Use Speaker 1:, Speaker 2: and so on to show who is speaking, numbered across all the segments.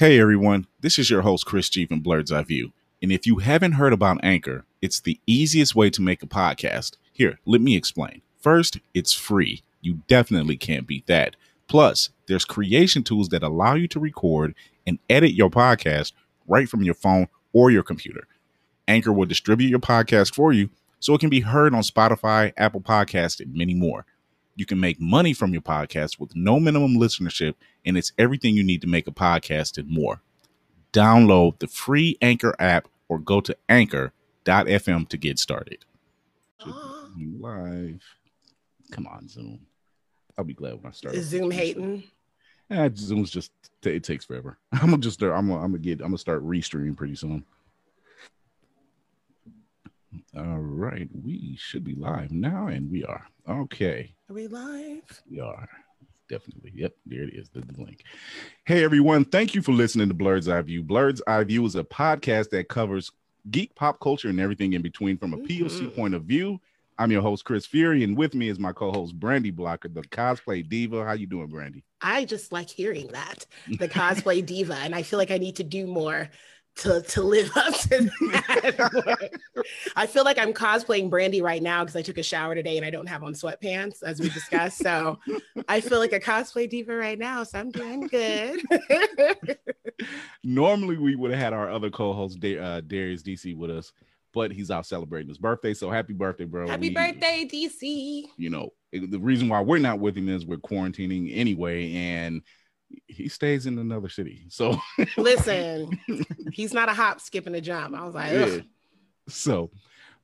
Speaker 1: Hey everyone, this is your host Chris G from Blerd's Eye View. And if you haven't heard about Anchor, it's the easiest way to make a podcast. Here, let me explain. First, it's free. You definitely can't beat that. Plus, there's creation tools that allow you to record and edit your podcast right from your phone or your computer. Anchor will distribute your podcast for you so it can be heard on Spotify, Apple Podcasts, and many more. You can make money from your podcast with no minimum listenership, and it's everything you need to make a podcast and more. Download the free Anchor app or go to anchor.fm to get started. Live. Come on, Zoom. I'll be glad when I start.
Speaker 2: Is Zoom hating?
Speaker 1: Eh, Zoom's just it takes forever. I'm gonna just start. I'm gonna, I'm gonna get. I'm gonna start restreaming pretty soon. All right, we should be live now, and we are. Okay,
Speaker 2: Are we live?
Speaker 1: we are definitely. Yep, there it is. The link. Hey everyone, thank you for listening to Blerd's Eye View. Blerd's Eye View is a podcast that covers geek pop culture and everything in between from a POC
Speaker 2: Mhm.
Speaker 1: point of view. I'm your host Chris Fury, and with me is my co-host Brandy Blocker, the cosplay diva. How you doing, Brandy?
Speaker 2: I just like hearing that the cosplay diva, and I feel like I need to do more to to live up to that. I feel like I'm cosplaying Brandy right now because I took a shower today and I don't have on sweatpants, as we discussed. So I feel like a cosplay diva right now. So I'm doing good.
Speaker 1: Normally, we would have had our other co-host uh, Darius DC with us, but he's out celebrating his birthday. So happy birthday, bro!
Speaker 2: Happy
Speaker 1: We-
Speaker 2: birthday, DC.
Speaker 1: You know the reason why we're not with him is we're quarantining anyway, and he stays in another city. So
Speaker 2: Listen, he's not a hop, skipping a jump. I was like,
Speaker 1: Yeah. So,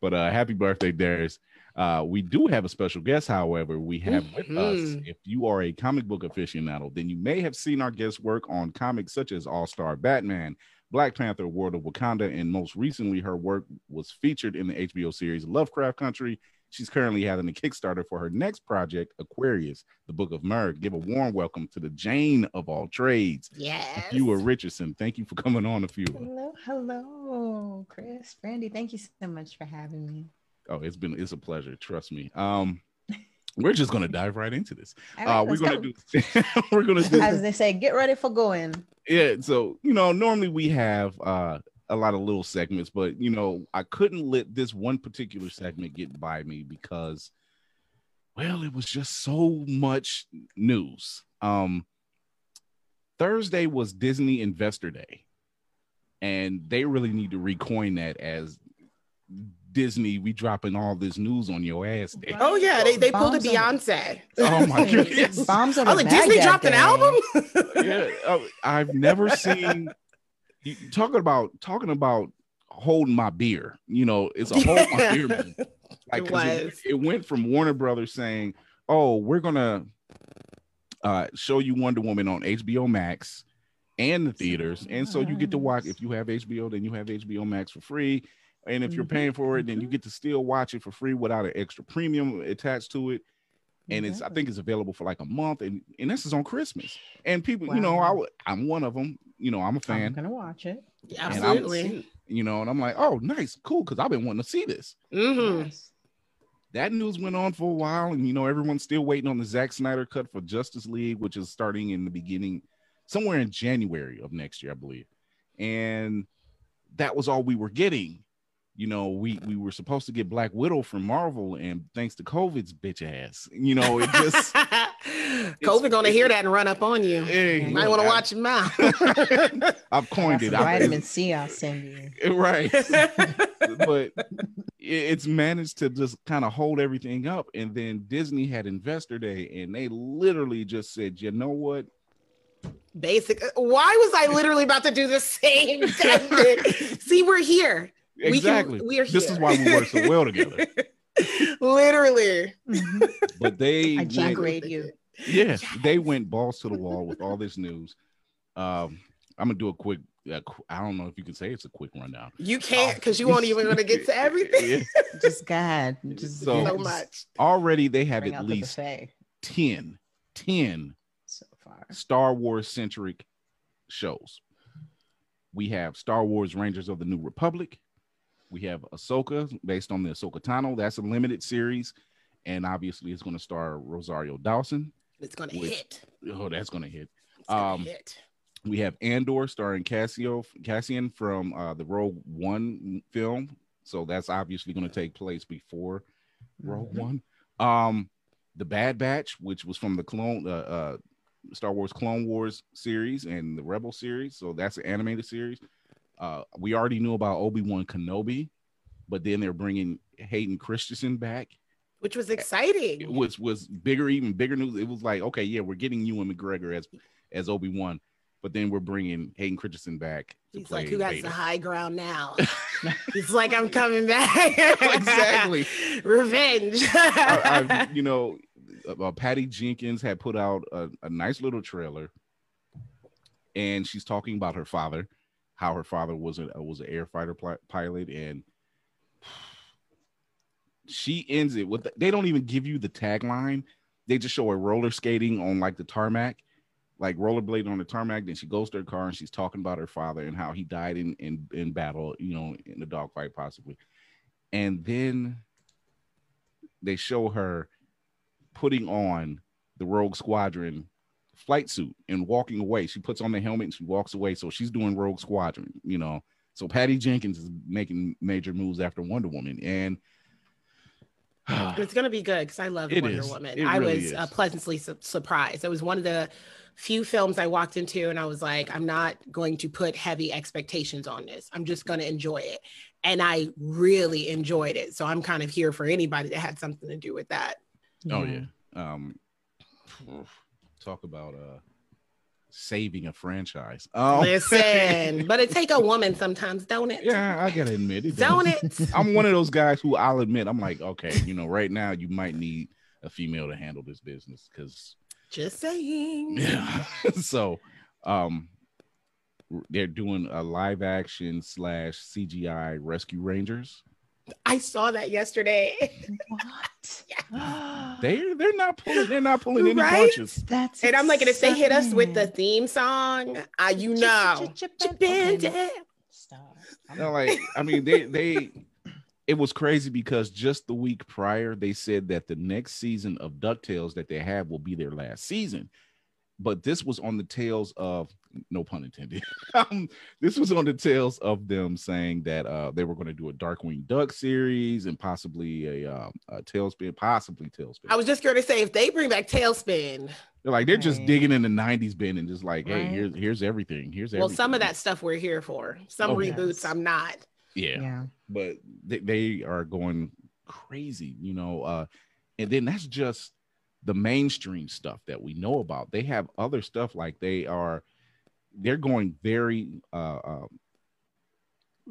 Speaker 1: but uh happy birthday, Darius. Uh, we do have a special guest, however, we have with us.
Speaker 2: Mhm.
Speaker 1: If you are a comic book aficionado, then you may have seen our guest work on comics such as All Star Batman, Black Panther, World of Wakanda, and most recently, her work was featured in the HBO series Lovecraft Country. She's currently having a Kickstarter for her next project, Aquarius, the Book of Merg. Give a warm welcome to the Jane of all trades,
Speaker 2: yes.
Speaker 1: Afua Richardson. Thank you for coming on, Afua.
Speaker 3: Hello, hello, Chris, Brandy. Thank you so much for having me.
Speaker 1: Oh, it's been it's a pleasure. Trust me. Um, we're just gonna dive right into this.
Speaker 3: Right,
Speaker 1: uh, we're gonna
Speaker 3: go.
Speaker 1: do we're gonna do
Speaker 3: As they say, get ready for going.
Speaker 1: yeah. So you know, normally we have uh a lot of little segments, but you know, I couldn't let this one particular segment get by me because, well, it was just so much news. Um, Thursday was Disney Investor Day, and they really need to recoin that as Disney. We dropping all this news on your ass day.
Speaker 2: Oh yeah, they, they pulled a
Speaker 3: Bombs on-
Speaker 2: Beyonce.
Speaker 1: Oh my goodness.
Speaker 3: Bombs on
Speaker 2: I
Speaker 3: a
Speaker 2: was like, Disney
Speaker 3: Baghdad
Speaker 2: dropped an
Speaker 3: day.
Speaker 2: album.
Speaker 1: yeah, oh, I've never seen you talking about talking about holding my beer. You know, it's a hold my beer. moment. Like,
Speaker 2: It
Speaker 1: it, it went from Warner Brothers saying, "Oh, we're gonna uh, show you Wonder Woman on HBO Max and the theaters, and so you get to watch. If you have HBO, then you have HBO Max for free." And if you're paying for it, then you
Speaker 3: mhm.
Speaker 1: get to still watch it for free without an extra premium attached to it and it's I think it's available for like a month, and and this is on Christmas. And people, you know, I
Speaker 3: Wow.
Speaker 1: I'm one of them. You know, I'm a fan.
Speaker 3: I'm gonna watch it.
Speaker 1: I'm-
Speaker 2: Absolutely.
Speaker 1: You know, and I'm like, oh, nice, cool, because I've been wanting to see this.
Speaker 2: hmm
Speaker 3: Yes.
Speaker 1: That news went on for a while, and you know, everyone's still waiting on the Zack Snyder cut for Justice League, which is starting in the beginning, somewhere in January of next year, I believe. And that was all we were getting. You know, we we were supposed to get Black Widow from Marvel, and thanks to COVID's bitch ass, you know, it just
Speaker 2: COVID gonna hear that and run up on you.
Speaker 1: Hey,
Speaker 2: You might want to watch him out.
Speaker 1: I've coined
Speaker 3: That's
Speaker 1: it.
Speaker 3: the
Speaker 1: I-
Speaker 3: vitamin C I'll send you.
Speaker 1: right but it- it's managed to just kind of hold everything up and then disney had investor day and they literally just said you know what
Speaker 2: Basic. Uh, why was I literally about to do the same thing? See, we're here.
Speaker 1: Exactly
Speaker 2: We can, we're here.
Speaker 1: this is why we work so well together
Speaker 2: literally.
Speaker 3: Mhm.
Speaker 1: but they
Speaker 3: I
Speaker 1: went,
Speaker 3: G grade you.
Speaker 1: yeah they went balls to the wall with all this news um i'm gonna do a quick uh, i don't know if you can say it's a quick rundown
Speaker 2: You can't because you won't even going to get to everything.
Speaker 1: Yeah.
Speaker 3: Just God. Just
Speaker 1: So-
Speaker 2: So much.
Speaker 1: already they have
Speaker 3: Bring
Speaker 1: at least
Speaker 3: buffet
Speaker 1: 10 10
Speaker 3: so far.
Speaker 1: Star Wars centric shows. We have Star Wars Rangers of the New Republic. We have Ahsoka based on the Ahsoka Tano. That's a limited series. And obviously, it's going to star Rosario Dawson.
Speaker 2: It's going to hit.
Speaker 1: Oh, that's going to hit.
Speaker 2: It's gonna
Speaker 1: Um,
Speaker 2: hit.
Speaker 1: We have Andor starring Cassio Cassian from uh, the Rogue One film, so that's obviously going to take place before Rogue
Speaker 3: Mhm.
Speaker 1: One. Um, the Bad Batch, which was from the Clone uh, uh, Star Wars Clone Wars series and the Rebel series, so that's an animated series. Uh, we already knew about Obi Wan Kenobi, but then they're bringing Hayden Christensen back
Speaker 2: which was exciting.
Speaker 1: it was was bigger, even bigger news. It was like, okay, yeah, we're getting Ewan McGregor as as Obi Wan, but then we're bringing Hayden Christensen back. To
Speaker 2: He's like, who has the high ground now? He's like, I'm coming back.
Speaker 1: Exactly.
Speaker 2: Revenge.
Speaker 1: I, you know, uh, Patty Jenkins had put out a, a nice little trailer, and she's talking about her father, how her father was a was an air fighter pilot, and she ends it with the, they don't even give you the tagline. They just show her roller skating on like the tarmac, like rollerblading on the tarmac. Then she goes to her car and she's talking about her father and how he died in in, in battle, you know, in the dogfight possibly. And then they show her putting on the Rogue Squadron flight suit and walking away. She puts on the helmet and she walks away. So she's doing Rogue Squadron, you know. So Patty Jenkins is making major moves after Wonder Woman, and
Speaker 2: it's gonna be good because I love
Speaker 1: It
Speaker 2: Wonder
Speaker 1: is.
Speaker 2: Woman.
Speaker 1: It
Speaker 2: I
Speaker 1: really
Speaker 2: was uh, pleasantly su- surprised. It was one of the few films I walked into and I was like, I'm not going to put heavy expectations on this. I'm just going to enjoy it. And I really enjoyed it. So I'm kind of here for anybody that had something to do with that.
Speaker 1: oh yeah, um, talk about uh saving a franchise. Oh,
Speaker 2: Listen, but it take a woman sometimes, don't it?
Speaker 1: yeah, I gotta admit it.
Speaker 2: Don't it?
Speaker 1: I'm one of those guys who I'll admit I'm like, okay, you know, right now you might need a female to handle this business because
Speaker 2: Just saying.
Speaker 1: Yeah. so um they're doing a live action slash CGI Rescue Rangers.
Speaker 2: I saw that yesterday.
Speaker 3: what?
Speaker 1: They they're not pulling they're not pulling any
Speaker 2: Right?
Speaker 1: punches.
Speaker 3: That's
Speaker 2: And I'm like, and if they hit us with the theme song, uh, you know.
Speaker 3: Okay,
Speaker 2: Japan,
Speaker 3: Stop.
Speaker 1: No, like I mean they they it was crazy because just the week prior they said that the next season of DuckTales that they have will be their last season. But this was on the tails of no pun intended. um, this was on the tails of them saying that uh, they were going to do a Darkwing Duck series and possibly a, uh, a TaleSpin, possibly TaleSpin.
Speaker 2: I was just going to say, if they bring back TaleSpin,
Speaker 1: They're like they're just digging in the '90s bin and just like, hey,
Speaker 3: Right.
Speaker 1: here's here's everything. Here's everything.
Speaker 2: well, some of that stuff we're here for. Some
Speaker 1: Oh,
Speaker 2: reboots,
Speaker 3: yes.
Speaker 2: I'm not.
Speaker 1: yeah.
Speaker 3: Yeah.
Speaker 1: but they, they are going crazy, you know. Uh, and then that's just the mainstream stuff that we know about. They have other stuff like they are, they're going very uh, uh,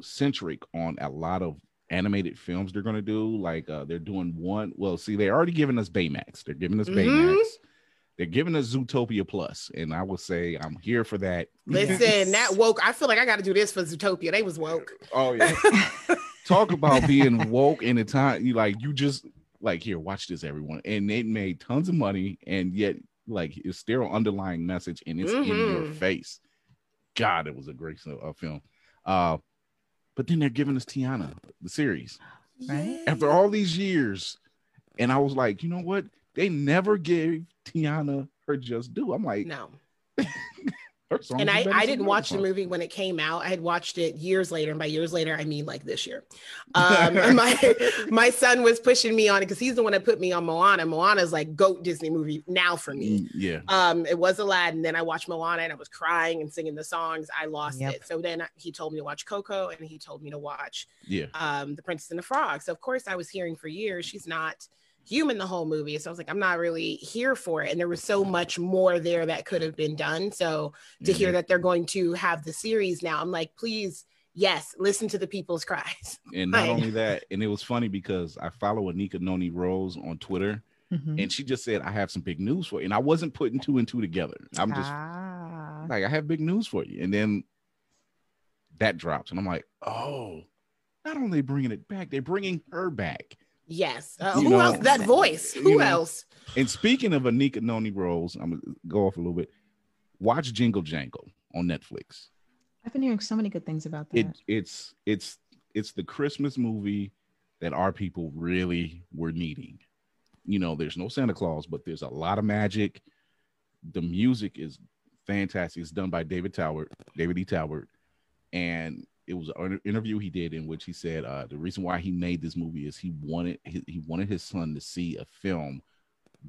Speaker 1: centric on a lot of animated films they're going to do. Like uh, they're doing one. Well, see, they're already giving us Baymax. They're giving us
Speaker 2: Mhm.
Speaker 1: Baymax. They're giving us Zootopia Plus, and I will say I'm here for that.
Speaker 2: Listen, that woke. I feel like I got to do this for Zootopia. They was woke.
Speaker 1: Oh yeah. talk about being woke in a time you like you just like here watch this everyone and it made tons of money and yet like it's still underlying message and it's in your
Speaker 2: Mhm.
Speaker 1: face god it was a great uh, film uh but then they're giving us tiana the series
Speaker 3: Right?
Speaker 1: after all these years and i was like you know what they never gave tiana her just due i'm like
Speaker 2: No.
Speaker 1: her songs
Speaker 2: And I, I didn't watch the movie when it came out. I had watched it years later. And by years later, I mean like this year. Um, my, my son was pushing me on it because he's the one that put me on Moana. Moana's like GOAT Disney movie now for me.
Speaker 1: Mm, yeah
Speaker 2: Um, it was Aladdin. Then I watched Moana and I was crying and singing the songs. I lost
Speaker 3: Yep.
Speaker 2: it. So then he told me to watch Coco and he told me to watch
Speaker 1: yeah
Speaker 2: um, The Princess and the Frog. So of course I was hearing for years she's not human the whole movie. So I was like, I'm not really here for it. And there was so much more there that could have been done. So to hear
Speaker 1: Mhm.
Speaker 2: that they're going to have the series now, I'm like, please, yes, listen to the people's cries.
Speaker 1: And not only that, and it was funny because I follow Anika Noni Rose on Twitter,
Speaker 3: Mhm.
Speaker 1: and she just said, "I have some big news for you." And I wasn't putting two and two together. I'm just
Speaker 3: Ah.
Speaker 1: like, "I have big news for you," and then that drops, and I'm like, "Oh, not only bringing it back, they're bringing her back."
Speaker 2: Yes. Uh, who
Speaker 1: know-
Speaker 2: else? That voice. Who
Speaker 1: You know,
Speaker 2: else?
Speaker 1: And speaking of Anika Noni Rose, I'm gonna go off a little bit. Watch Jingle Jangle on Netflix.
Speaker 3: I've been hearing so many good things about that.
Speaker 1: it it's it's it's the Christmas movie that our people really were needing. You know, there's no Santa Claus, but there's a lot of magic. The music is fantastic. It's done by David Talbert, David E. Talbert, and it was an interview he did in which he said uh, the reason why he made this movie is he wanted he, he wanted his son to see a film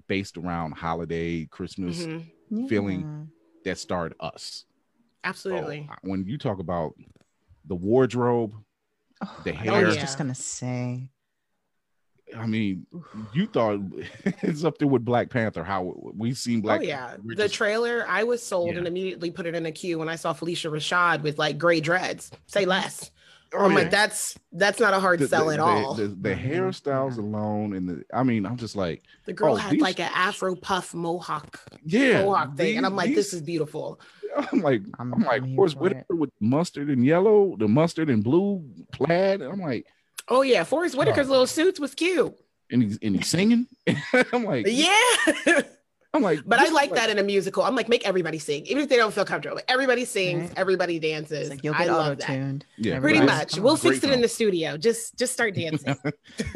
Speaker 1: based around holiday Christmas
Speaker 2: Mhm.
Speaker 1: feeling that starred us.
Speaker 2: Absolutely.
Speaker 1: Oh, when you talk about the wardrobe,
Speaker 3: Oh,
Speaker 1: The
Speaker 3: I was just gonna say.
Speaker 1: I mean, you thought it's up there with Black Panther. How we've seen Black.
Speaker 2: oh yeah,
Speaker 1: we're
Speaker 2: the
Speaker 1: just-
Speaker 2: trailer. I was sold
Speaker 1: Yeah.
Speaker 2: and immediately put it in a queue when I saw Phylicia Rashad with like gray dreads. Say less.
Speaker 1: oh,
Speaker 2: I'm
Speaker 1: yeah.
Speaker 2: like, that's that's not a hard
Speaker 1: the,
Speaker 2: sell
Speaker 1: the-
Speaker 2: at
Speaker 1: the-
Speaker 2: all.
Speaker 1: The, the
Speaker 3: Mhm.
Speaker 1: hairstyles
Speaker 3: Yeah.
Speaker 1: alone, and the I mean, I'm just like,
Speaker 2: the girl
Speaker 1: oh,
Speaker 2: had
Speaker 1: these-
Speaker 2: like an Afro puff mohawk
Speaker 1: yeah,
Speaker 2: mohawk thing, and I'm like, this is beautiful.
Speaker 1: I'm like,
Speaker 3: I'm-
Speaker 1: I'm, like,
Speaker 3: I'm here
Speaker 1: Forrest
Speaker 3: for
Speaker 1: Whitaker
Speaker 3: it.
Speaker 1: with mustard and yellow, the mustard and blue plaid. And I'm like,
Speaker 2: Oh yeah, Forrest Whitaker's
Speaker 1: Oh.
Speaker 2: little suits was cute.
Speaker 1: and he's and he's singing. I'm like,
Speaker 2: Yeah,
Speaker 1: I'm like,
Speaker 2: but I
Speaker 1: this is
Speaker 2: like that in a musical. I'm like, make everybody sing, even if they don't feel comfortable. Everybody sings,
Speaker 3: Right.
Speaker 2: everybody dances.
Speaker 3: Like you'll
Speaker 2: I love that.
Speaker 3: tuned.
Speaker 1: Yeah,
Speaker 2: Pretty
Speaker 1: Right.
Speaker 2: much.
Speaker 3: Come
Speaker 2: We'll
Speaker 3: on.
Speaker 1: Great
Speaker 2: fix it in the studio. Just just start dancing.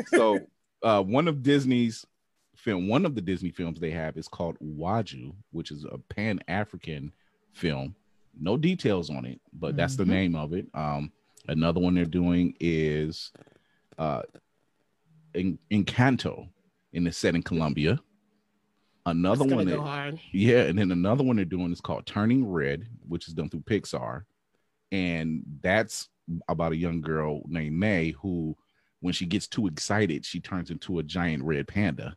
Speaker 1: so uh, one of Disney's film, one of the Disney films they have is called Waju, which is a Pan African film. No details on it, but that's the
Speaker 3: Mhm.
Speaker 1: name of it. Um, another one they're doing is uh, in Encanto, in the set in Colombia. Another one, that, yeah, and then another one they're doing is called Turning Red, which is done through Pixar, and that's about a young girl named May who, when she gets too excited, she turns into a giant red panda.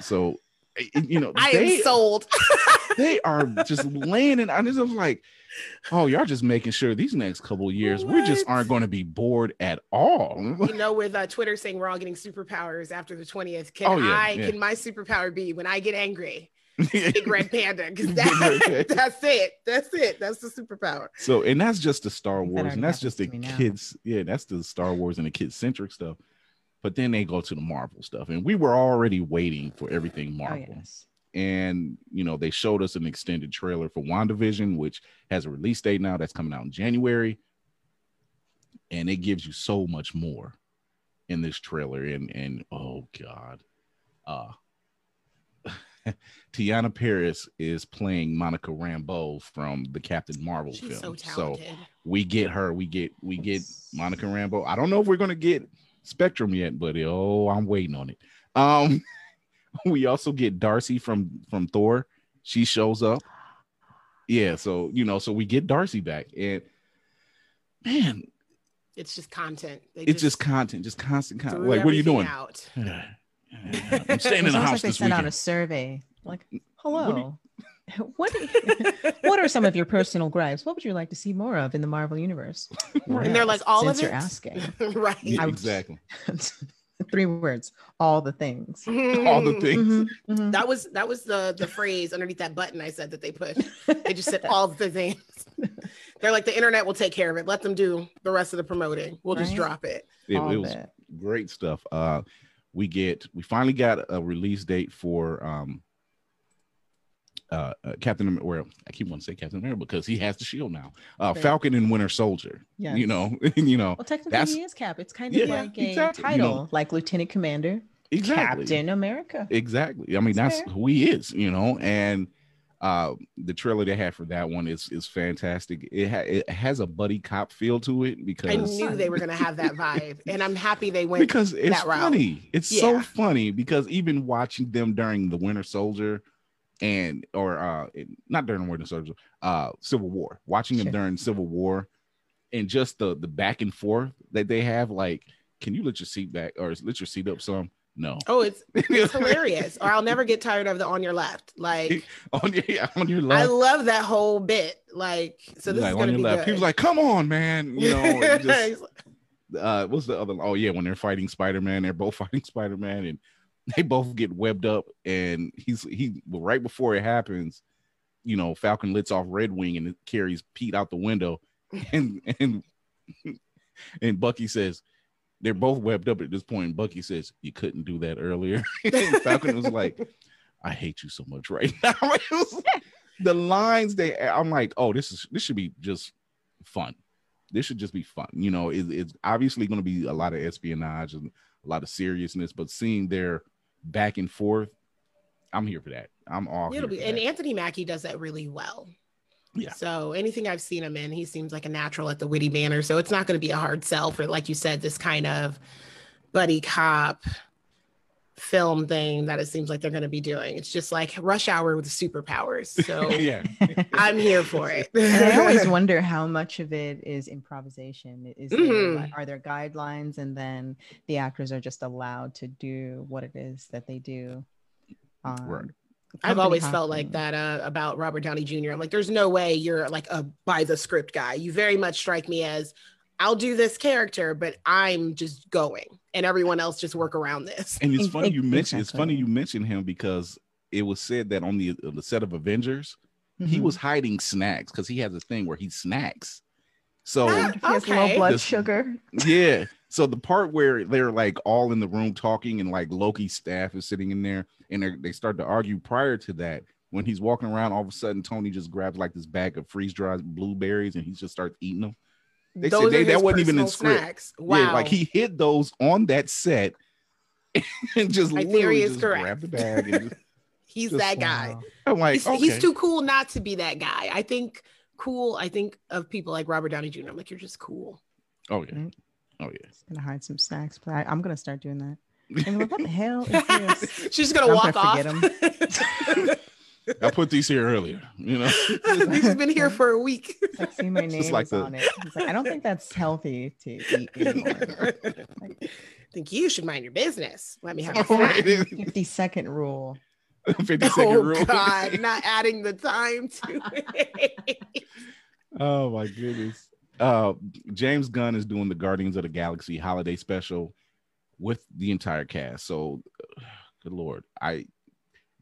Speaker 1: So, you know,
Speaker 2: I
Speaker 1: they,
Speaker 2: am sold.
Speaker 1: they are just laying it. I just was like, oh, y'all just making sure these next couple of years we just aren't going to be bored at all.
Speaker 2: you know, with uh, Twitter saying we're all getting superpowers after the 20th, can
Speaker 1: Oh, yeah,
Speaker 2: I
Speaker 1: yeah.
Speaker 2: can my superpower be when I get angry? Big red panda. Because
Speaker 1: Big red panda.
Speaker 2: that, that's it. That's it. That's the superpower.
Speaker 1: So, and that's just the Star Wars, and that's just the
Speaker 3: happens to me now.
Speaker 1: kids. Yeah, that's the Star Wars and the kid centric stuff. But then they go to the Marvel stuff, and we were already waiting for everything
Speaker 3: Oh
Speaker 1: Marvel.
Speaker 3: yes.
Speaker 1: And you know, they showed us an extended trailer for WandaVision, which has a release date now that's coming out in January. And it gives you so much more in this trailer. And and oh god. Uh Teyonah Parris is playing Monica Rambeau from the Captain Marvel
Speaker 2: She's so
Speaker 1: film.
Speaker 2: talented.
Speaker 1: we get her, we get we get Monica Rambeau. I don't know if we're gonna get Spectrum yet, but oh, I'm waiting on it. Um, we also get Darcy from from Thor. She shows up. Yeah, so you know, so we get Darcy back, and man,
Speaker 2: it's just content. They
Speaker 1: it's just content, just constant content. Like, what are you doing?
Speaker 2: Out.
Speaker 1: I'm staying in
Speaker 3: It's
Speaker 1: the
Speaker 3: almost
Speaker 1: house
Speaker 3: like they
Speaker 1: this
Speaker 3: sent out a survey. Like,
Speaker 1: What do
Speaker 3: hello. What what are some of your personal gripes? What would you like to see more of in the Marvel universe?
Speaker 2: And they're like, all of
Speaker 3: Since you're asking.
Speaker 2: right.
Speaker 1: Yeah, exactly.
Speaker 3: Three words. All the things.
Speaker 1: All the things.
Speaker 3: Mhm, mhm.
Speaker 2: That was that was the the phrase underneath that button I said that they put. They just said all the things. They're like the internet will take care of it. Let them do the rest of the promoting. We'll just drop it.
Speaker 1: It, it was
Speaker 3: it.
Speaker 1: great stuff. Uh, we get we finally got a release date for um uh, uh Captain America. Well, I keep wanting to say Captain America because he has the shield now. Uh,
Speaker 3: Right.
Speaker 1: Falcon and Winter Soldier.
Speaker 3: Yeah.
Speaker 1: You know, you know
Speaker 3: Well, technically,
Speaker 1: That's-
Speaker 3: he is Cap. It's kind of
Speaker 1: Yeah,
Speaker 3: like a
Speaker 1: exactly. You
Speaker 3: title,
Speaker 1: know.
Speaker 3: like Lieutenant Commander,
Speaker 1: exactly,
Speaker 3: Captain America.
Speaker 1: exactly. I mean,
Speaker 3: That's
Speaker 1: that's who he is. You know, and uh the trailer they had for that one is is fantastic. It ha- it has a buddy cop feel to it because I
Speaker 2: knew they were gonna have that vibe. And I'm happy they went
Speaker 1: because it's
Speaker 2: that route.
Speaker 1: funny. It's so funny because even watching them during the Winter Soldier and or uh not during the Winter Soldier, uh Civil War, watching them
Speaker 3: Sure.
Speaker 1: during Civil War and just the the back and forth that they have, like, can you let your seat back or let your seat up some? No.
Speaker 2: Oh, it's it's hilarious. Or I'll never get tired of the on your left. Like
Speaker 1: on your yeah, on your left.
Speaker 2: I love that whole bit. Like so this
Speaker 1: like,
Speaker 2: is
Speaker 1: on
Speaker 2: gonna
Speaker 1: your
Speaker 2: be
Speaker 1: left.
Speaker 2: good.
Speaker 1: He was like, "Come on, man!" You know, just, uh what's the other oh yeah when they're fighting spider-man they're both fighting spider-man and they both get webbed up and he's he right before it happens you know falcon lets off red wing and carries pete out the window and and and bucky says they're both webbed up at this point point." bucky says you couldn't do that earlier falcon was like i hate you so much right now the lines they i'm like oh this is this should be just fun this should just be fun. You know, it, it's obviously going to be a lot of espionage and a lot of seriousness, but seeing their back and forth, I'm here for that. I'm all
Speaker 2: It'll be and
Speaker 1: that.
Speaker 2: Anthony Mackie does that really well.
Speaker 1: Yeah.
Speaker 2: So anything I've seen him in, he seems like a natural at the witty banner. So it's not going to be a hard sell for, like you said, this kind of buddy cop film thing that it seems like they're going to be doing. It's just like Rush Hour with superpowers. So
Speaker 1: yeah.
Speaker 2: I'm here for it.
Speaker 3: I always wonder how much of it is improvisation. Is there,
Speaker 2: Mhm.
Speaker 3: like, are there guidelines, and then the actors are just allowed to do what it is that they do? Um,
Speaker 1: Right.
Speaker 2: I've
Speaker 3: company
Speaker 2: always felt like that uh, about Robert Downey Jr. I'm like, there's no way you're like a by the script guy. You very much strike me as I'll do this character, but I'm just going, and everyone else just work around this.
Speaker 1: And it's funny you
Speaker 3: ex-
Speaker 1: mentioned it's funny you mentioned him because it was said that on the uh, the set of Avengers, he
Speaker 3: Mhm.
Speaker 1: was hiding snacks because he has a thing where he snacks. So
Speaker 2: Ah.
Speaker 3: If he has low blood
Speaker 1: This-
Speaker 3: sugar.
Speaker 1: yeah. So the part where they're like all in the room talking and like Loki's staff is sitting in there and they start to argue prior to that. When he's walking around, all of a sudden Tony just grabs like this bag of freeze dried blueberries and he just starts eating them. They said
Speaker 2: Those
Speaker 1: they-
Speaker 2: are
Speaker 1: that
Speaker 2: his
Speaker 1: wasn't even in
Speaker 2: personal
Speaker 1: script.
Speaker 2: snacks. Wow.
Speaker 1: Yeah, like he hid those on that set and just
Speaker 2: My
Speaker 1: literally
Speaker 2: is
Speaker 1: just
Speaker 2: correct.
Speaker 1: grabbed the bag. And just,
Speaker 2: he's
Speaker 1: just
Speaker 2: that guy.
Speaker 3: Wow.
Speaker 1: I'm like,
Speaker 2: he's,
Speaker 1: okay.
Speaker 2: he's too cool not to be that guy. I think cool. I think of people like Robert Downey Jr. I'm like, you're just cool.
Speaker 1: oh yeah,
Speaker 3: Right.
Speaker 1: oh yeah.
Speaker 3: Just gonna hide some snacks, but I, I'm gonna start doing that. And like, what the hell is this?
Speaker 2: She's gonna
Speaker 3: I'm
Speaker 2: walk
Speaker 3: gonna
Speaker 2: off.
Speaker 1: I put these here earlier. You know,
Speaker 2: These have been here for a week.
Speaker 3: It's like, see my name
Speaker 1: like
Speaker 3: is
Speaker 1: the-
Speaker 3: on it. Like, I don't think that's healthy to eat anymore. Like,
Speaker 2: think you should mind your business. Let me have a
Speaker 1: right.
Speaker 3: 50 second rule.
Speaker 1: 50 second
Speaker 2: Oh
Speaker 1: rule.
Speaker 2: God, not adding the time to it.
Speaker 1: Oh my goodness. Uh James Gunn is doing the Guardians of the Galaxy holiday special with the entire cast. So good lord. I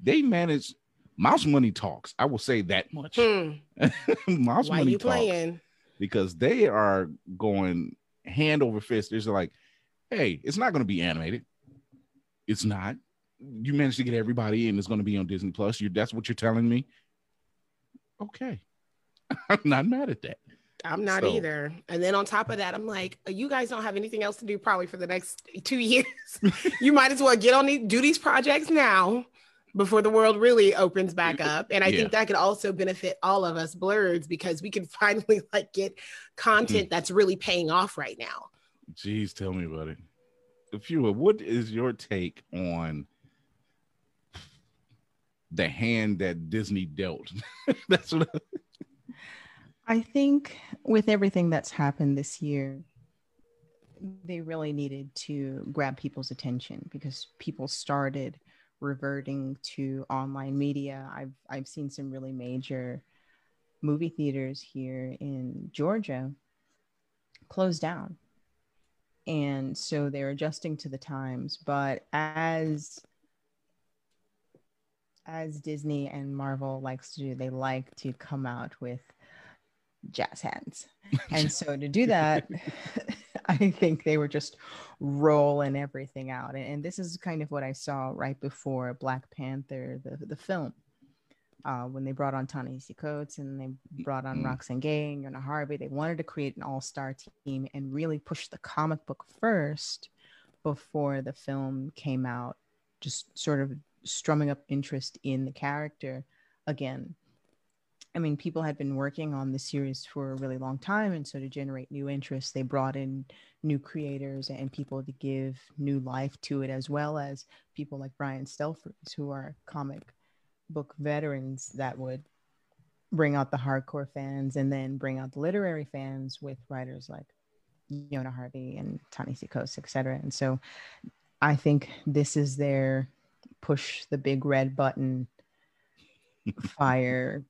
Speaker 1: they manage mouse money talks. I will say that much.
Speaker 2: Hmm,
Speaker 1: mouse
Speaker 2: Why
Speaker 1: money
Speaker 2: you
Speaker 1: talks
Speaker 2: playing?
Speaker 1: because they are going hand over fist. They're like, hey, it's not going to be animated. It's not. You managed to get everybody in. It's going to be on Disney Plus. You that's what you're telling me. Okay. I'm not mad at that.
Speaker 2: I'm not
Speaker 1: So-
Speaker 2: either. And then on top of that, I'm like, you guys don't have anything else to do probably for the next two years. you might as well get on these, do these projects now before the world really opens back up. And I
Speaker 1: Yeah.
Speaker 2: think that could also benefit all of us blerds because we can finally like get content mm. that's really paying off right now.
Speaker 1: Jeez, tell me about it. Fua, what is your take on the hand that Disney dealt? That's what
Speaker 3: I think with everything that's happened this year, they really needed to grab people's attention because people started reverting to online media. I've I've seen some really major movie theaters here in Georgia close down. And so they're adjusting to the times, but as as Disney and Marvel likes to do, they like to come out with jazz hands. And so to do that, I think they were just rolling everything out. And, and this is kind of what I saw right before Black Panther, the, the film. Uh, when they brought on Ta-Nehisi Coates and they brought on
Speaker 1: Mhm.
Speaker 3: Roxane Gay and Yona Harvey, they wanted to create an all-star team and really push the comic book first before the film came out, just sort of strumming up interest in the character again. I mean, people had been working on the series for a really long time. And so to generate new interest, they brought in new creators and people to give new life to it, as well as people like Brian Stelfreeze, who are comic book veterans that would bring out the hardcore fans and then bring out the literary fans with writers like Yona Harvey and Ta-Nehisi Coates, et cetera. And so I think this is their push the big red button, fire,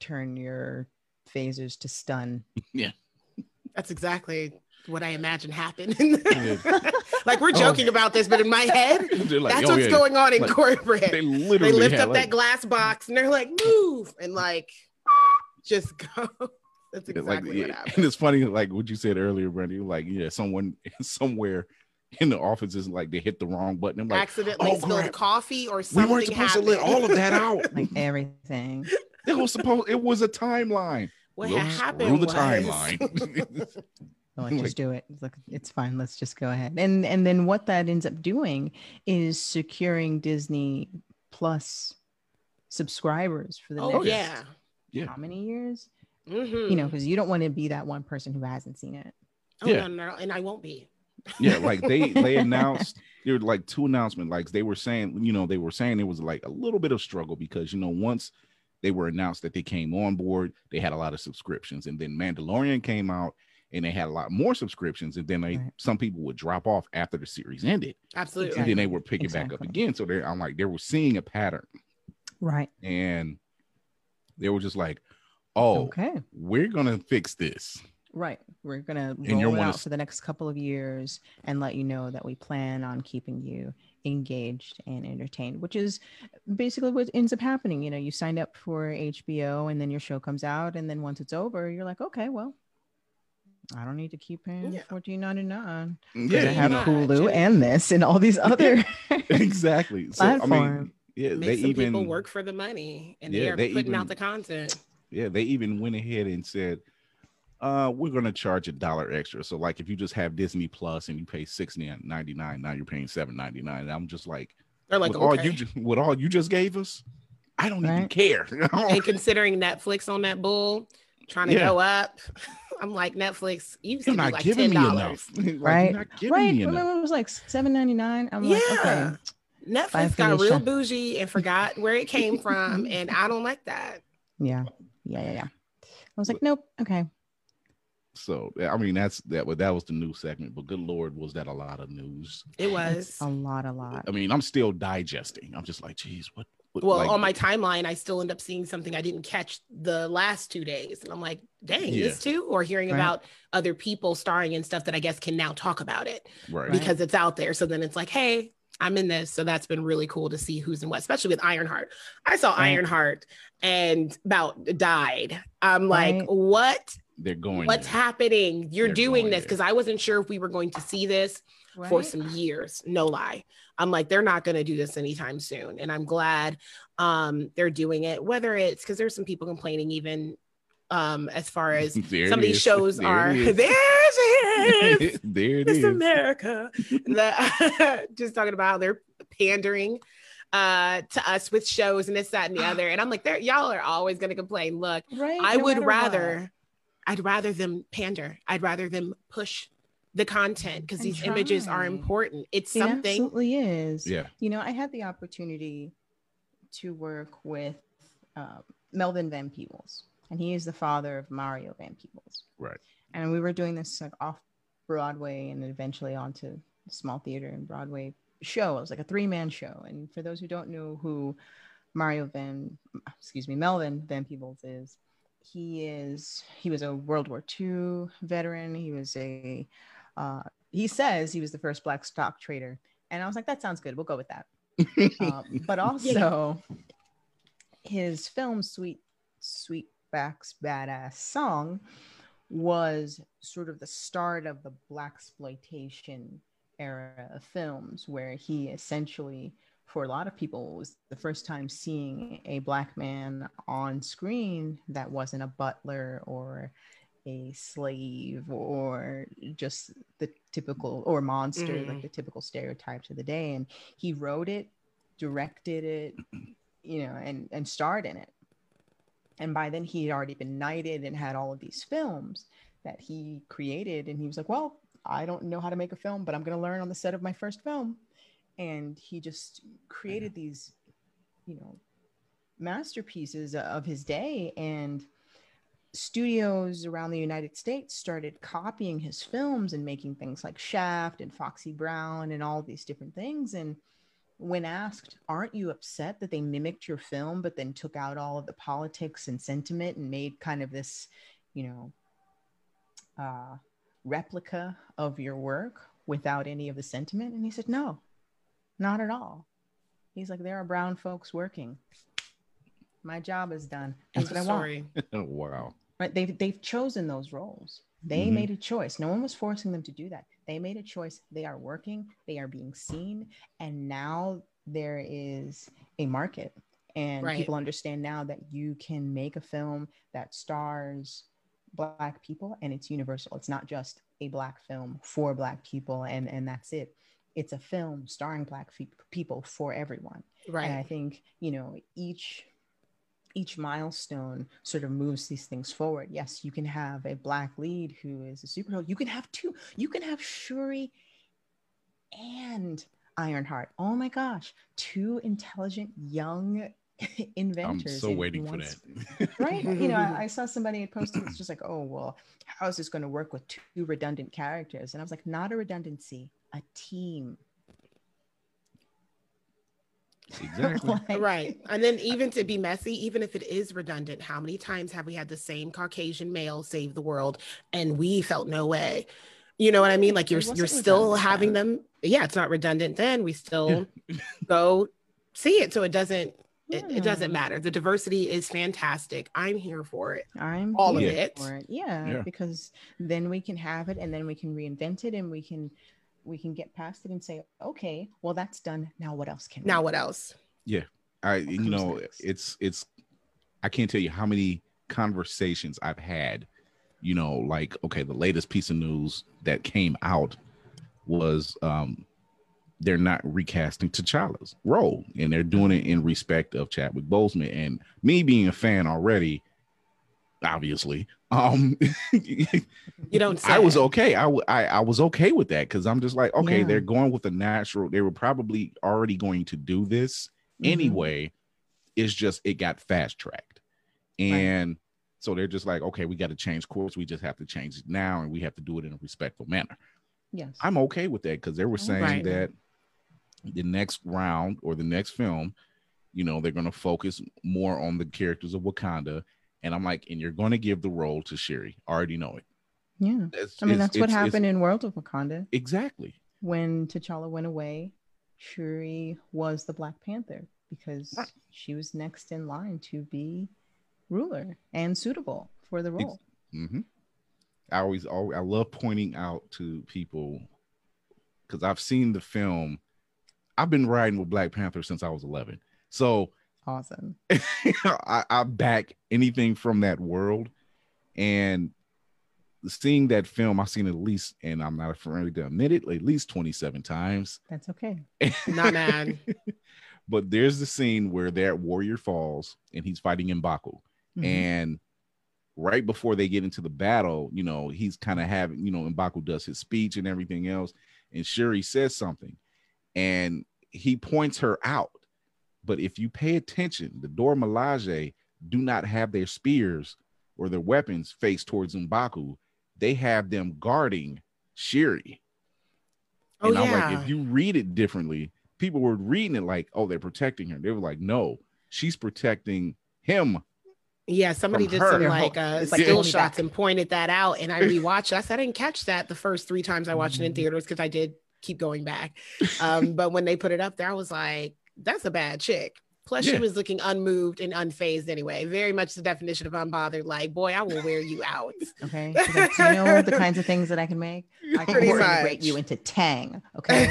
Speaker 3: turn your phasers to stun. Yeah.
Speaker 2: That's exactly what I imagine happened. Like we're oh, joking about this, but in my head,
Speaker 1: like,
Speaker 2: that's
Speaker 1: oh,
Speaker 2: what's
Speaker 1: yeah.
Speaker 2: going on in
Speaker 1: Like,
Speaker 2: corporate.
Speaker 1: They
Speaker 2: they lift
Speaker 1: had,
Speaker 2: up
Speaker 1: like,
Speaker 2: that glass box and they're like, move, and like, just go. That's
Speaker 1: like,
Speaker 2: exactly what
Speaker 1: yeah,
Speaker 2: happened.
Speaker 1: and it's funny, like what you said earlier, Brandy. Like, yeah, someone somewhere in the office is like they hit the wrong button. I'm like,
Speaker 2: Accidentally
Speaker 1: oh,
Speaker 2: spilled
Speaker 1: crap.
Speaker 2: coffee or something.
Speaker 1: we weren't supposed
Speaker 2: happened.
Speaker 1: to let all of that out.
Speaker 3: Like everything.
Speaker 1: It was supposed. It was a timeline.
Speaker 2: what
Speaker 1: We'll
Speaker 2: had
Speaker 1: screw the timeline.
Speaker 3: So let's
Speaker 1: Like-
Speaker 3: just do it. It's Like it's fine. Let's just go ahead. And and then what that ends up doing is securing Disney Plus subscribers for the
Speaker 2: oh
Speaker 3: next
Speaker 2: yeah,
Speaker 1: Yeah.
Speaker 3: how many years?
Speaker 2: Mhm.
Speaker 3: You know, because you don't want to be that one person who hasn't seen it.
Speaker 2: oh,
Speaker 1: Yeah.
Speaker 2: no, no, no, and I won't be.
Speaker 1: yeah like they they announced there were like two announcements like they were saying you know they were saying it was like a little bit of struggle because you know once they were announced that they came on board they had a lot of subscriptions and then mandalorian came out and they had a lot more subscriptions and then they
Speaker 3: Right.
Speaker 1: some people would drop off after the series ended
Speaker 2: Absolutely.
Speaker 1: and then they would pick it back up again so they i'm like they were seeing a pattern
Speaker 3: Right.
Speaker 1: and they were just like oh
Speaker 3: Okay.
Speaker 1: we're gonna fix this
Speaker 3: Right. We're gonna
Speaker 1: you're
Speaker 3: roll it out
Speaker 1: of-
Speaker 3: for the next couple of years and let you know that we plan on keeping you engaged and entertained, which is basically what ends up happening. You know, you signed up for HBO and then your show comes out, and then once it's over, you're like, okay, well, I don't need to keep paying
Speaker 2: Yeah.
Speaker 3: fourteen ninety nine.
Speaker 1: yeah
Speaker 3: I have
Speaker 1: know,
Speaker 3: Hulu and this and all these other
Speaker 1: exactly so i mean
Speaker 3: platform.
Speaker 1: yeah
Speaker 2: Make
Speaker 1: they
Speaker 2: some
Speaker 1: even
Speaker 2: people work for the money and they're
Speaker 1: they
Speaker 2: putting
Speaker 1: even-
Speaker 2: out the content.
Speaker 1: Yeah, they even went ahead and said, uh, we're gonna charge a dollar extra. So like if you just have Disney Plus and you pay six ninety nine, now you're paying seven ninety nine. And I'm just like,
Speaker 2: They're like,
Speaker 1: with all you ju- with all you just gave us, I don't even care.
Speaker 2: and considering Netflix on that bull trying to
Speaker 1: Yeah.
Speaker 2: go up, I'm like, Netflix, you used
Speaker 1: you're
Speaker 2: to be
Speaker 1: not
Speaker 2: like
Speaker 1: giving
Speaker 2: ten
Speaker 1: me
Speaker 2: dollars.
Speaker 1: enough. Like,
Speaker 3: Right.
Speaker 1: You're not giving
Speaker 3: right.
Speaker 1: me.
Speaker 3: Remember it was like seven ninety nine. I'm
Speaker 2: Yeah.
Speaker 3: like, okay.
Speaker 2: Netflix
Speaker 3: Bye,
Speaker 2: got real
Speaker 3: Felicia.
Speaker 2: bougie and forgot where it came from, and I don't like that.
Speaker 3: Yeah. Yeah. Yeah. Yeah. I was like, nope. Okay.
Speaker 1: So I mean that's that. But that was the news segment. But good lord, was that a lot of news?
Speaker 2: It was.
Speaker 3: It's a lot, a lot.
Speaker 1: I mean, I'm still digesting. I'm just like, geez, what? what
Speaker 2: Well,
Speaker 1: like,
Speaker 2: on my timeline, I still end up seeing something I didn't catch the last two days. And I'm like, dang,
Speaker 1: Yeah.
Speaker 2: this too? Or hearing
Speaker 3: Right.
Speaker 2: about other people starring in stuff that I guess can now talk about it
Speaker 1: right.
Speaker 3: Right.
Speaker 2: because it's out there. So then it's like, hey, I'm in this. So that's been really cool to see who's in what, especially with Ironheart. I saw
Speaker 3: Right.
Speaker 2: Ironheart and about died. I'm like, what?
Speaker 1: They're going.
Speaker 2: What's
Speaker 1: there.
Speaker 2: happening? You're
Speaker 1: They're
Speaker 2: doing this because I wasn't sure if we were going to see this for some years no lie i'm like they're not going to do this anytime soon and i'm glad um they're doing it whether it's because there's some people complaining even um as far as
Speaker 1: There
Speaker 2: some of these
Speaker 1: is.
Speaker 2: shows
Speaker 1: There
Speaker 2: are
Speaker 1: it
Speaker 2: there
Speaker 1: is.
Speaker 2: it is
Speaker 1: there
Speaker 2: it's
Speaker 1: is.
Speaker 2: america the, just talking about how they're pandering uh to us with shows and this that and the other and i'm like they're y'all are always going to complain look
Speaker 3: Right.
Speaker 2: I
Speaker 3: no
Speaker 2: would
Speaker 3: matter
Speaker 2: rather, I'd rather them pander. I'd rather them push the content because
Speaker 3: And
Speaker 2: these images are important. It's
Speaker 3: what. It
Speaker 2: something.
Speaker 3: absolutely is.
Speaker 1: Yeah.
Speaker 3: You know, I had the opportunity to work with uh, Melvin Van Peebles, and he is the father of Mario Van Peebles.
Speaker 1: Right.
Speaker 3: And we were doing this like off Broadway and eventually onto a small theater and Broadway show. It was like a three man show. And for those who don't know who Mario Van, excuse me, Melvin Van Peebles is, he is he was a World War II veteran. He was a uh, he says he was the first black stock trader, and I was like, that sounds good. We'll go with that. Um, but also, his film "Sweet Sweet Sweetback's Badass Song" was sort of the start of the black exploitation era of films, where he essentially, for a lot of people, was the first time seeing a black man on screen that wasn't a butler or a slave or just the typical or monster
Speaker 2: Mhm.
Speaker 3: like the typical stereotypes of the day. And he wrote it directed it you know and and starred in it. And by then he had already been knighted and had all of these films that he created. And he was like well i don't know how to make a film but i'm going to learn on the set of my first film and he just created these you know masterpieces of his day and studios around the United States started copying his films and making things like Shaft and Foxy Brown and all these different things. And when asked, aren't you upset that they mimicked your film, but then took out all of the politics and sentiment and made kind of this, you know, uh, replica of your work without any of the sentiment? And he said, no, not at all. He's like, there are brown folks working. My job is done. That's
Speaker 2: End
Speaker 3: what I want
Speaker 2: story.
Speaker 1: wow.
Speaker 3: right they've, they've chosen those roles they
Speaker 1: Mhm.
Speaker 3: made a choice no one was forcing them to do that they made a choice they are working they are being seen and now there is a market and
Speaker 2: Right.
Speaker 3: people understand now that you can make a film that stars black people and it's universal it's not just a black film for black people and and that's it it's a film starring black fe- people for everyone Right. and I think, you know, each each milestone sort of moves these things forward. Yes, you can have a black lead who is a superhero. You can have two. You can have Shuri and Ironheart. Oh my gosh, two intelligent young inventors.
Speaker 1: I'm so waiting for that.
Speaker 3: right? You know, I, I, saw somebody had posted. It's just like, oh well, how is this going to work with two redundant characters? And I was like, not a redundancy, a team.
Speaker 1: Exactly.
Speaker 2: like, right. And then even to be messy, even if it is redundant, how many times have we had the same Caucasian male save the world and we felt no way? You know what I mean? Like you're you're still having them. Yeah, it's not redundant. Then we still go see it, so it doesn't it, it, doesn't matter. The diversity is fantastic. I'm here for it.
Speaker 3: I'm all of it. it. Yeah, yeah, because then we can have it, and then we can reinvent it, and we can we can get past it and say, okay, well that's done. Now what else can?
Speaker 2: Now what else?
Speaker 1: Yeah, I you know next? it's it's I can't tell you how many conversations I've had. You know, like okay, the latest piece of news that came out was um they're not recasting T'Challa's role, and they're doing it in respect of Chadwick Boseman. And me being a fan already, obviously, um,
Speaker 2: you don't. Say.
Speaker 1: I was okay. I, I I was okay with that because I'm just like, okay, yeah. they're going with the natural. They were probably already going to do this mm-hmm. anyway. It's just it got fast tracked, and. Right. So they're just like, okay, we got to change course. We just have to change it now, and we have to do it in a respectful manner.
Speaker 3: Yes,
Speaker 1: I'm okay with that because they were saying right. that the next round or the next film, you know, they're going to focus more on the characters of Wakanda. And I'm like, and you're going to give the role to Shuri. I already know it.
Speaker 3: Yeah. It's, I mean, that's what happened in World of Wakanda.
Speaker 1: Exactly.
Speaker 3: When T'Challa went away, Shuri was the Black Panther because ah. she was next in line to be ruler and suitable for the role.
Speaker 1: Mm-hmm. I always, always, I love pointing out to people because I've seen the film I've been riding with Black Panther since I was 11. So
Speaker 3: awesome.
Speaker 1: I, I back anything from that world. And seeing that film, I've seen it at least, and I'm not afraid to admit it, at least 27 times.
Speaker 3: That's okay.
Speaker 2: not mad.
Speaker 1: but there's the scene where that warrior falls and he's fighting Mbaku. Mm-hmm. And right before they get into the battle, you know, he's kind of having, you know, Mbaku does his speech and everything else. And Shuri says something. And he points her out. But if you pay attention, the Dora Milaje do not have their spears or their weapons faced towards Mbaku. They have them guarding Shuri.
Speaker 2: Oh,
Speaker 1: and
Speaker 2: I'm
Speaker 1: yeah. like, if you read it differently, people were reading it like, oh, they're protecting her. They were like, no, she's protecting him.
Speaker 2: Yeah, somebody did her. some like uh, like still shots and pointed that out, and I rewatched. I said I didn't catch that the first three times I watched it in mm-hmm. theaters because I did keep going back. Um, but when they put it up there, I was like, that's a bad chick. Plus, yeah. she was looking unmoved and unfazed anyway. Very much the definition of unbothered. Like, boy, I will wear you out.
Speaker 3: Okay. So you know the kinds of things that I can make? I can integrate you into Tang. Okay.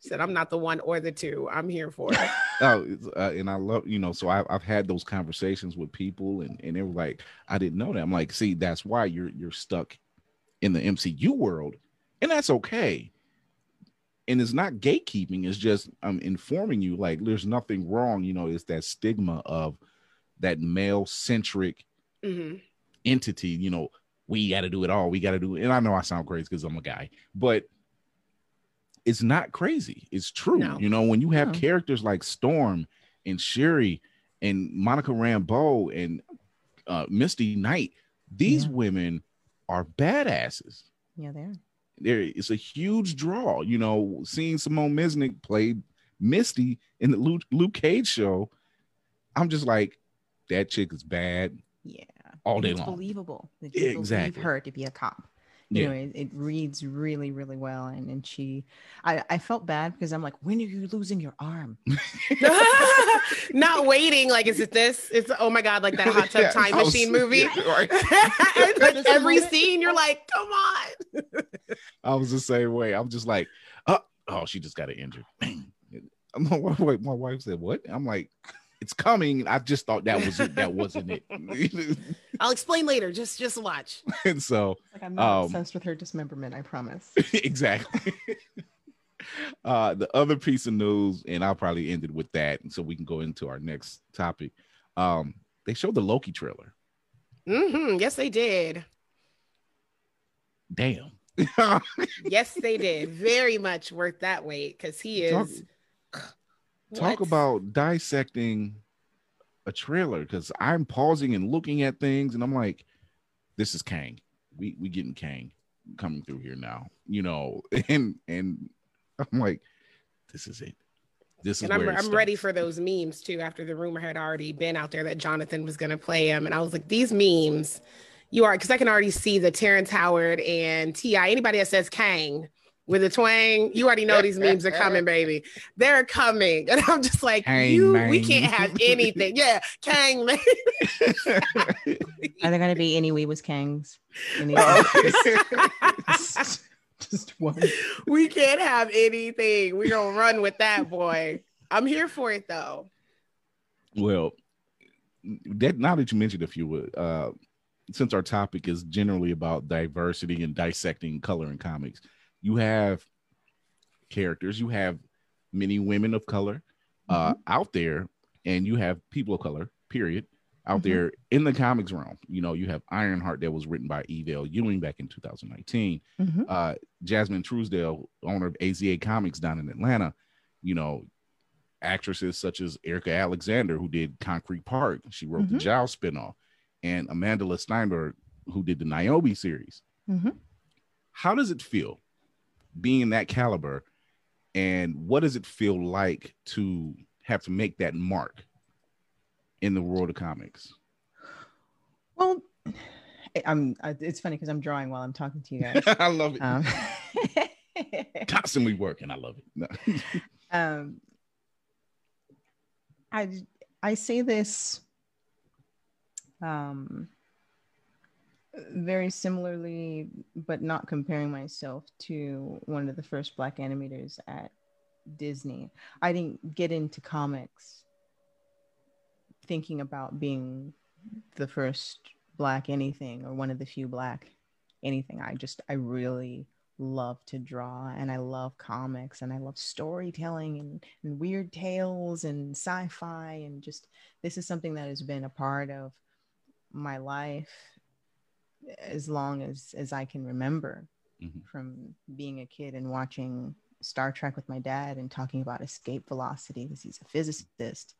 Speaker 2: Said, I'm not the one or the two. I'm here for it.
Speaker 1: oh, uh, and I love, you know, so I, I've had those conversations with people and, and they were like, I didn't know that. I'm like, see, that's why you're, you're stuck in the MCU world and that's okay and it's not gatekeeping it's just i'm um, informing you like there's nothing wrong you know it's that stigma of that male centric mm-hmm. entity you know we got to do it all we got to do it and i know i sound crazy because i'm a guy but it's not crazy it's true no. you know when you have no. characters like storm and shuri and monica rambeau and uh, misty knight these yeah. women are badasses
Speaker 3: yeah they are
Speaker 1: there it's a huge draw. You know, seeing Simone Missick play Misty in the Luke, Luke Cage show, I'm just like, that chick is bad.
Speaker 3: Yeah,
Speaker 1: all day
Speaker 3: it's
Speaker 1: long.
Speaker 3: Believable.
Speaker 1: exactly.
Speaker 3: Believe her to be a cop. You yeah. know, it, it, reads really, really well. And and she, I, I felt bad because I'm like, when are you losing your arm?
Speaker 2: Not waiting. Like, is it this? It's oh my god, like that hot tub yeah, time machine was, movie. like every scene, you're like, come on.
Speaker 1: I was the same way. I'm just like, oh, oh, she just got injured. my, wife, my wife said, "What?" I'm like, "It's coming." I just thought that was it. That wasn't it.
Speaker 2: I'll explain later. Just just watch.
Speaker 1: and so,
Speaker 3: like I'm not um, obsessed with her dismemberment. I promise.
Speaker 1: exactly. uh, the other piece of news, and I'll probably end it with that, and so we can go into our next topic. Um, they showed the Loki trailer.
Speaker 2: Mm-hmm. Yes, they did.
Speaker 1: Damn.
Speaker 2: yes, they did. Very much worth that wait because he is.
Speaker 1: Talk, talk about dissecting a trailer because I'm pausing and looking at things, and I'm like, "This is Kang. We we getting Kang coming through here now." You know, and and I'm like, "This is it. This is."
Speaker 2: And I'm I'm ready for those memes too. After the rumor had already been out there that Jonathan was going to play him, and I was like, "These memes." you are because I can already see the Terrence Howard and T.I. Anybody that says Kang with a twang, you already know these memes are coming, baby. They're coming. And I'm just like, Kang, you, man. we can't have anything. Yeah, Kang, man.
Speaker 3: are there gonna be any We Was Kangs? Any
Speaker 2: just, just one. We can't have anything. We're gonna run with that boy. I'm here for it though.
Speaker 1: Well, that now that you mentioned a few uh since our topic is generally about diversity and dissecting color in comics, you have characters, you have many women of color uh, mm-hmm. out there, and you have people of color, period, out mm-hmm. there in the comics realm. You know, you have Ironheart that was written by Eve L. Ewing back in 2019. Mm-hmm. Uh, Jazmin Truesdale, owner of AZA Comics down in Atlanta, you know, actresses such as Erika Alexander, who did Concrete Park. She wrote the mm-hmm. Giles spinoff and Amandla Stenberg, who did the Niobe series. Mm-hmm. How does it feel being that caliber? And what does it feel like to have to make that mark in the world of comics?
Speaker 3: Well, I'm. It's funny because I'm drawing while I'm talking to you guys.
Speaker 1: I love it. Um, Constantly working. I love it. No. um,
Speaker 3: I I say this um, very similarly, but not comparing myself to one of the first black animators at Disney. I didn't get into comics thinking about being the first black anything or one of the few black anything. I just, I really love to draw and I love comics and I love storytelling and, and weird tales and sci fi. And just, this is something that has been a part of my life as long as as I can remember mm-hmm. from being a kid and watching Star Trek with my dad and talking about escape velocity because he's a physicist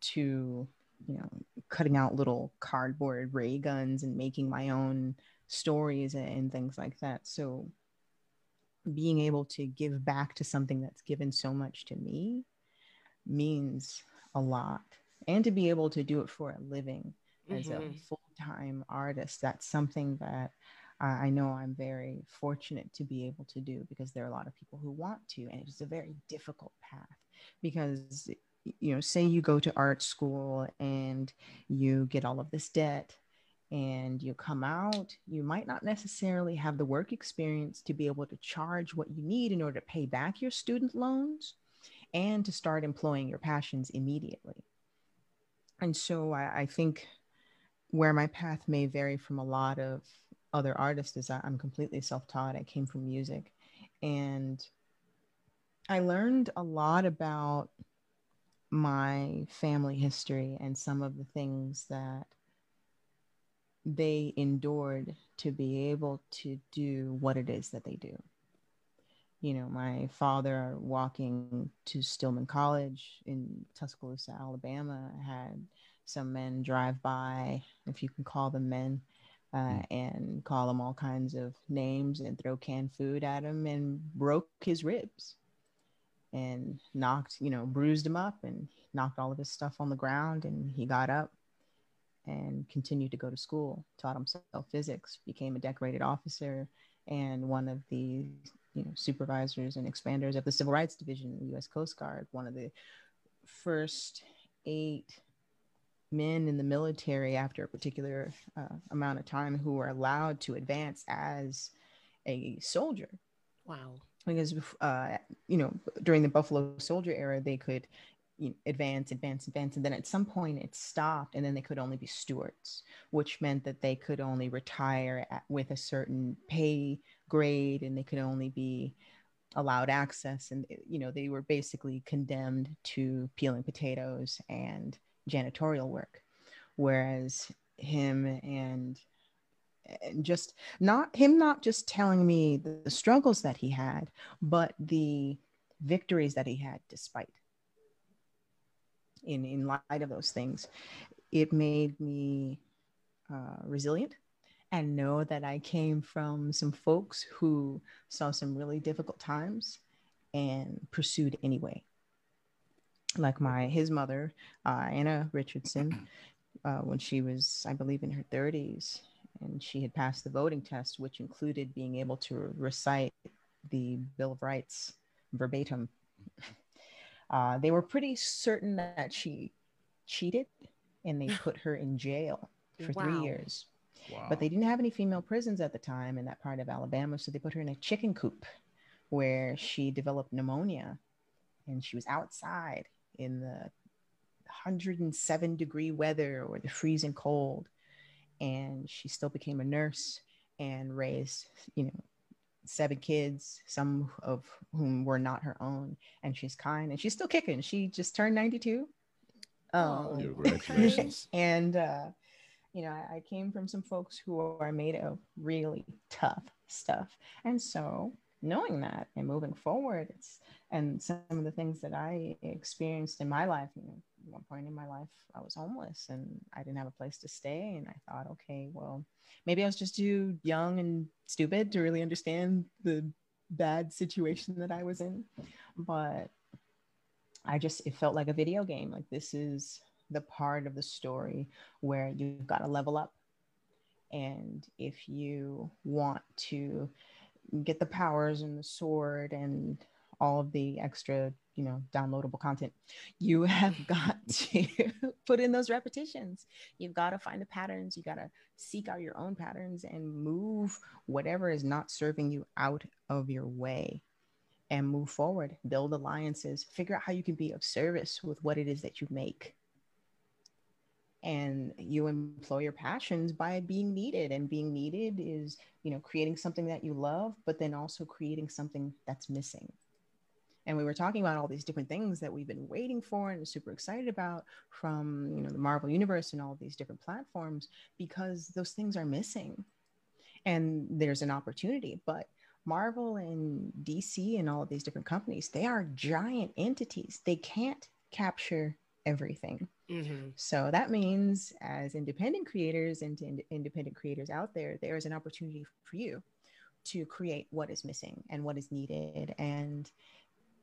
Speaker 3: to you know cutting out little cardboard ray guns and making my own stories and, and things like that so being able to give back to something that's given so much to me means a lot and to be able to do it for a living as mm-hmm. a full-time artist that's something that I know I'm very fortunate to be able to do because there are a lot of people who want to, and it's a very difficult path because, you know, say you go to art school and you get all of this debt and you come out, you might not necessarily have the work experience to be able to charge what you need in order to pay back your student loans and to start employing your passions immediately. And so I, I think where my path may vary from a lot of other artists is I'm completely self-taught. I came from music and I learned a lot about my family history and some of the things that they endured to be able to do what it is that they do. You know, my father walking to Stillman College in Tuscaloosa, Alabama, had some men drive by, if you can call them men, uh, mm. and call him all kinds of names and throw canned food at him and broke his ribs and knocked, you know, bruised him up and knocked all of his stuff on the ground. And he got up and continued to go to school, taught himself physics, became a decorated officer and one of the you know supervisors and expanders of the Civil Rights Division in the U.S. Coast Guard, one of the first eight men in the military after a particular uh, amount of time who were allowed to advance as a soldier.
Speaker 2: Wow.
Speaker 3: Because, uh, you know, during the Buffalo Soldier era, they could you know, advance, advance, advance. And then at some point it stopped, and then they could only be stewards, which meant that they could only retire at, with a certain pay grade and they could only be allowed access and you know they were basically condemned to peeling potatoes and janitorial work whereas him and and just not him not just telling me the, the struggles that he had but the victories that he had despite in in light of those things it made me uh, resilient and know that I came from some folks who saw some really difficult times and pursued anyway. Like my his mother, uh, Anna Richardson, uh, when she was, I believe, in her 30s, and she had passed the voting test, which included being able to recite the Bill of Rights verbatim. Uh, they were pretty certain that she cheated, and they put her in jail for wow. three years Wow. but they didn't have any female prisons at the time in that part of Alabama. So they put her in a chicken coop where she developed pneumonia and she was outside in the 107 degree weather or the freezing cold. And she still became a nurse and raised, you know, seven kids, some of whom were not her own. And she's kind and she's still kicking. She just turned 92. Um, congratulations. and uh, you know, I, I came from some folks who are made of really tough stuff. And so knowing that and moving forward, it's and some of the things that I experienced in my life, you know, at one point in my life, I was homeless and I didn't have a place to stay. And I thought, okay, well, maybe I was just too young and stupid to really understand the bad situation that I was in. But I just, it felt like a video game. Like, this is the part of the story where you've got to level up. And if you want to get the powers and the sword and all of the extra, you know, downloadable content, you have got to put in those repetitions. You've got to find the patterns. You got to seek out your own patterns and move whatever is not serving you out of your way and move forward, build alliances, figure out how you can be of service with what it is that you make and you employ your passions by being needed and being needed is you know creating something that you love but then also creating something that's missing. And we were talking about all these different things that we've been waiting for and super excited about from you know the marvel universe and all these different platforms because those things are missing. And there's an opportunity but marvel and dc and all of these different companies they are giant entities. They can't capture everything Mm-hmm. So that means, as independent creators and ind- independent creators out there, there is an opportunity for you to create what is missing and what is needed. And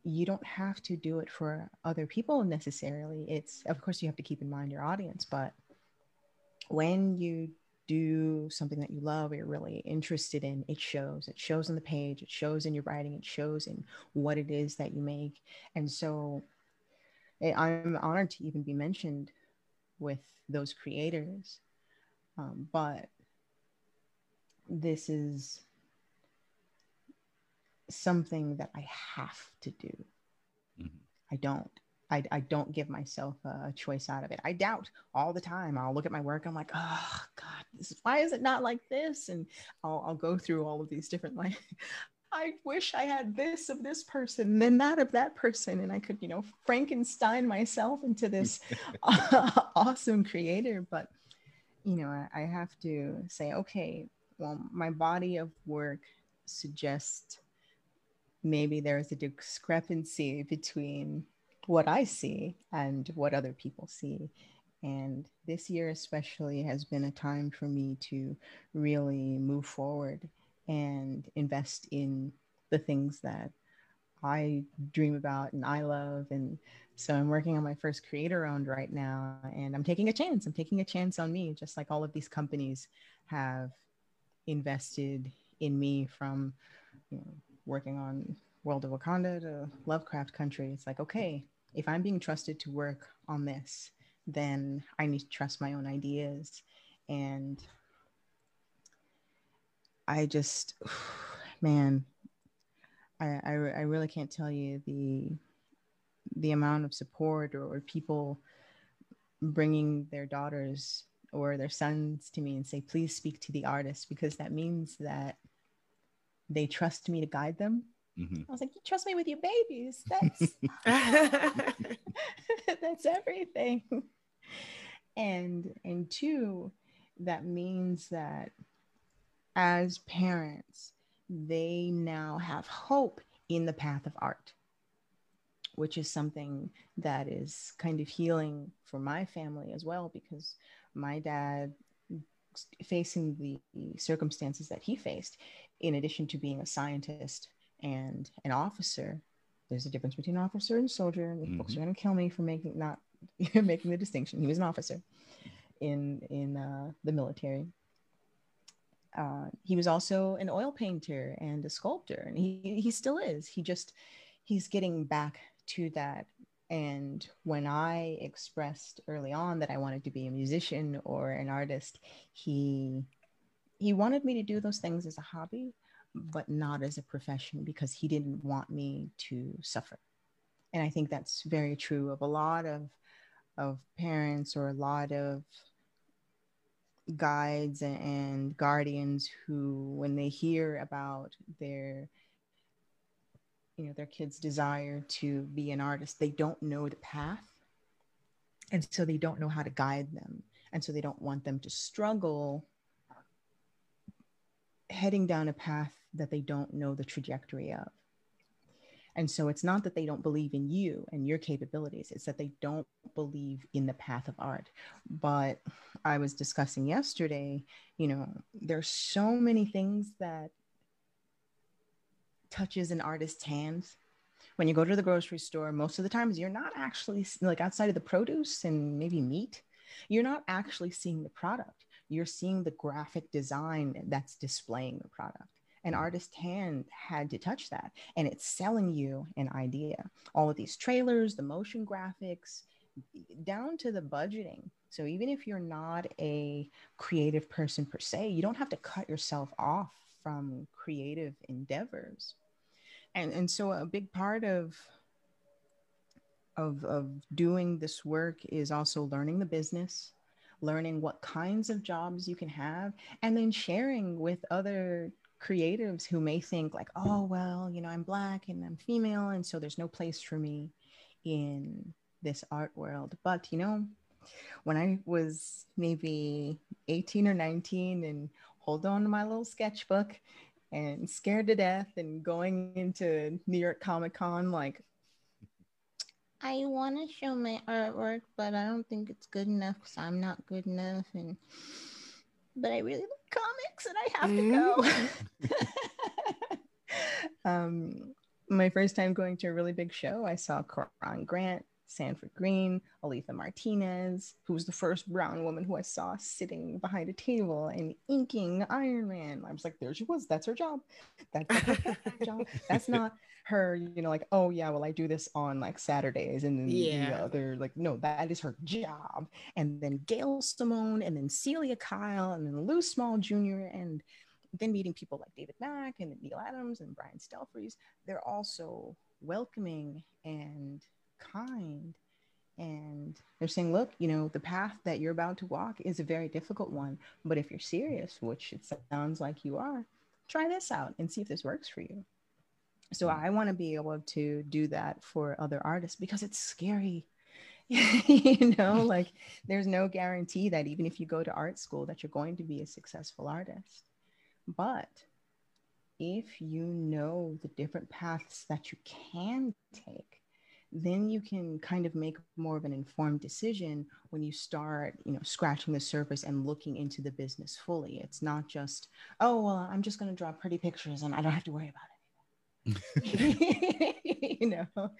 Speaker 3: you don't have to do it for other people necessarily. It's, of course, you have to keep in mind your audience, but when you do something that you love or you're really interested in, it shows. It shows on the page, it shows in your writing, it shows in what it is that you make. And so I'm honored to even be mentioned with those creators. Um, but this is something that I have to do. Mm-hmm. I don't. I, I don't give myself a choice out of it. I doubt all the time. I'll look at my work. I'm like, oh God, this is, why is it not like this? And I'll, I'll go through all of these different like I wish I had this of this person, then that of that person, and I could, you know, Frankenstein myself into this awesome creator. But, you know, I, I have to say, okay, well, my body of work suggests maybe there's a discrepancy between what I see and what other people see. And this year, especially, has been a time for me to really move forward and invest in the things that I dream about and I love. And so I'm working on my first creator owned right now, and I'm taking a chance. I'm taking a chance on me, just like all of these companies have invested in me from you know, working on World of Wakanda to Lovecraft Country. It's like, okay, if I'm being trusted to work on this, then I need to trust my own ideas. And I just, man, I, I, I really can't tell you the the amount of support or, or people bringing their daughters or their sons to me and say, please speak to the artist because that means that they trust me to guide them Mm-hmm. I was like, you trust me with your babies. That's that's everything. And and two, that means that as parents, they now have hope in the path of art, which is something that is kind of healing for my family as well, because my dad facing the circumstances that he faced, in addition to being a scientist and an officer, there's a difference between officer and soldier. And mm-hmm. folks are going to kill me for making not making the distinction. He was an officer in in uh, the military. Uh, he was also an oil painter and a sculptor, and he he still is. He just he's getting back to that and when I expressed early on that I wanted to be a musician or an artist, he he wanted me to do those things as a hobby, but not as a profession because he didn't want me to suffer. And I think that's very true of a lot of of parents or a lot of guides and guardians who when they hear about their you know their kids desire to be an artist they don't know the path. And so they don't know how to guide them. And so they don't want them to struggle heading down a path that they don't know the trajectory of and so it's not that they don't believe in you and your capabilities it's that they don't believe in the path of art. But i was discussing yesterday you know there's so many things that touches an artist's hands. When you go to the grocery store most of the times you're not actually like outside of the produce and maybe meat you're not actually seeing the product. You're seeing the graphic design that's displaying the product an artist's hand had to touch that and it's selling you an idea. All of these trailers the motion graphics down to the budgeting. So even if you're not a creative person per se you don't have to cut yourself off from creative endeavors. And and so a big part of of of doing this work is also learning the business learning what kinds of jobs you can have and then sharing with other creatives who may think like oh well you know i'm black and i'm female and so there's no place for me in this art world but you know when i was maybe 18 or 19 and hold on to my little sketchbook and scared to death and going into New York Comic Con like I want to show my artwork, but I don't think it's good enough because I'm not good enough. And but I really comics, and I have to go. Mm-hmm. um, my first time going to a really big show, I saw Keron Grant Sanford Greene, Alitha Martinez, who was the first brown woman who I saw sitting behind a table and inking Iron Man. I was like, there she was. That's her job. That's her job. That's not her, you know, like, oh yeah, well, I do this on like Saturdays. And then yeah. the other, like, no, that is her job. And then Gail Simone, and then Celia Kyle, and then Lou Small Jr. and then meeting people like David Mack and Neal Adams and Brian Stelfreeze, they're also welcoming and kind. And they're saying look you know the path that you're about to walk is a very difficult one. But if you're serious which it sounds like you are try this out and see if this works for you. So hmm. i want to be able to do that for other artists because it's scary. You know like there's no guarantee that even if you go to art school that you're going to be a successful artist. But if you know the different paths that you can take then you can kind of make more of an informed decision when you start you know scratching the surface and looking into the business fully. It's not just oh well i'm just going to draw pretty pictures and i don't have to worry about it. You know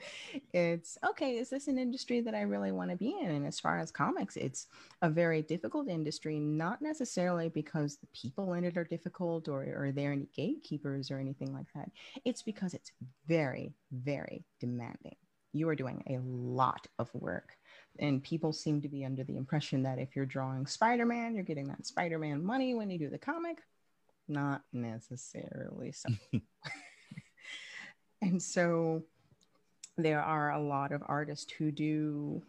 Speaker 3: it's okay is this an industry that i really want to be in? And as far as comics it's a very difficult industry not necessarily because the people in it are difficult or are there any gatekeepers or anything like that. It's because it's very very demanding you are doing a lot of work. And people seem to be under the impression that if you're drawing Spider Man, you're getting that Spider Man money when you do the comic. Not necessarily so. and so there are a lot of artists who do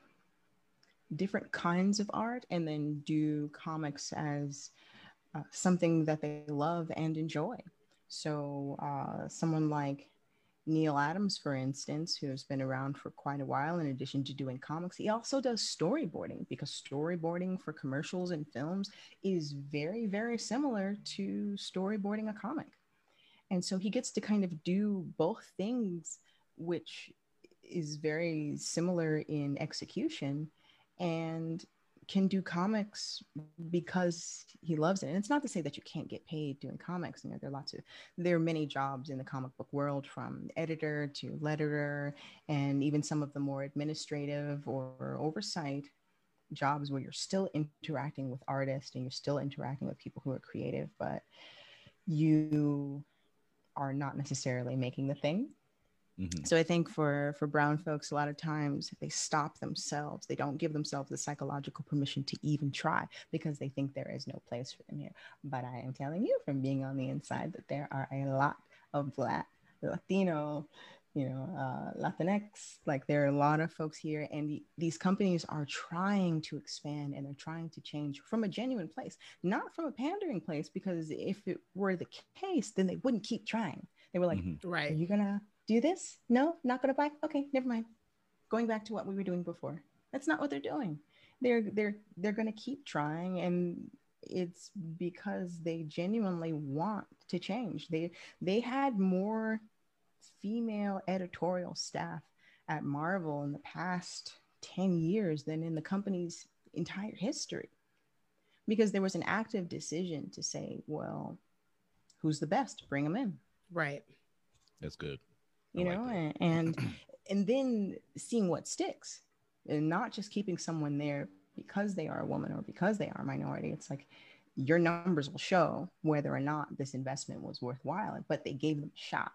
Speaker 3: different kinds of art and then do comics as uh, something that they love and enjoy. So, uh, someone like Neal Adams, for instance, who has been around for quite a while, in addition to doing comics, he also does storyboarding because storyboarding for commercials and films is very, very similar to storyboarding a comic. And so he gets to kind of do both things, which is very similar in execution. And can do comics because he loves it. And it's not to say that you can't get paid doing comics. You know, there are lots of there are many jobs in the comic book world, from editor to letterer, and even some of the more administrative or oversight jobs where you're still interacting with artists and you're still interacting with people who are creative, but you are not necessarily making the thing Mm-hmm. So I think for for brown folks, a lot of times they stop themselves. They don't give themselves the psychological permission to even try because they think there is no place for them here. But I am telling you from being on the inside that there are a lot of Black, Latino, you know, uh, Latinx. Like there are a lot of folks here, and the, these companies are trying to expand and they're trying to change from a genuine place, not from a pandering place. Because if it were the case, then they wouldn't keep trying. They were like, mm-hmm. "Right, are you gonna do this? No, not going to buy. Okay, never mind. Going back to what we were doing before. That's not what they're doing. They're they're they're going to keep trying and it's because they genuinely want to change. They they had more female editorial staff at Marvel in the past 10 years than in the company's entire history. Because there was an active decision to say, well, who's the best? Bring them in.
Speaker 2: Right.
Speaker 1: That's good
Speaker 3: you know and, and and then seeing what sticks and not just keeping someone there because they are a woman or because they are a minority. It's like your numbers will show whether or not this investment was worthwhile but they gave them a shot.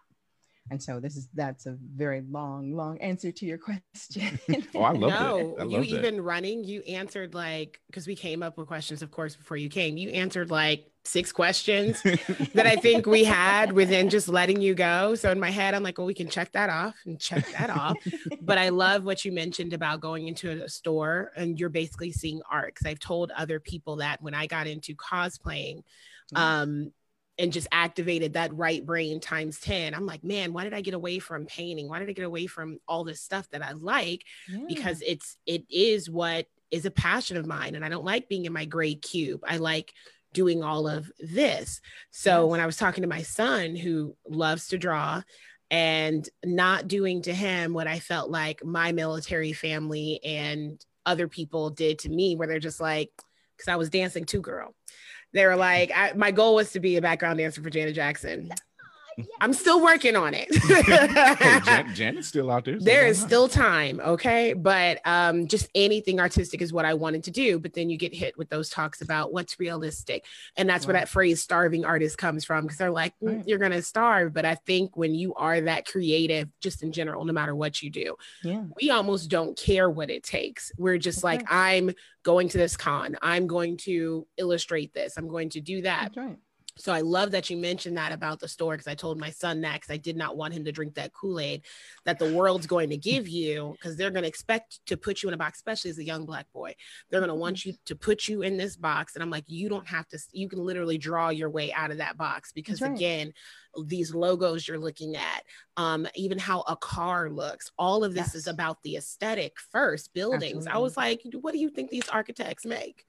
Speaker 3: And so this is that's a very long, long answer to your question.
Speaker 1: oh, I love no,
Speaker 2: you even running, you answered like because we came up with questions, of course, before you came. You answered like six questions that I think we had within just letting you go. So in my head, I'm like, well, we can check that off and check that off. But I love what you mentioned about going into a store and you're basically seeing art. Because I've told other people that when I got into cosplaying, mm-hmm. um, and just activated that right brain times 10 i'm like man why did i get away from painting why did i get away from all this stuff that i like yeah. because it's it is what is a passion of mine and i don't like being in my gray cube i like doing all of this so yes. when i was talking to my son who loves to draw and not doing to him what i felt like my military family and other people did to me where they're just like because i was dancing too girl they were like, I, my goal was to be a background dancer for Janet Jackson. I'm still working on it.
Speaker 1: hey, Jan- Janet's still out there.
Speaker 2: So there is still time. Okay. But um, just anything artistic is what I wanted to do. But then you get hit with those talks about what's realistic. And that's right. where that phrase starving artist comes from because they're like, mm, right. you're going to starve. But I think when you are that creative, just in general, no matter what you do, yeah. we almost don't care what it takes. We're just okay. like, I'm going to this con, I'm going to illustrate this, I'm going to do that. That's right so I love that you mentioned that about the store because I told my son that because I did not want him to drink that Kool Aid that the world's going to give you because they're going to expect to put you in a box, especially as a young black boy. They're going to want you to put you in this box. And I'm like, you don't have to, you can literally draw your way out of that box because, right. again, these logos you're looking at, um, even how a car looks, all of this yes. is about the aesthetic first, buildings. Absolutely. I was like, what do you think these architects make?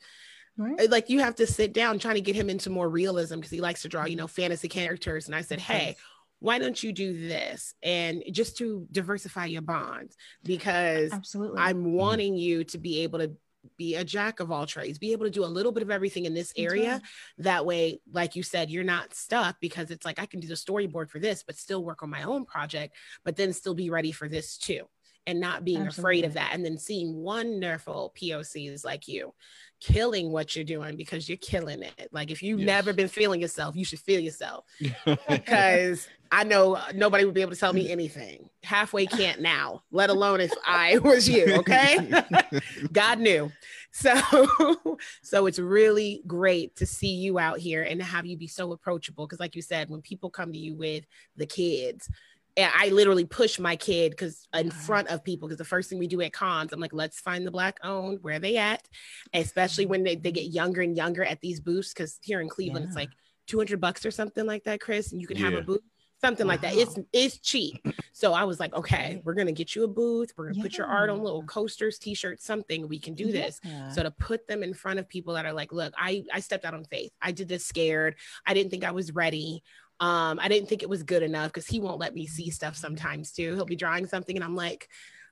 Speaker 2: Right. Like you have to sit down trying to get him into more realism because he likes to draw, you know, fantasy characters. And I said, hey, why don't you do this? And just to diversify your bonds, because Absolutely. I'm mm-hmm. wanting you to be able to be a jack of all trades, be able to do a little bit of everything in this area. Right. That way, like you said, you're not stuck because it's like I can do the storyboard for this, but still work on my own project, but then still be ready for this too and not being Absolutely. afraid of that and then seeing wonderful POCs like you killing what you're doing because you're killing it. Like if you've yes. never been feeling yourself, you should feel yourself. because I know uh, nobody would be able to tell me anything. Halfway can't now, let alone if I was you, okay? God knew. So so it's really great to see you out here and to have you be so approachable because like you said when people come to you with the kids I literally push my kid because in front of people, because the first thing we do at cons, I'm like, let's find the black owned, where they at? Especially mm-hmm. when they, they get younger and younger at these booths. Cause here in Cleveland, yeah. it's like 200 bucks or something like that, Chris. And you can yeah. have a booth something like that. It's it's cheap. So I was like, okay, we're gonna get you a booth. We're gonna put your art on little coasters, t-shirts, something. We can do this. So to put them in front of people that are like, look, I I stepped out on faith. I did this scared. I didn't think I was ready. Um, I didn't think it was good enough because he won't let me see stuff sometimes too. He'll be drawing something and I'm like,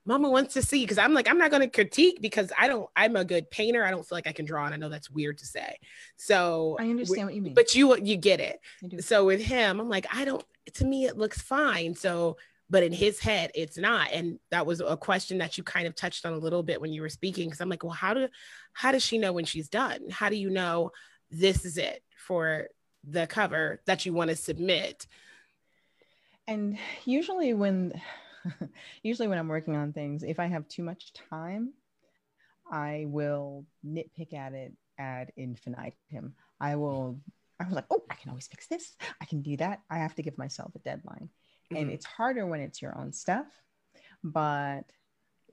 Speaker 2: Mama wants to see because I'm like, I'm not going to critique because I don't, I'm a good painter. I don't feel like I can draw. And I know that's weird to say. So
Speaker 3: I understand what you mean.
Speaker 2: but you you get it. So with him, I'm like, I don't. To me, it looks fine. So, but in his head, it's not. And that was a question that you kind of touched on a little bit when you were speaking. Because I'm like, well, how do how does she know when she's done? How do you know this is it for the cover that you want to submit?
Speaker 3: and usually when usually when i'm working on things if i have too much time i will nitpick at it ad infinitum i will i was like oh i can always fix this i can do that i have to give myself a deadline and
Speaker 2: Mhm.
Speaker 3: it's harder when it's your own stuff but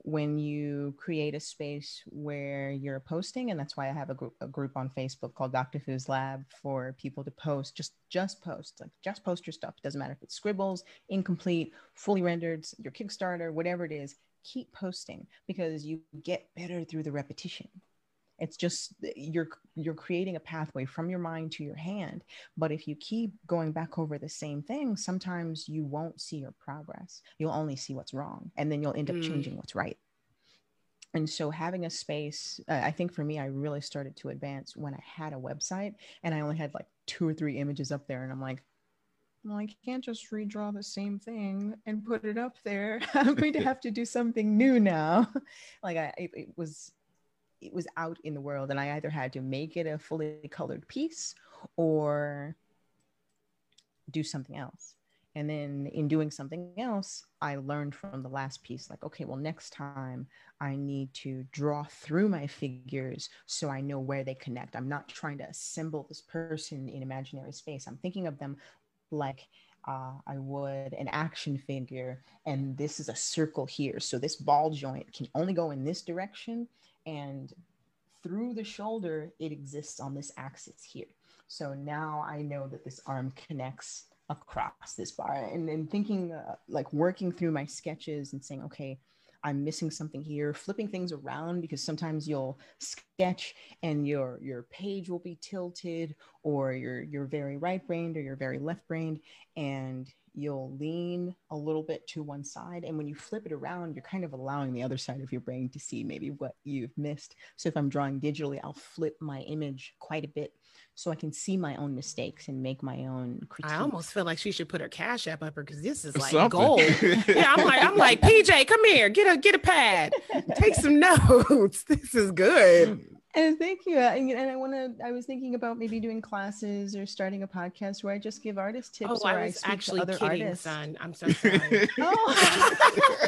Speaker 3: when you create a space where you're posting and that's why i have a group, a group on facebook called dr Fu's lab for people to post just just post like just post your stuff. It doesn't matter if it's scribbles incomplete fully rendered your kickstarter whatever it is keep posting because you get better through the repetition it's just you're you're creating a pathway from your mind to your hand but if you keep going back over the same thing sometimes you won't see your progress you'll only see what's wrong and then you'll end up
Speaker 2: Mm.
Speaker 3: changing what's right and so having a space uh, i think for me i really started to advance when i had a website and i only had like two or three images up there and i'm like well, I can't just redraw the same thing and put it up there. I'm going to have to do something new now. like I, it, it was, it was out in the world, and I either had to make it a fully colored piece or do something else. And then in doing something else, I learned from the last piece, like, okay, well, next time I need to draw through my figures so I know where they connect. I'm not trying to assemble this person in imaginary space. I'm thinking of them like uh, I would an action figure, and this is a circle here. So this ball joint can only go in this direction, and through the shoulder, it exists on this axis here. So now I know that this arm connects across this bar, and then thinking uh, like working through my sketches and saying, okay, I'm missing something here, flipping things around because sometimes you'll sketch and your your page will be tilted or you're you're very right brained or you're very left brained and you'll lean a little bit to one side and when you flip it around you're kind of allowing the other side of your brain to see maybe what you've missed so if i'm drawing digitally i'll flip my image quite a bit so i can see my own mistakes and make my own critique
Speaker 2: I almost feel like she should put her cash app up her because this is like
Speaker 1: Something.
Speaker 2: gold. yeah, I'm like, I'm like, PJ, come here, get a get a pad, take some notes. This is good.
Speaker 3: And thank you. Uh, And, and I want to, I was thinking about maybe doing classes or starting a podcast where I just give artist tips
Speaker 2: Oh,
Speaker 3: or
Speaker 2: I
Speaker 3: I
Speaker 2: was
Speaker 3: speak
Speaker 2: actually
Speaker 3: to other
Speaker 2: kidding,
Speaker 3: artists.
Speaker 2: son. I'm so sorry.
Speaker 3: Oh.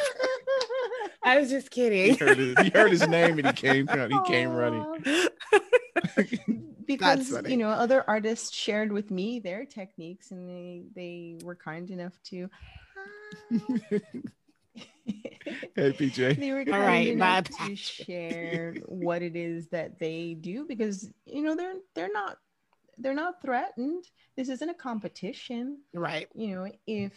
Speaker 2: I was just
Speaker 1: he,
Speaker 2: kidding.
Speaker 1: heard his, he heard his name and he came he came running.
Speaker 3: Because you know other artists shared with me their techniques and they they were kind enough to
Speaker 1: Hey PJ.
Speaker 3: they were
Speaker 2: All right,
Speaker 3: enough
Speaker 2: bye,
Speaker 3: to share what it is that they do because you know they're they're not they're not threatened this isn't a competition
Speaker 2: right.
Speaker 3: you know if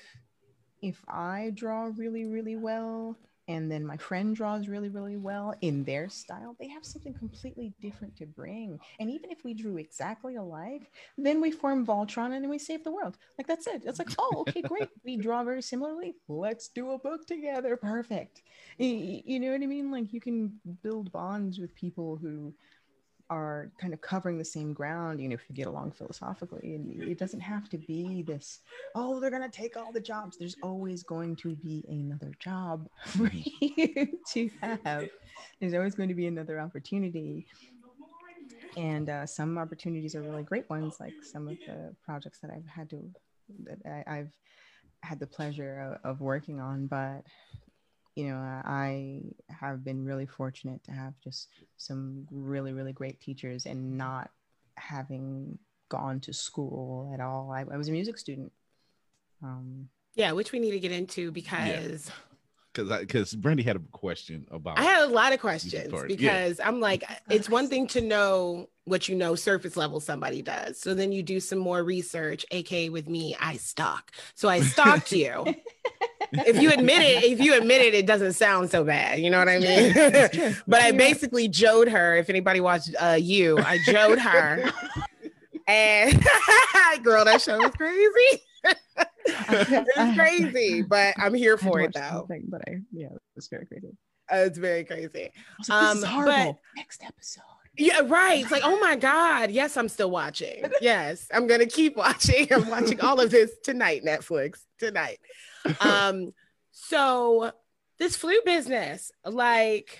Speaker 3: if i draw really really well and then my friend draws really really well in their style they have something completely different to bring. And even if we drew exactly alike then we form voltron and then we save the world. Like that's it. It's like oh okay great. We draw very similarly. Let's do a book together. Perfect. You know what i mean? Like you can build bonds with people who are kind of covering the same ground, you know, if you get along philosophically. And it doesn't have to be this, oh, they're going to take all the jobs. There's always going to be another job for you to have. There's always going to be another opportunity. And uh, some opportunities are really great ones, like some of the projects that I've had to, that I, I've had the pleasure of, of working on. But you know, I have been really fortunate to have just some really, really great teachers and not having gone to school at all. I, I was a music student. Um,
Speaker 2: Yeah, which we need to get into because
Speaker 1: because because Brandy had a question about.
Speaker 2: I had a lot of questions
Speaker 1: part, yeah.
Speaker 2: because I'm like, it's one thing to know what you know surface level somebody does. So then you do some more research, aka with me, I stalk. So I stalked you. if you admit it, if you admit it, it doesn't sound so bad. You know what I mean? but I basically jode her. If anybody watched uh, you, I jode her. And girl, that show was crazy. It's crazy, but I'm here
Speaker 3: I had to
Speaker 2: for it
Speaker 3: watch the whole
Speaker 2: though.
Speaker 3: thing, but I yeah, it was very crazy.
Speaker 2: Uh, it's very crazy.
Speaker 3: I was like, this
Speaker 2: Um,
Speaker 3: is
Speaker 2: but-
Speaker 3: horrible. Next episode.
Speaker 2: Yeah, right. It's like, oh my God. Yes, I'm still watching. Yes, I'm gonna keep watching. I'm watching all of this tonight, Netflix, tonight. Um, so this flute business, like,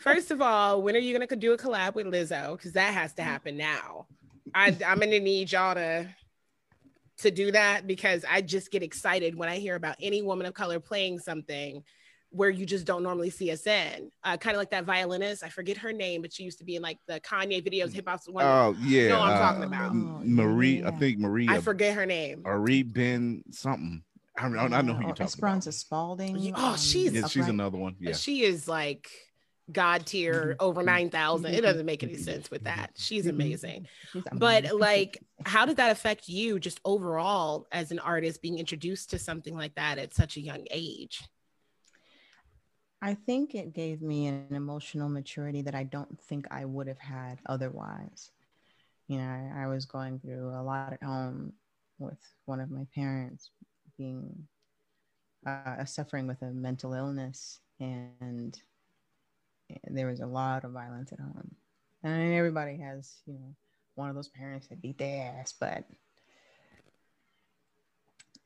Speaker 2: first of all, when are you gonna do a collab with Lizzo? Because that has to happen now. I, I'm gonna need y'all to to do that because I just get excited when I hear about any woman of color playing something where you just don't normally see us in. Uh, kind of like that violinist. I forget her name, but she used to be in like the Kanye videos, hip one.
Speaker 1: Oh yeah,
Speaker 2: No, I'm
Speaker 1: uh,
Speaker 2: talking about.
Speaker 1: Marie. I think Marie.
Speaker 2: I forget her name.
Speaker 1: Marie Ben something. I, don't- I know who you're
Speaker 3: or
Speaker 1: talking
Speaker 3: Esperanza
Speaker 1: about.
Speaker 3: Spalding.
Speaker 2: Oh, she's- um,
Speaker 1: Yeah, she's
Speaker 3: Upright.
Speaker 1: another one. Yeah.
Speaker 2: She is like God tier mm-hmm. over 9,000. It doesn't make any sense with that. Mm-hmm. She's amazing. But like, how did that affect you just overall as an artist being introduced to something like that at such a young age?
Speaker 3: I think it gave me an emotional maturity that I don't think I would have had otherwise. You know, I, I was going through a lot at home with one of my parents being uh, suffering with a mental illness, and there was a lot of violence at home. And everybody has, you know, one of those parents that beat their ass, but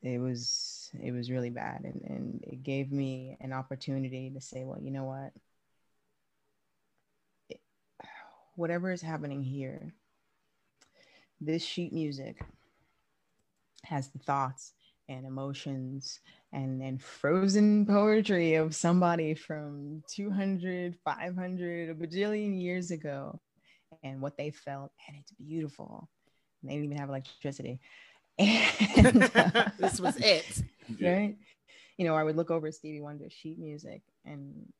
Speaker 3: it was it was really bad and, and it gave me an opportunity to say well you know what It- whatever is happening here this sheet music has the thoughts and emotions and and frozen poetry of somebody from 200 500 a bajillion years ago and what they felt and it's beautiful. And they didn't even have electricity. And uh,
Speaker 2: this was it.
Speaker 3: right? You know i would look over stevie wonder's sheet music and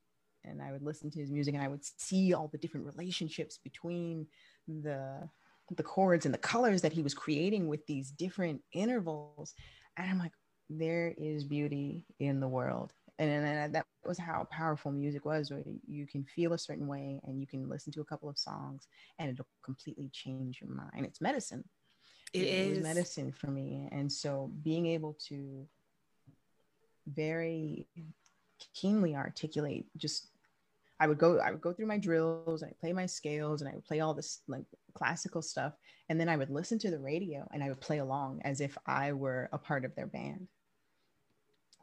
Speaker 3: and i would listen to his music and i would see all the different relationships between the the chords and the colors that he was creating with these different intervals and i'm like there is beauty in the world. And, and that was how powerful music was where you can feel a certain way and you can listen to a couple of songs and it'll completely change your mind. It's medicine.
Speaker 2: It
Speaker 3: was
Speaker 2: is.
Speaker 3: medicine for me. And so being able to very keenly articulate just i would go i would go through my drills and i play my scales and i would play all this like classical stuff. And then i would listen to the radio and i would play along as if i were a part of their band.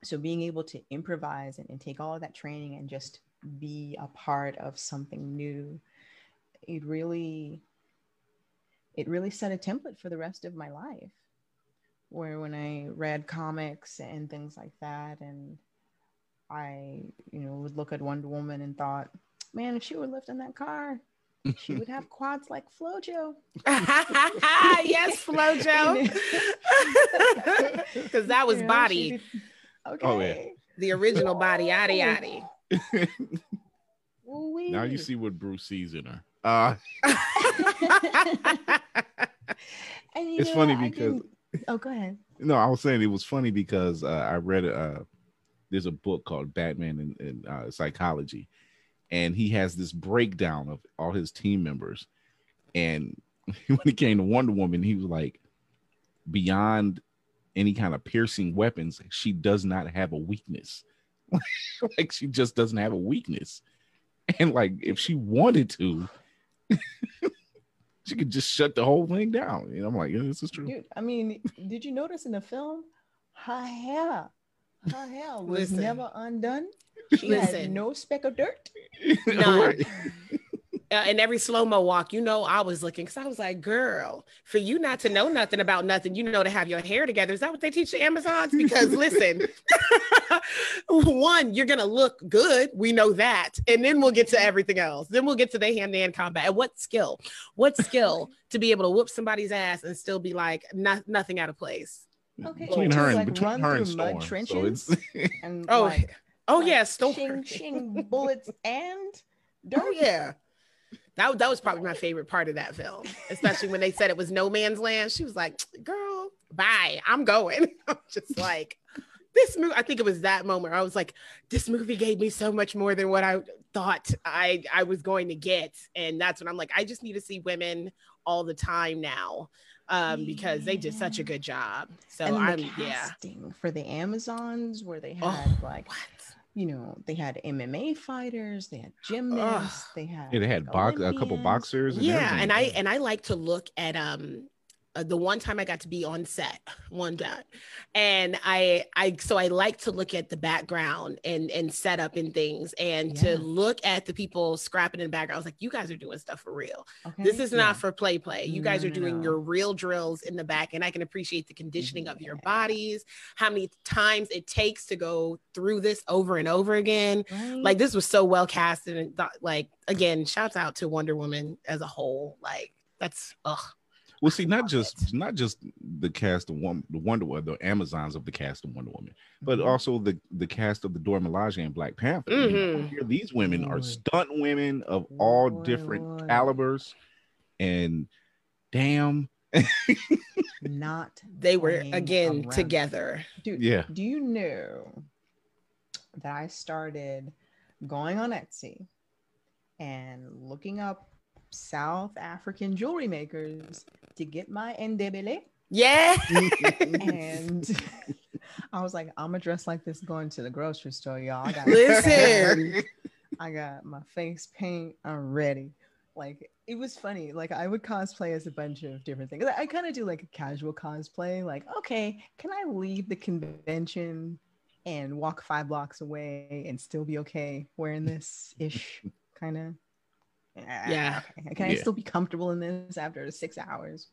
Speaker 3: So being able to improvise and, and take all of that training and just be a part of something new it really it really set a template for the rest of my life. Where when i read comics and things like that and i you know would look at wonder woman and thought man if she were lifting that car she would have quads like flojo
Speaker 2: yes, Flojo. Because that was
Speaker 3: You know,
Speaker 2: body,
Speaker 3: okay
Speaker 1: Oh, yeah.
Speaker 2: the original body, yada yada.
Speaker 3: Ooh-wee.
Speaker 1: now you see what Bruce sees in her. Uh,
Speaker 3: And,
Speaker 1: It's
Speaker 3: know,
Speaker 1: funny because-
Speaker 3: oh go ahead
Speaker 1: no, I was saying it was funny because uh, I read uh, there's a book called Batman in uh, Psychology, and he has this breakdown of all his team members. And when it came to Wonder Woman, he was like, beyond any kind of piercing weapons, she does not have a weakness. like she just doesn't have a weakness. And like if she wanted to, she could just shut the whole thing down. And I'm like, yeah, this is true.
Speaker 3: Dude, I mean, did you notice in the film her hair, her hair was
Speaker 2: Listen.
Speaker 3: never undone. She had no speck of dirt.
Speaker 2: None. Uh, and every slow mo walk, you know, I was looking because I was like, girl, for you not to know nothing about nothing, you know, to have your hair together. Is that what they teach the Amazons? Because listen, one, you're going to look good. We know that. And then we'll get to everything else. Then we'll get to the hand to hand combat. And what skill? What skill to be able to whoop somebody's ass and still be like, no- nothing out of place?
Speaker 3: Okay,
Speaker 1: between
Speaker 3: to,
Speaker 1: her and
Speaker 3: like,
Speaker 1: between her and
Speaker 3: through mud
Speaker 1: Storm. So
Speaker 3: trenches?
Speaker 1: it's
Speaker 3: And
Speaker 2: Oh,
Speaker 3: like
Speaker 2: Oh
Speaker 3: Like,
Speaker 2: yeah, Storm.
Speaker 3: Shing, shing, bullets, and oh, dirt.
Speaker 2: Oh yeah. That, that was probably my favorite part of that film, especially when they said it was no man's land. She was like, girl, bye. I'm going. I'm just like, this movie, I think it was that moment. I was like, this movie gave me so much more than what I thought I, I was going to get. And that's when I'm like, I just need to see women all the time now um, because they did such a good job. So
Speaker 3: and
Speaker 2: I'm,
Speaker 3: the
Speaker 2: yeah.
Speaker 3: for the Amazons, where they had
Speaker 2: Oh,
Speaker 3: like
Speaker 2: What?
Speaker 3: you know, they had MMA fighters, they had gymnasts, they had
Speaker 1: Yeah, they had
Speaker 3: like,
Speaker 1: box a couple boxers. And
Speaker 2: yeah
Speaker 1: everything.
Speaker 2: and i and i like to look at um uh, the one time I got to be on set one time, and I I so I like to look at the background and and setup and things, and
Speaker 3: Yeah.
Speaker 2: to look at the people scrapping in the background. I was like, you guys are doing stuff for real. This is
Speaker 3: Yeah.
Speaker 2: not for play play. You guys are
Speaker 3: no,
Speaker 2: doing
Speaker 3: no.
Speaker 2: your real drills in the back, and I can appreciate the conditioning of your
Speaker 3: Yeah.
Speaker 2: bodies, how many times it takes to go through this over and over again
Speaker 3: Right?
Speaker 2: like this was so well casted and th- like again shouts out to wonder woman as a whole like that's ugh
Speaker 1: Well, see, not
Speaker 2: Love
Speaker 1: just not just the cast of one, the Wonder Woman, the Amazons of the cast of Wonder Woman, but
Speaker 3: Mhm.
Speaker 1: also the the cast of the Dora Milaje and Black Panther. You know,
Speaker 2: Mhm.
Speaker 1: here these women are stunt women of all
Speaker 3: Lord,
Speaker 1: different
Speaker 3: Lord.
Speaker 1: calibers, and damn,
Speaker 3: not
Speaker 2: they were again
Speaker 3: around.
Speaker 2: together
Speaker 3: Dude,
Speaker 1: Yeah.
Speaker 3: Do you know that I started going on Etsy and looking up South African jewelry makers to get my ndebele?
Speaker 2: yeah
Speaker 3: And I was like, I'm gonna dress like this going to the grocery store, y'all. I got
Speaker 2: listen
Speaker 3: I got my face paint. I'm ready. Like it was funny. Like I would cosplay as a bunch of different things. I kind of do like a casual cosplay. Like, okay, can I leave the convention and walk five blocks away and still be okay wearing this ish kind of?
Speaker 2: Yeah.
Speaker 3: Can I
Speaker 1: Yeah.
Speaker 3: still be comfortable in this after six hours?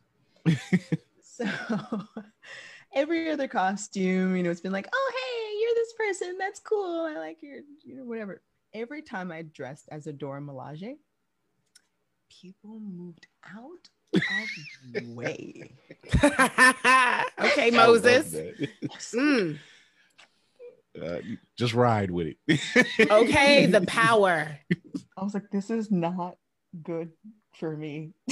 Speaker 3: so every other costume, you know, it's been like, oh hey, you're this person. That's cool. I like your, you know, whatever. Every time I dressed as a Dora Milaje, people moved out of the way.
Speaker 2: okay moses
Speaker 1: that.
Speaker 2: Mm,
Speaker 1: Uh, just ride with it.
Speaker 2: okay the power
Speaker 3: I was like, this is not good for me.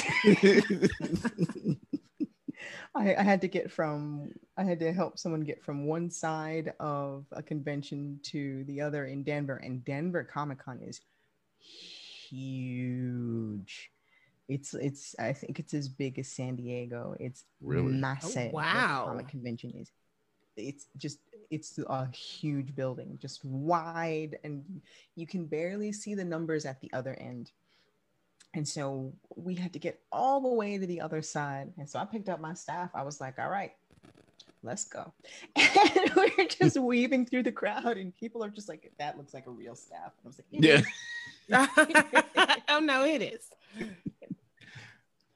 Speaker 3: I, I had to get from I had to help someone get from one side of a convention to the other in Denver, and Denver Comic Con is huge. It's it's I think it's as big as San Diego. It's
Speaker 1: Really?
Speaker 3: massive. the
Speaker 2: wow.
Speaker 3: comic convention is. It's just it's a huge building, just wide, and you can barely see the numbers at the other end. And so we had to get all the way to the other side. And so I picked up my staff. I was like, all right, let's go. And we're just weaving through the crowd, and people are just like, that looks like a real staff. And I was like, "It
Speaker 1: yeah.
Speaker 3: is."
Speaker 2: oh no it is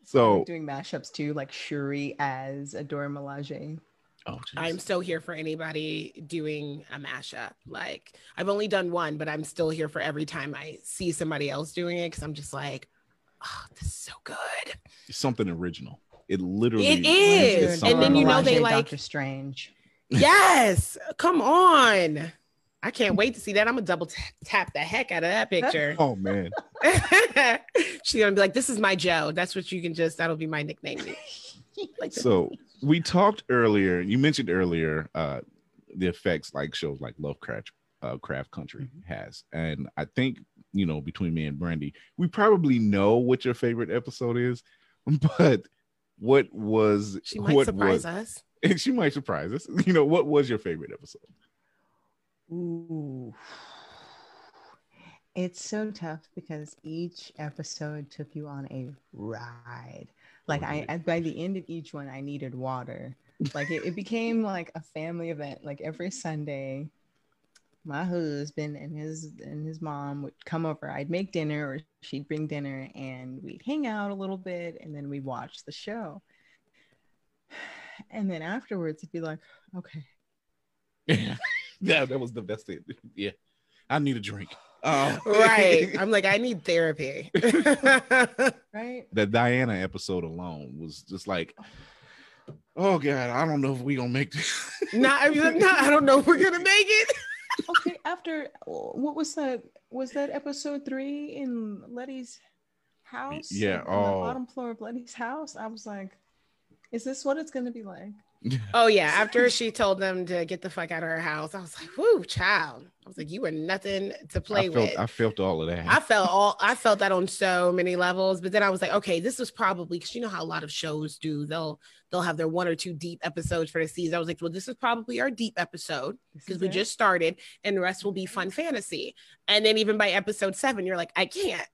Speaker 1: So,
Speaker 3: doing mashups too, like Shuri as Adora Milaje.
Speaker 1: Oh,
Speaker 2: I'm still here for anybody doing a mashup. Like I've only done one, but I'm still here for every time I see somebody else doing it because I'm just like, oh, this is so good.
Speaker 1: It's something original. It literally
Speaker 2: It
Speaker 1: is
Speaker 2: is. And then you know they
Speaker 1: original.
Speaker 2: like-
Speaker 3: Doctor Strange.
Speaker 2: Yes, come on. I can't wait to see that. I'm gonna double t- tap the heck out of that picture.
Speaker 1: Oh man,
Speaker 2: She's gonna be like, "This is my Joe." That's what you can just. That'll be my nickname. Like,
Speaker 1: so we talked earlier you mentioned earlier uh the effects like shows like lovecraft uh craft country
Speaker 2: Mm-hmm.
Speaker 1: has and i think you know between me and brandy we probably know what your favorite episode is but what was
Speaker 2: she might
Speaker 1: what
Speaker 2: surprise
Speaker 1: was,
Speaker 2: us.
Speaker 1: and she might surprise us you know what was your favorite episode
Speaker 3: Ooh. It's so tough because each episode took you on a ride. Like I, I by the end of each one, I needed water. Like it, it became like a family event. Like every Sunday, my husband and his and his mom would come over. I'd make dinner or she'd bring dinner and we'd hang out a little bit and then we'd watch the show. And then afterwards it'd be like, okay,
Speaker 1: yeah yeah that was the best thing yeah i need a drink um,
Speaker 2: Right. I'm like, I need therapy.
Speaker 3: right?
Speaker 1: the Diana episode alone was just like, oh god, I don't know if we're gonna make this.
Speaker 2: not, I mean, not, I don't know if we're gonna make it.
Speaker 3: okay, after what was that? Was that episode three in Leti's house?
Speaker 1: Yeah,
Speaker 3: on
Speaker 1: oh.
Speaker 3: the bottom floor of Leti's house. I was like, is this what it's gonna be like?
Speaker 2: Oh yeah, after she told them to get the fuck out of her house, I was like, "Whoo, child!" I was like, "You were nothing to play
Speaker 1: I felt
Speaker 2: with."
Speaker 1: I felt all of that.
Speaker 2: I felt all I felt that on so many levels, but then I was like, okay, this was probably because you know how a lot of shows do. They'll they'll have their one or two deep episodes for the season. I was like, well, this is probably our deep episode because we
Speaker 3: it?
Speaker 2: just started, and the rest will be fun fantasy. And then even by episode seven, you're like, I can't.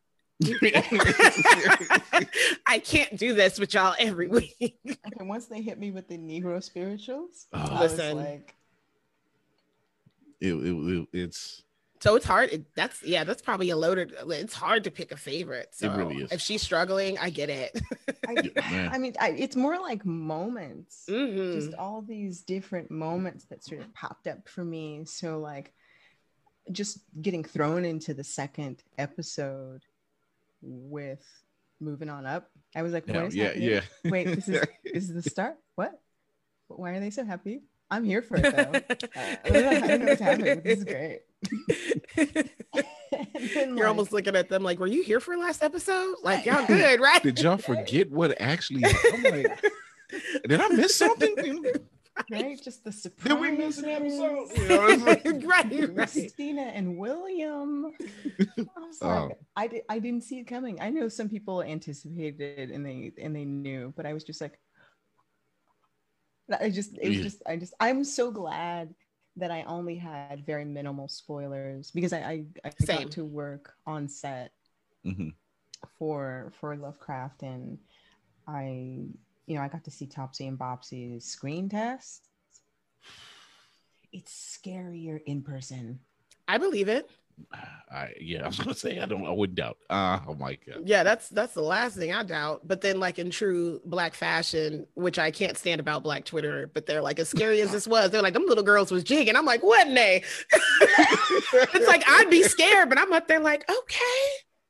Speaker 2: I can't do this with y'all every week.
Speaker 3: Okay, once they hit me with the Negro spirituals,
Speaker 1: Oh.
Speaker 3: I was
Speaker 2: Listen.
Speaker 3: like,
Speaker 1: it, it, it- it's
Speaker 2: So it's hard. It- that's yeah, that's probably a loaded. It's hard to pick a favorite. So
Speaker 1: really is.
Speaker 2: If she's struggling, I get it.
Speaker 3: I,
Speaker 1: man.
Speaker 3: I mean, I, it's more like moments.
Speaker 2: Mhm.
Speaker 3: just all these different moments that sort of popped up for me. So like just getting thrown into the second episode with moving on up. I was like, what
Speaker 1: yeah, yeah,
Speaker 3: happening?
Speaker 1: yeah.
Speaker 3: Wait, this is this is the start? What? Why are they so happy? I'm here for it though. Uh, I don't know, I don't know what's happening. This is great. Then,
Speaker 2: You're
Speaker 3: like,
Speaker 2: almost looking at them like, were you here for last episode? Like, y'all good, right?
Speaker 1: Did y'all forget what actually? I'm like, did I miss something? You
Speaker 3: right, just the surprise.
Speaker 1: Did we miss an episode? You know, like-
Speaker 2: right, right.
Speaker 3: Christina and William. I was
Speaker 1: Oh.
Speaker 3: like, I, di- I didn't see it coming. I know some people anticipated and they and they knew, but I was just like, I just it was
Speaker 1: Yeah.
Speaker 3: just I just I'm so glad that I only had very minimal spoilers because I I, I got to work on set
Speaker 1: Mhm.
Speaker 3: for for Lovecraft and I you know I got to see Topsy and Bopsy's screen test. It's scarier in person.
Speaker 2: I believe it.
Speaker 1: I yeah, I was gonna say I don't. I would doubt. Uh, oh my god.
Speaker 2: Yeah, that's that's the last thing I doubt. But then, like in true black fashion, which I can't stand about black Twitter, but they're like as scary as this was, they're like them little girls was jigging. I'm like, what nay? it's like I'd be scared, but I'm up there like, okay,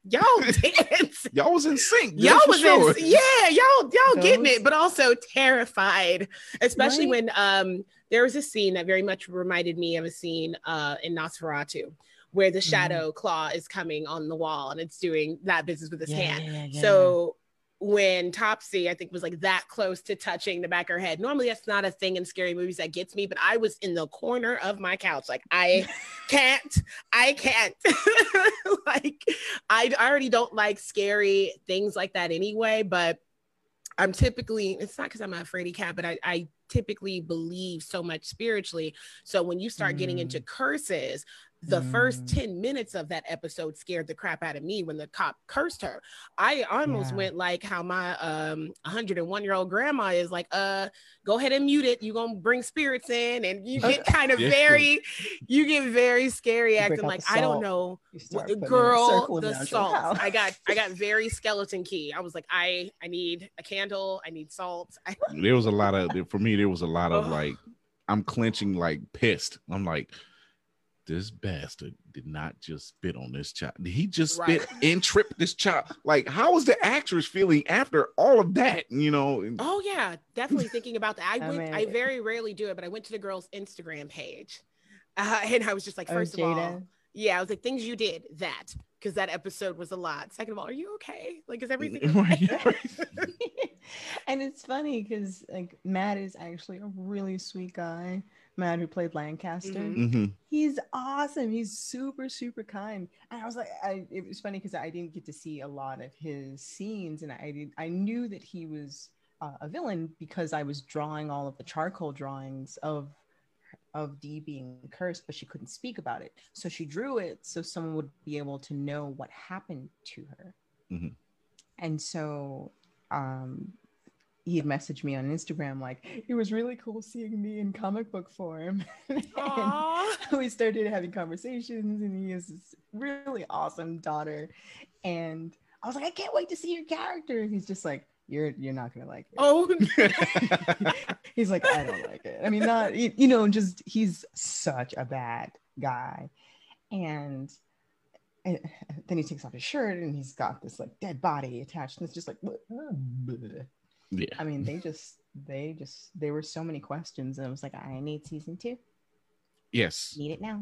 Speaker 2: y'all dance.
Speaker 1: Y'all was in sync. yeah,
Speaker 2: Y'all was
Speaker 1: sure.
Speaker 2: in, yeah, y'all y'all getting
Speaker 3: Those-
Speaker 2: it, but also terrified, especially
Speaker 3: Right.
Speaker 2: when um there was a scene that very much reminded me of a scene uh in Nosferatu where the
Speaker 3: Mhm.
Speaker 2: shadow claw is coming on the wall and it's doing that business with his
Speaker 3: Yeah,
Speaker 2: hand.
Speaker 3: yeah, yeah,
Speaker 2: So when Topsy, I think, was like that close to touching the back of her head. Normally, that's not a thing in scary movies that gets me, but I was in the corner of my couch, like I can't, I can't. like I already don't like scary things like that anyway. But I'm typically it's not because I'm a fraidy cat, but I, I typically believe so much spiritually. So when you start getting into mm. curses, the first
Speaker 3: Mm.
Speaker 2: 10 minutes of that episode scared the crap out of me when the cop cursed her. I almost
Speaker 3: Yeah.
Speaker 2: went like how my um 101 year old grandma is like, uh, go ahead and mute it. You're gonna bring spirits in, and you get kind of
Speaker 1: Yeah.
Speaker 2: very, you get very scary
Speaker 3: You
Speaker 2: acting like I don't know
Speaker 3: You start
Speaker 2: Wh-
Speaker 3: putting a
Speaker 2: girl the salt i got i got very skeleton key i was like i i need a candle i need salt I,
Speaker 1: There was a lot of for me. There was a lot of like I'm clenching, like pissed. I'm like, this bastard did not just spit on this child. He just spit
Speaker 2: Right.
Speaker 1: and tripped this child. Like, how was the actress feeling after all of that? You know,
Speaker 2: oh yeah definitely thinking about that i
Speaker 3: I
Speaker 2: went i very rarely do it but i went to the girl's instagram page uh, and i was just like
Speaker 3: Oh,
Speaker 2: first of all yeah i was like things you did that because that episode was a lot second of all are you okay like is everything okay?
Speaker 3: and it's funny because like Matt is actually a really sweet guy. Matt who played Lancaster.
Speaker 2: Mhm.
Speaker 1: Mhm.
Speaker 3: He's awesome. He's super, super kind. And I was like, I, it was funny because I didn't get to see a lot of his scenes, and I did. I knew that he was uh, a villain because I was drawing all of the charcoal drawings of of Dee being cursed, but she couldn't speak about it. So she drew it so someone would be able to know what happened to her.
Speaker 1: Mhm.
Speaker 3: And so um, he had messaged me on Instagram like, it was really cool seeing me in comic book form. And we started having conversations, and he has this really awesome daughter. And I was like, I can't wait to see your character. And he's just like, you're you're not gonna like it.
Speaker 2: oh
Speaker 3: He's like, I don't like it. I mean, not you, know, just he's such a bad guy, and, and then he takes off his shirt and he's got this like dead body attached, and it's just like, bleh.
Speaker 1: Yeah.
Speaker 3: I mean, they just they just there were so many questions, and I was like, I need season two.
Speaker 1: Yes.
Speaker 3: Need it now.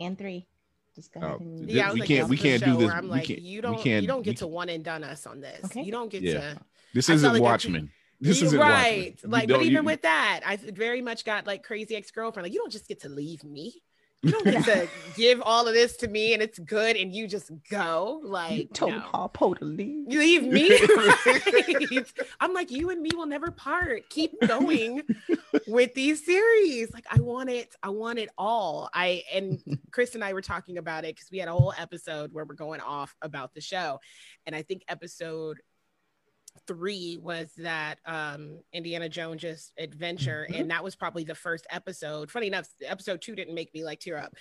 Speaker 3: And three. Just go
Speaker 1: Oh,
Speaker 3: ahead and
Speaker 2: Yeah, I was
Speaker 1: we
Speaker 2: like,
Speaker 1: can't we can't do this-
Speaker 2: I'm
Speaker 1: we
Speaker 2: like,
Speaker 1: can't-
Speaker 2: you don't,
Speaker 1: can't-
Speaker 2: you don't
Speaker 1: we
Speaker 2: get to one and done us on this.
Speaker 3: Okay.
Speaker 2: You don't get
Speaker 1: Yeah.
Speaker 2: to.
Speaker 1: This isn't
Speaker 2: felt like
Speaker 1: Watchmen. This isn't
Speaker 2: right.
Speaker 1: Watchmen.
Speaker 2: Like,
Speaker 1: don't-
Speaker 2: but
Speaker 1: you-
Speaker 2: even with that, I very much got like crazy ex girlfriend. Like, you don't just get to leave me. You don't get to give all of this to me and it's good and you just go.
Speaker 3: You
Speaker 2: Like,
Speaker 3: told
Speaker 2: no.
Speaker 3: Harpo to leave.
Speaker 2: You leave me. right? I'm like, you and me will never part. Keep going with these series. Like, I want it. I want it all. I and Chris and I were talking about it because we had a whole episode where we're going off about the show, and I think episode three was that um Indiana Jones just adventure,
Speaker 3: Mhm.
Speaker 2: and that was probably the first episode. Funny enough, episode two didn't make me like tear up.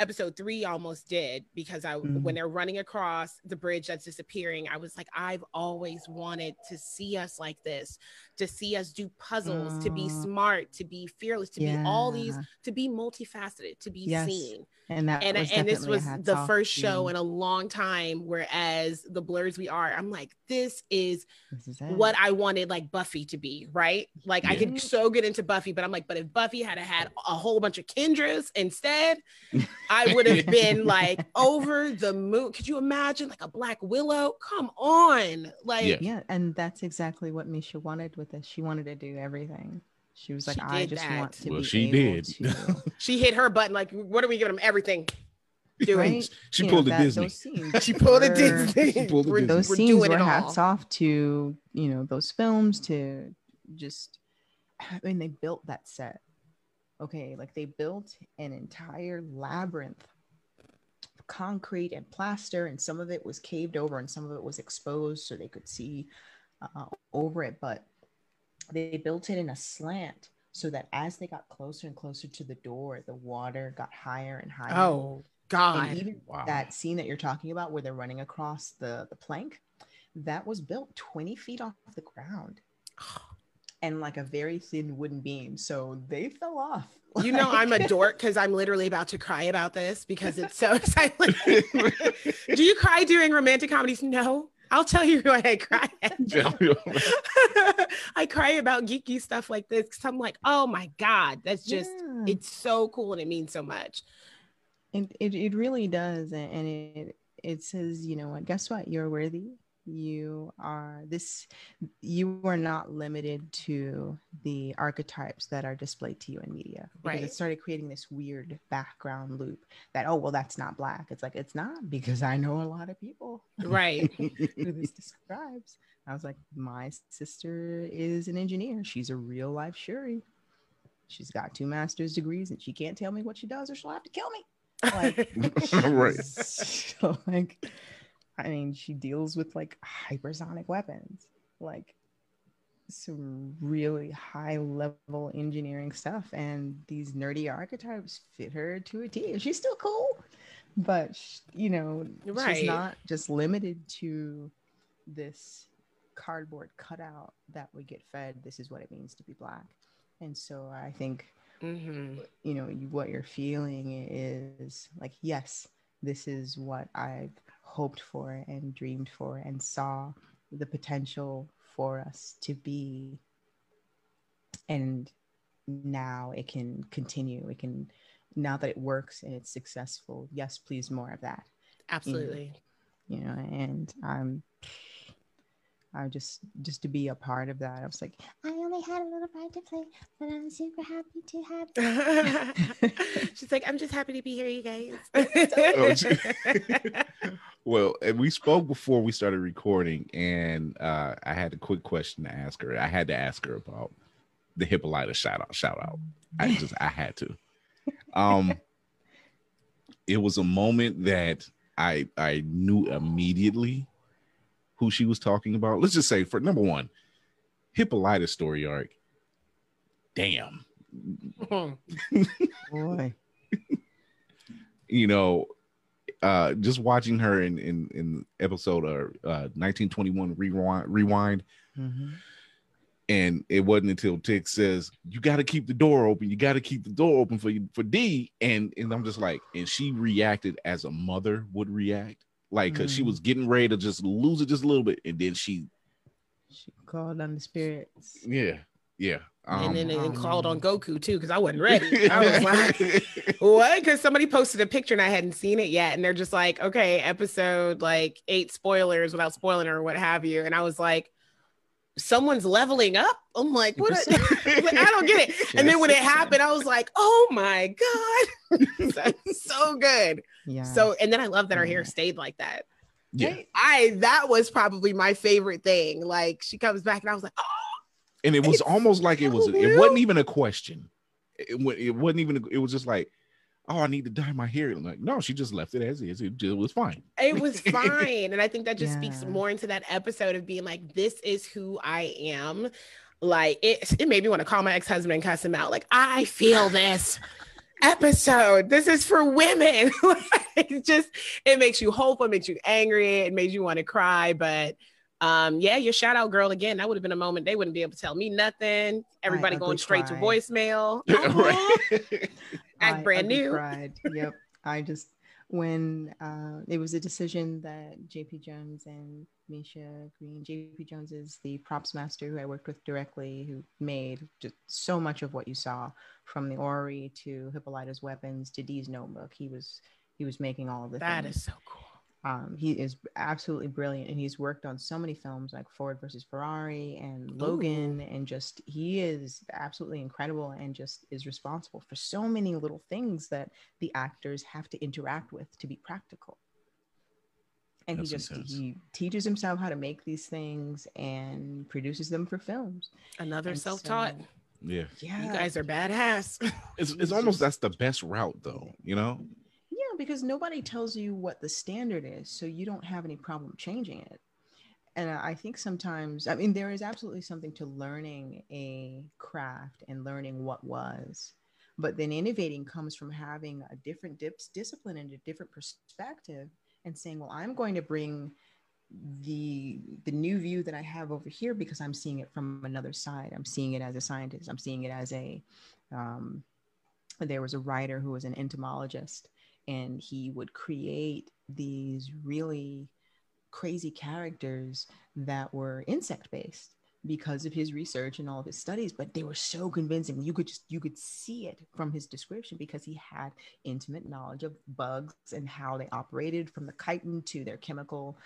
Speaker 2: Episode three almost did because I
Speaker 3: Mhm.
Speaker 2: when they're running across the bridge that's disappearing, I was like, I've always wanted to see us like this, to see us do puzzles, to be
Speaker 3: Mm.
Speaker 2: smart, to be fearless, to be all these, to be multifaceted, to be
Speaker 3: Yes.
Speaker 2: seen
Speaker 3: And that
Speaker 2: and
Speaker 3: was
Speaker 2: and this was the first show in a long time whereas the blerds we are i'm like this is
Speaker 3: This is
Speaker 2: what i wanted like buffy to be right like i could so get into buffy but i'm like but if buffy had had a whole bunch of kendras instead i would have been like over the moon could you imagine like a black willow come on like
Speaker 1: Yeah.
Speaker 3: Yeah, and that's exactly what Misha wanted with this. She wanted to do everything. She was like,
Speaker 2: She
Speaker 3: I just
Speaker 2: that.
Speaker 3: want to
Speaker 1: Well,
Speaker 3: be
Speaker 1: she
Speaker 3: able
Speaker 1: did.
Speaker 3: to
Speaker 2: she hit her button like what are we giving them everything do
Speaker 3: right?
Speaker 1: She
Speaker 3: You know,
Speaker 1: pulled a
Speaker 3: that-
Speaker 1: Disney.
Speaker 2: She pulled a
Speaker 3: were-
Speaker 2: disney
Speaker 1: She pulled a
Speaker 2: We're-
Speaker 1: Disney.
Speaker 3: Those
Speaker 2: we're
Speaker 3: scenes
Speaker 2: doing
Speaker 3: were
Speaker 2: it all.
Speaker 3: hats off to you know those films to just. I mean, they built that set. Okay, like they built an entire labyrinth, of concrete and plaster, and some of it was caved over, and some of it was exposed so they could see uh, over it. But they built it in a slant so that as they got closer and closer to the door, the water got higher and higher.
Speaker 2: oh god
Speaker 3: and even
Speaker 1: Wow.
Speaker 3: that scene that you're talking about where they're running across the, the plank, that was built 20 feet off the ground and like a very thin wooden beam. So they fell off.
Speaker 2: You know, I'm a dork because I'm literally about to cry about this because it's so exciting. Do you cry during romantic comedies? No. I'll tell you why I cry. I cry about geeky stuff like this because I'm like, oh my God, that's just,
Speaker 3: Yeah.
Speaker 2: it's so cool and it means so much.
Speaker 3: it, it, it really does and and it it says you know what guess what you're worthy you are this you are not limited to the archetypes that are displayed to you in media because
Speaker 2: Right.
Speaker 3: it started creating this weird background loop that oh well that's not black it's like it's not because i know a lot of people
Speaker 2: Right.
Speaker 3: who this describes i was like my sister is an engineer she's a real life shuri she's got two master's degrees and she can't tell me what she does or she'll have to kill me like
Speaker 1: right.
Speaker 3: so like i mean she deals with like hypersonic weapons like some really high level engineering stuff and these nerdy archetypes fit her to a t and she's still cool but sh- you know
Speaker 2: Right.
Speaker 3: she's not just limited to this cardboard cutout that we get fed this is what it means to be black and so i think
Speaker 2: Mhm.
Speaker 3: you know what you're feeling is like yes this is what i've hoped for and dreamed for and saw the potential for us to be and now it can continue it can now that it works and it's successful yes please more of that
Speaker 2: Absolutely.
Speaker 3: you know and i'm i just just to be a part of that i was like
Speaker 4: I only had a little part to play, but I'm super happy to have.
Speaker 2: She's like, I'm just happy to be here, you guys.
Speaker 1: Oh, she- well, and we spoke before we started recording, and uh, I had a quick question to ask her. I had to ask her about the Hippolyta shout out. Shout out. I just I had to. Um, it was a moment that I I knew immediately who she was talking about. Let's just say for number one, Hippolyta story arc. Damn,
Speaker 3: boy
Speaker 1: you know, uh, just watching her in in in episode uh, uh 1921 rewind rewind,
Speaker 3: Mhm.
Speaker 1: and it wasn't until Tick says you got to keep the door open, you got to keep the door open for you for Dee, and and I'm just like, and she reacted as a mother would react, like because she
Speaker 3: Mhm.
Speaker 1: was getting ready to just lose it just a little bit, and then she,
Speaker 3: she called on the spirits.
Speaker 1: Yeah, yeah, Um,
Speaker 2: and then they
Speaker 3: oh,
Speaker 2: called on. Goku too because I wasn't ready. I was like, what? Because somebody posted a picture and I hadn't seen it yet, and they're just like, okay, episode like eight spoilers without spoiling or what have you, and I was like, someone's leveling up. I'm like, what?
Speaker 3: Just-
Speaker 2: like, I don't get it. And then when it happened, I was like, oh my god, that's so good.
Speaker 3: Yeah.
Speaker 2: So, and then I love that her hair stayed like that.
Speaker 1: yeah.
Speaker 2: I that was probably my favorite thing. Like she comes back and I was like, oh,
Speaker 1: and it was
Speaker 2: It's
Speaker 1: almost like it was
Speaker 2: so
Speaker 1: it wasn't even a question it, it wasn't even it was just like oh i need to dye my hair I'm like no she just left it as is it, just, was fine
Speaker 2: it was fine. And I think that just speaks more into that episode of being like, this is who I am. Like it, it made me want to call my ex-husband and cuss him out. Like, I feel this episode. This is for women. Like, it just it makes you hopeful, it makes you angry, it makes you want to cry. But um, yeah, your shout out girl again. That would have been a moment they wouldn't be able to tell me nothing. Everybody
Speaker 3: ugly
Speaker 2: going straight to voicemail. Aw.
Speaker 1: right
Speaker 2: act
Speaker 3: I
Speaker 2: brand new.
Speaker 3: Cried. Yep. I just when uh, it was a decision that JP Jones and Misha Green. JP Jones is the props master who I worked with directly, who made just so much of what you saw from the orrery to Hippolyta's weapons to Dee's notebook. He was he was making all of the
Speaker 2: That
Speaker 3: things.
Speaker 2: is so cool.
Speaker 3: Um, he is absolutely brilliant, and he's worked on so many films like Ford versus Ferrari and Logan, and just he is absolutely incredible, and just is responsible for so many little things that the actors have to interact with to be practical. And
Speaker 1: That's
Speaker 3: he just
Speaker 1: intense.
Speaker 3: he teaches himself how to make these things and produces them for films.
Speaker 2: Another
Speaker 3: And
Speaker 2: self-taught.
Speaker 3: so-
Speaker 1: yeah
Speaker 3: Yeah,
Speaker 2: You guys are badass.
Speaker 1: it's, it's almost that's the best route though you know
Speaker 3: Yeah, because nobody tells you what the standard is, so you don't have any problem changing it. And I think sometimes, I mean, there is absolutely something to learning a craft and learning what was, but then innovating comes from having a different dips, discipline and a different perspective, and saying, "Well, I'm going to bring the the new view that I have over here because I'm seeing it from another side. I'm seeing it as a scientist. I'm seeing it as a um, there was a writer who was an entomologist and he would create these really crazy characters that were insect based because of his research and all of his studies but they were so convincing. You could just you could see it from his description because he had intimate knowledge of bugs and how they operated from the chitin to their chemical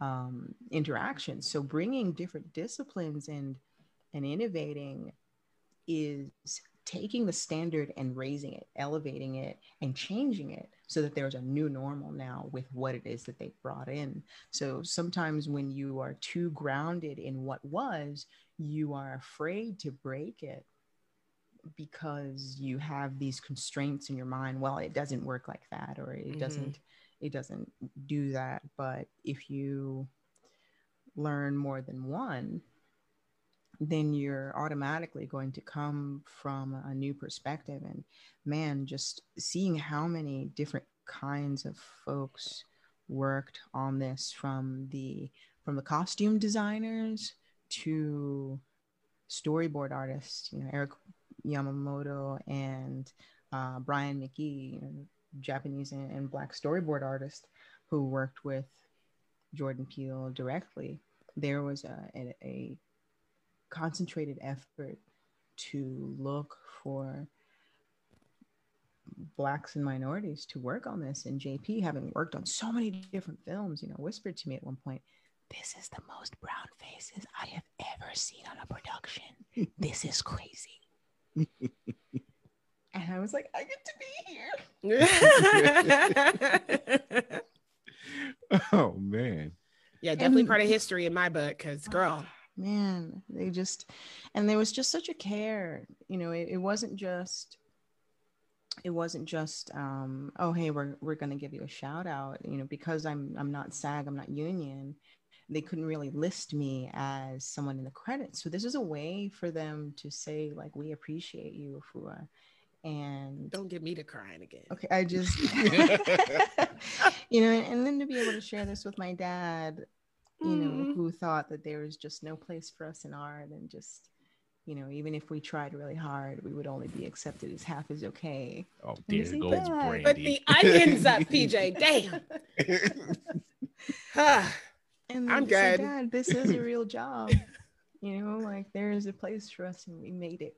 Speaker 3: um, interactions so bringing different disciplines and and innovating is taking the standard and raising it, elevating it, and changing it so that there's a new normal now with what it is that they brought in. So sometimes when you are too grounded in what was, you are afraid to break it because you have these constraints in your mind. Well, it doesn't work like that, or it
Speaker 2: Mhm.
Speaker 3: doesn't, it doesn't do that. But if you learn more than one, then you're automatically going to come from a new perspective. And man, just seeing how many different kinds of folks worked on this from the from the costume designers to storyboard artists, you know, Eric Yamamoto and uh, Brian McGee, you know, Japanese and, and black storyboard artist who worked with Jordan Peele directly. There was a, a, a concentrated effort to look for blacks and minorities to work on this. And jp having worked on so many different films you know whispered to me at one point this is the most brown faces i have ever seen on a production. This is crazy. And i was like i get to be here.
Speaker 1: Oh man.
Speaker 2: Yeah, definitely
Speaker 3: And-
Speaker 2: part of history in my book. Because girl,
Speaker 3: man they just and there was just such a care you know it, it wasn't just it wasn't just um oh hey we're, we're gonna give you a shout out you know because i'm i'm not sag i'm not union they couldn't really list me as someone in the credits so this is a way for them to say like we appreciate you Afua. and
Speaker 2: don't get me to crying again.
Speaker 3: okay i just you know and then to be able to share this with my dad you know,
Speaker 2: Mm.
Speaker 3: who thought that there was just no place for us in art and just, you know, even if we tried really hard, we would only be accepted as half as okay.
Speaker 1: oh
Speaker 3: And
Speaker 1: there
Speaker 3: see
Speaker 1: goes
Speaker 3: that,
Speaker 1: brandy
Speaker 2: But the onions up, PJ. Damn. Ah,
Speaker 3: And
Speaker 2: I'm
Speaker 3: then to
Speaker 2: good.
Speaker 3: Dad, this is a real job. You know, like there is a place for us and we made it.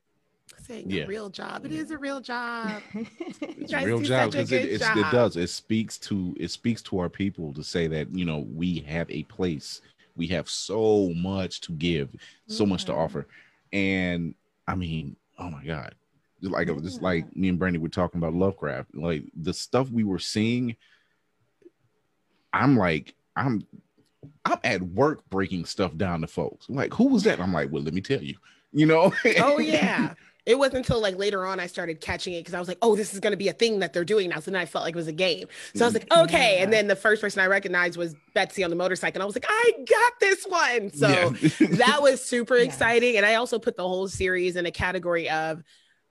Speaker 2: Saying
Speaker 1: Yeah.
Speaker 2: a real job. It is a real job.
Speaker 1: It's a real job because it,
Speaker 2: good
Speaker 1: it does. It speaks to it speaks to our people to say that you know we have a place. We have so much to give, so much to offer, and I mean, oh my god, like it was just like me and Brandy were talking about Lovecraft, like the stuff we were seeing. I'm like, I'm, I'm at work breaking stuff down to folks. I'm like, who was that? I'm like, well, let me tell you. You know?
Speaker 2: oh yeah. It wasn't until like later on I started catching it because I was like, oh, this is going to be a thing that they're doing now. So then I felt like it was a game. So I was like, mm. okay. And then the first person I recognized was Betsy on the motorcycle. And I was like, I got this one. So
Speaker 1: Yeah.
Speaker 2: that was super
Speaker 3: Yes.
Speaker 2: exciting. And I also put the whole series in a category of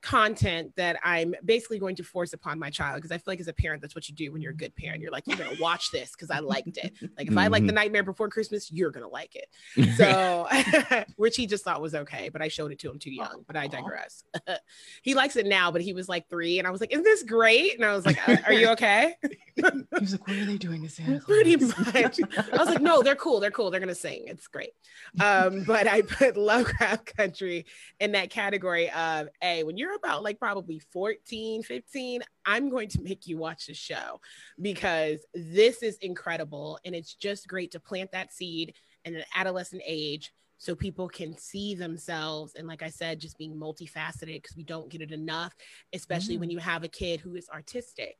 Speaker 2: content that I'm basically going to force upon my child because I feel like as a parent, that's what you do when you're a good parent. You're like, you're gonna watch this because I liked it. Like if I like the
Speaker 1: Mhm.
Speaker 2: Nightmare Before Christmas, you're gonna like it. So, which he just thought was okay, but I showed it to him too young. But I digress. he likes it now, but he was like three, and I was like, "Is this great?" And I was like, "Uh, "Are you okay?"
Speaker 3: he was like, what are they doing to Santa Claus?
Speaker 2: Pretty much. I was like, "No, they're cool. They're cool. They're gonna sing. It's great." Um, but I put Lovecraft Country in that category of a when you're about like probably 14, 15, I'm going to make you watch the show because this is incredible and it's just great to plant that seed in an adolescent age so people can see themselves and like i said just being multifaceted because we don't get it enough especially
Speaker 3: Mm.
Speaker 2: when you have a kid who is artistic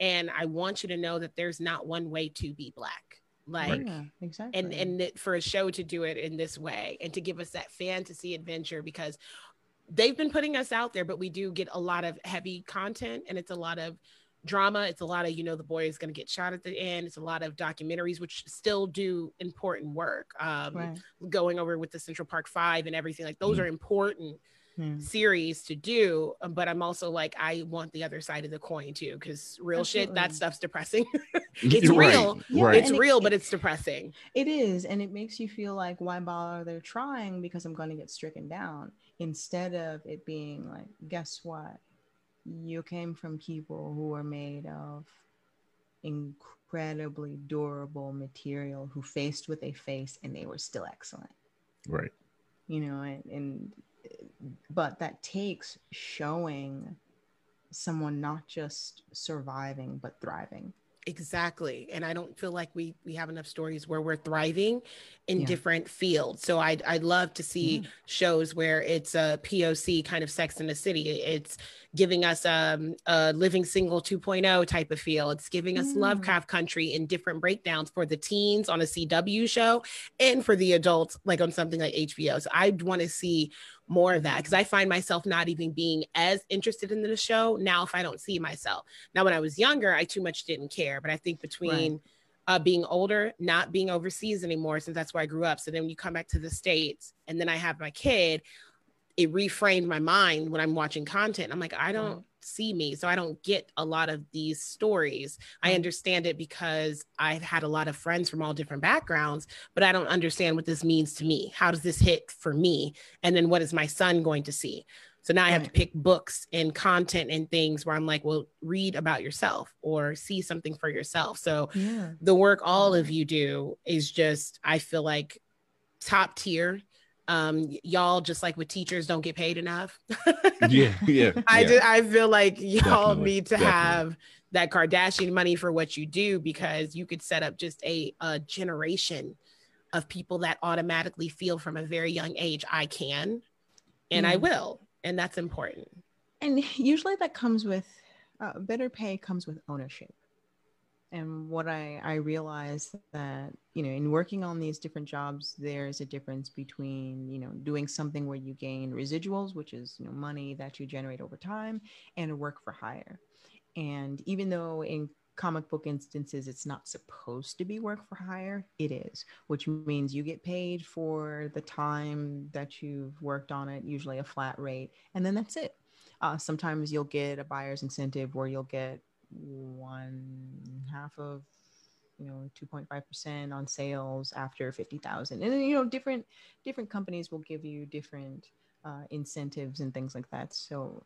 Speaker 2: and i want you to know that there's not one way to be black like
Speaker 3: yeah, exactly.
Speaker 2: and and for a show to do it in this way and to give us that fantasy adventure because they've been putting us out there but we do get a lot of heavy content and it's a lot of drama it's a lot of you know the boy is going to get shot at the end it's a lot of documentaries which still do important work um
Speaker 3: right.
Speaker 2: going over with the central park five and everything like those
Speaker 1: Mhm.
Speaker 2: are important
Speaker 3: Hmm.
Speaker 2: series to do um, but i'm also like i want the other side of the coin too because real shit that stuff's depressing It's
Speaker 1: Right,
Speaker 2: real.
Speaker 3: Yeah,
Speaker 2: it's
Speaker 3: and it-
Speaker 2: real but it's depressing
Speaker 3: It is, and it makes you feel like why bother they're trying because I'm going to get stricken down instead of it being like, guess what? You came from people who are made of incredibly durable material who faced with a face and they were still excellent.
Speaker 1: right.
Speaker 3: You know, and, and but that takes showing someone not just surviving but thriving.
Speaker 2: Exactly. And I don't feel like we we have enough stories where we're thriving in
Speaker 3: Yeah.
Speaker 2: different fields. So I'd I'd love to see
Speaker 3: Yeah.
Speaker 2: shows where it's a POC kind of sex in the city. It's giving us um, a living single 2.0 type of feel. It's giving us
Speaker 3: Mm.
Speaker 2: Lovecraft Country in different breakdowns for the teens on a CW show and for the adults like on something like HBO. So I want to see more of that because I find myself not even being as interested in the show now if I don't see myself. Now, when I was younger, I too much didn't care, but I think between uh, being older, not being overseas anymore, since that's where I grew up. So then when you come back to the States and then I have my kid, it reframed my mind when I'm watching content. I'm like, I mm. don't see me. So I don't get a lot of these stories. I
Speaker 3: mm.
Speaker 2: understand it because I've had a lot of friends from all different backgrounds, but I don't understand what this means to me. How does this hit for me? And then what is my son going to see? So now I have to pick books and content and things where I'm like, well, read about yourself or see something for yourself. So
Speaker 3: Yeah.
Speaker 2: the work all of mm. you do is just, I feel like top tier. Um, y'all just like with teachers don't get paid enough.
Speaker 1: Yeah, yeah.
Speaker 2: I
Speaker 1: yeah.
Speaker 2: did. I feel like y'all
Speaker 1: Definitely,
Speaker 2: need to
Speaker 1: definitely.
Speaker 2: have that Kardashian money for what you do because you could set up just a, a generation of people that automatically feel from a very young age, I can and I will. And that's important.
Speaker 3: and usually that comes with uh, better pay comes with ownership and what i i realized that you know in working on these different jobs there's a difference between you know doing something where you gain residuals which is you know money that you generate over time and work for hire. And even though in comic book instances it's not supposed to be work for hire it is which means you get paid for the time that you've worked on it usually a flat rate and then that's it. Uh, sometimes you'll get a buyer's incentive where you'll get one half of you know 2.5% on sales after 50,000 and then you know different different companies will give you different uh, incentives and things like that so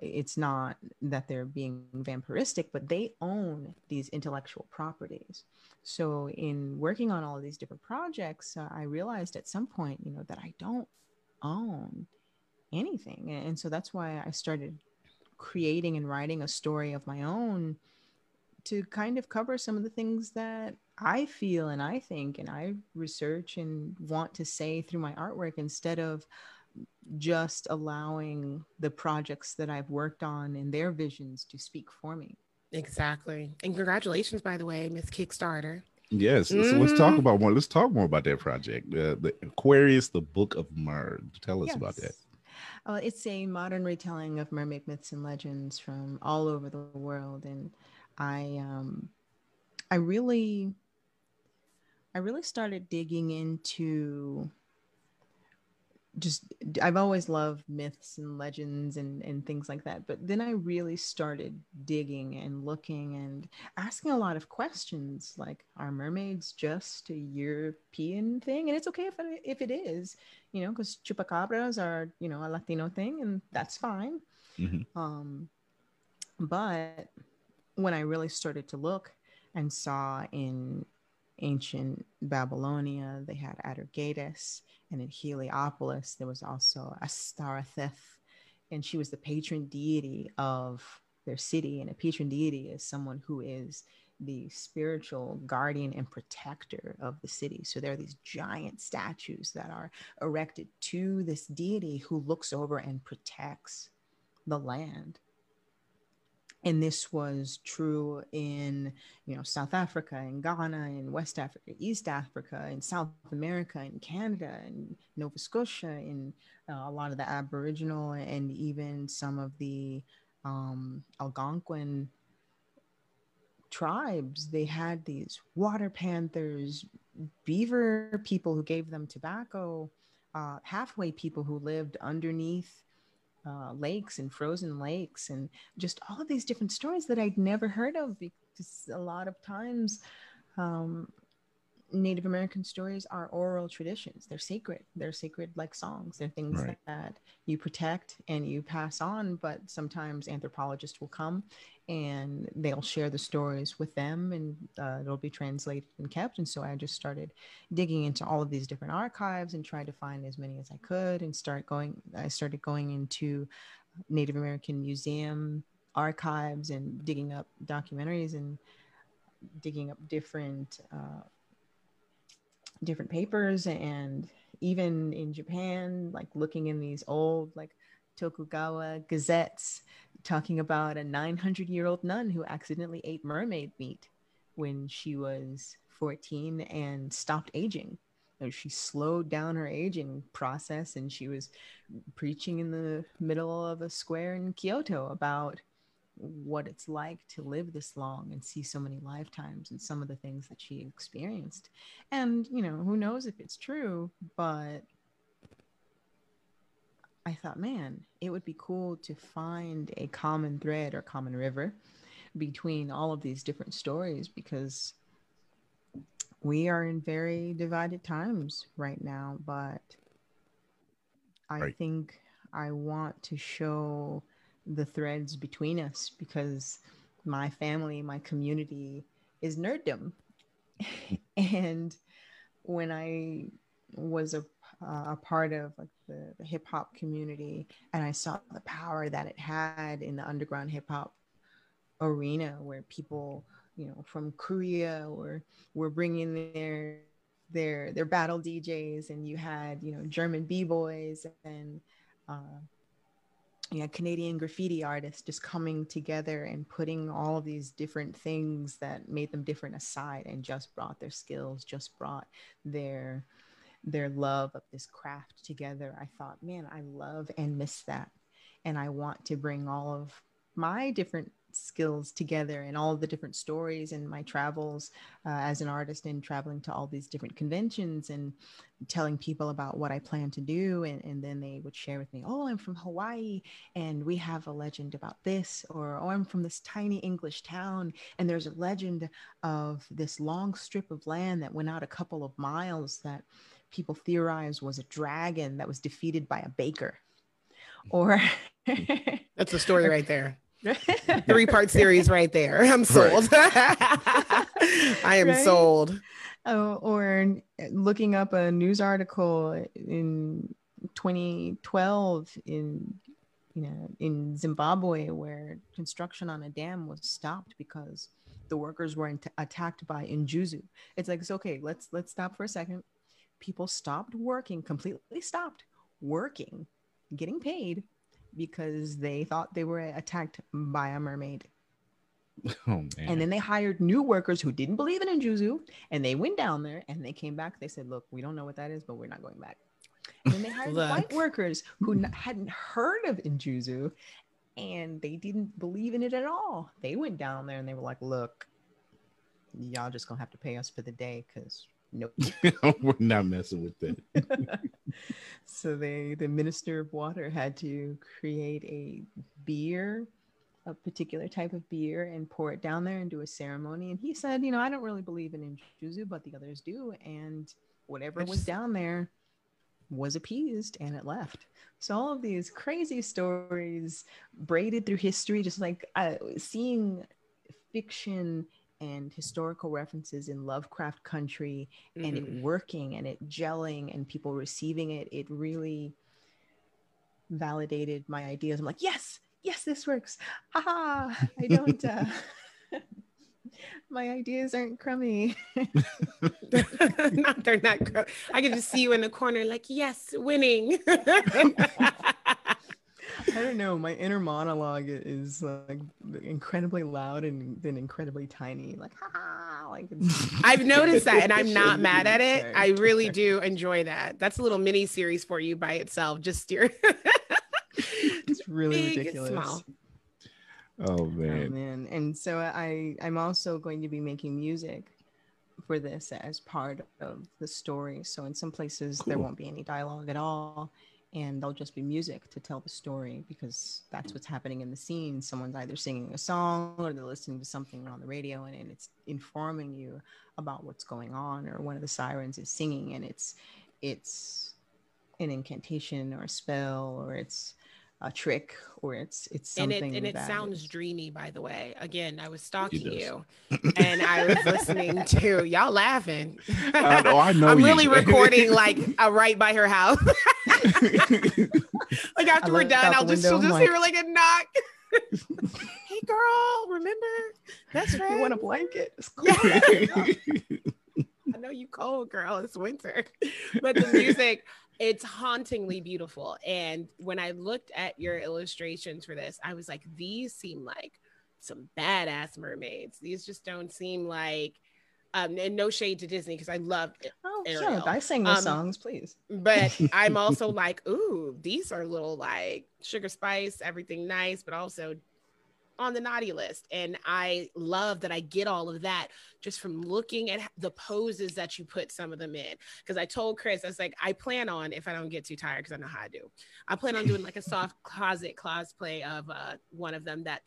Speaker 3: it's not that they're being vampiristic, but they own these intellectual properties. So, in working on all of these different projects, uh, I realized at some point, you know, that I don't own anything. And so that's why I started creating and writing a story of my own to kind of cover some of the things that I feel and I think and I research and want to say through my artwork instead of just allowing the projects that I've worked on and their visions to speak for me.
Speaker 2: Exactly. And congratulations, by the way, Miss Kickstarter.
Speaker 1: Yes. So let's talk about more. Let's talk more about that project. Uh, the Aquarius, the Book of Mer. Tell us yes. about that.
Speaker 3: Uh, it's a modern retelling of mermaid myths and legends from all over the world, and I, um, I really, I really started digging into just I've always loved myths and legends and and things like that. But then I really started digging and looking and asking a lot of questions like are mermaids just a European thing? And it's okay if it, if it is, you know, because chupacabras are, you know, a Latino thing and that's fine. Mm-hmm. Um but when I really started to look and saw in ancient Babylonia, they had Atargatis and in Heliopolis, there was also Astarte, and she was the patron deity of their city. And a patron deity is someone who is the spiritual guardian and protector of the city. So there are these giant statues that are erected to this deity who looks over and protects the land and this was true in you know south africa and ghana and west africa east africa and south america and canada and nova scotia and uh, a lot of the aboriginal and even some of the um, algonquin tribes. They had these water panthers beaver people who gave them tobacco uh, halfway people who lived underneath uh, lakes and frozen lakes and just all of these different stories that I'd never heard of because a lot of times um, Native American stories are oral traditions. They're sacred. They're sacred like songs. They're things right. that you protect and you pass on. But sometimes anthropologists will come and they'll share the stories with them and uh, it'll be translated and kept. And so I just started digging into all of these different archives and tried to find as many as I could and start going. I started going into Native American museum archives and digging up documentaries and digging up different. Uh, different papers and even in Japan, like looking in these old like Tokugawa gazettes talking about a 900 year old nun who accidentally ate mermaid meat when she was 14 and stopped aging. She slowed down her aging process and she was preaching in the middle of a square in Kyoto about what it's like to live this long and see so many lifetimes and some of the things that she experienced. And, you know, who knows if it's true, but I thought, man, it would be cool to find a common thread or common river between all of these different stories because we are in very divided times right now. But I right. think I want to show the threads between us because my family, my community is nerddom. and when I was a, uh, a part of like the, the hip hop community and I saw the power that it had in the underground hip hop arena where people, you know, from Korea were, were bringing their, their, their battle DJs and you had, you know, German B-boys and, uh, yeah, Canadian graffiti artists just coming together and putting all of these different things that made them different aside and just brought their skills, just brought their their love of this craft together. I thought, man, I love and miss that. And I want to bring all of my different skills together and all the different stories and my travels uh, as an artist and traveling to all these different conventions and telling people about what I plan to do. And, and then they would share with me, oh, I'm from Hawaii and we have a legend about this, or oh, I'm from this tiny English town and there's a legend of this long strip of land that went out a couple of miles that people theorize was a dragon that was defeated by a baker or
Speaker 2: That's a story right there. Three part series right there. I'm sold. I am
Speaker 3: Right?
Speaker 2: sold.
Speaker 3: Oh, or looking up a news article in 2012 in you know in Zimbabwe where construction on a dam was stopped because the workers were int- attacked by Injuzu. It's like it's okay. Let's let's stop for a second. People stopped working, completely stopped working, getting paid because they thought they were attacked by a mermaid.
Speaker 1: Oh man.
Speaker 3: And then they hired new workers who didn't believe in Injuzu, and they went down there and they came back. They said, "Look, we don't know what that is, but we're not going back." And then they hired white workers who n- hadn't heard of Injuzu, and they didn't believe in it at all. They went down there and they were like, "Look, y'all just gonna have to pay us for the day, cause nope."
Speaker 1: We're not messing with that.
Speaker 3: so they, the minister of water, had to create a beer a particular type of beer and pour it down there and do a ceremony. And he said, you know, I don't really believe in Injuzu, but the others do. And whatever was down there was appeased and it left. So all of these crazy stories braided through history, just like uh, seeing fiction and historical references in Lovecraft country and
Speaker 2: Mhm.
Speaker 3: it working and it gelling and people receiving it, it really validated my ideas. I'm like, yes, yes, this works. Haha, I don't, uh, my ideas aren't crummy.
Speaker 2: not, they're not. Gro- I can just see you in the corner, like, yes, winning.
Speaker 3: I don't know. My inner monologue is like incredibly loud and then incredibly tiny. Like, haha, like
Speaker 2: I've noticed that, and I'm not mad at it. I really do enjoy that. That's a little mini series for you by itself. Just your
Speaker 3: it's really
Speaker 2: big
Speaker 3: ridiculous.
Speaker 2: smile.
Speaker 1: Oh
Speaker 3: Oh,
Speaker 1: man.
Speaker 3: man. And so I I'm also going to be making music for this as part of the story. So in some places there won't be any dialogue at all and there'll just be music to tell the story because that's what's happening in the scene. Someone's either singing a song or they're listening to something on the radio and, and it's informing you about what's going on or one of the sirens is singing and it's it's an incantation or a spell or it's a trick or it's it's
Speaker 2: And
Speaker 3: something
Speaker 2: it and it sounds
Speaker 3: is-
Speaker 2: dreamy, by the way. Again, I was stalking you, and I was listening to y'all laughing.
Speaker 1: I, oh, I know.
Speaker 2: I'm
Speaker 1: you.
Speaker 2: really recording like uh, right by her house. like after we're done, I'll just she'll just hear like a knock. hey girl, remember that's right.
Speaker 3: you want a blanket?
Speaker 2: I know you cold, girl. It's winter. But the music, it's hauntingly beautiful. And when I looked at your illustrations for this, I was like, these seem like some badass mermaids. These just don't seem like um and no shade to Disney because I love it.
Speaker 3: Oh,
Speaker 2: Ariel.
Speaker 3: sure. I sang those
Speaker 2: Um,
Speaker 3: songs, please.
Speaker 2: But I'm also like, ooh, these are little like sugar spice, everything nice, but also on the naughty list. And I love that I get all of that just from looking at the poses that you put some of them in. Because I told Chris, I was like, I plan on, if I don't get too tired, because I know how I do, I plan on doing like a soft closet cosplay of uh, one of them that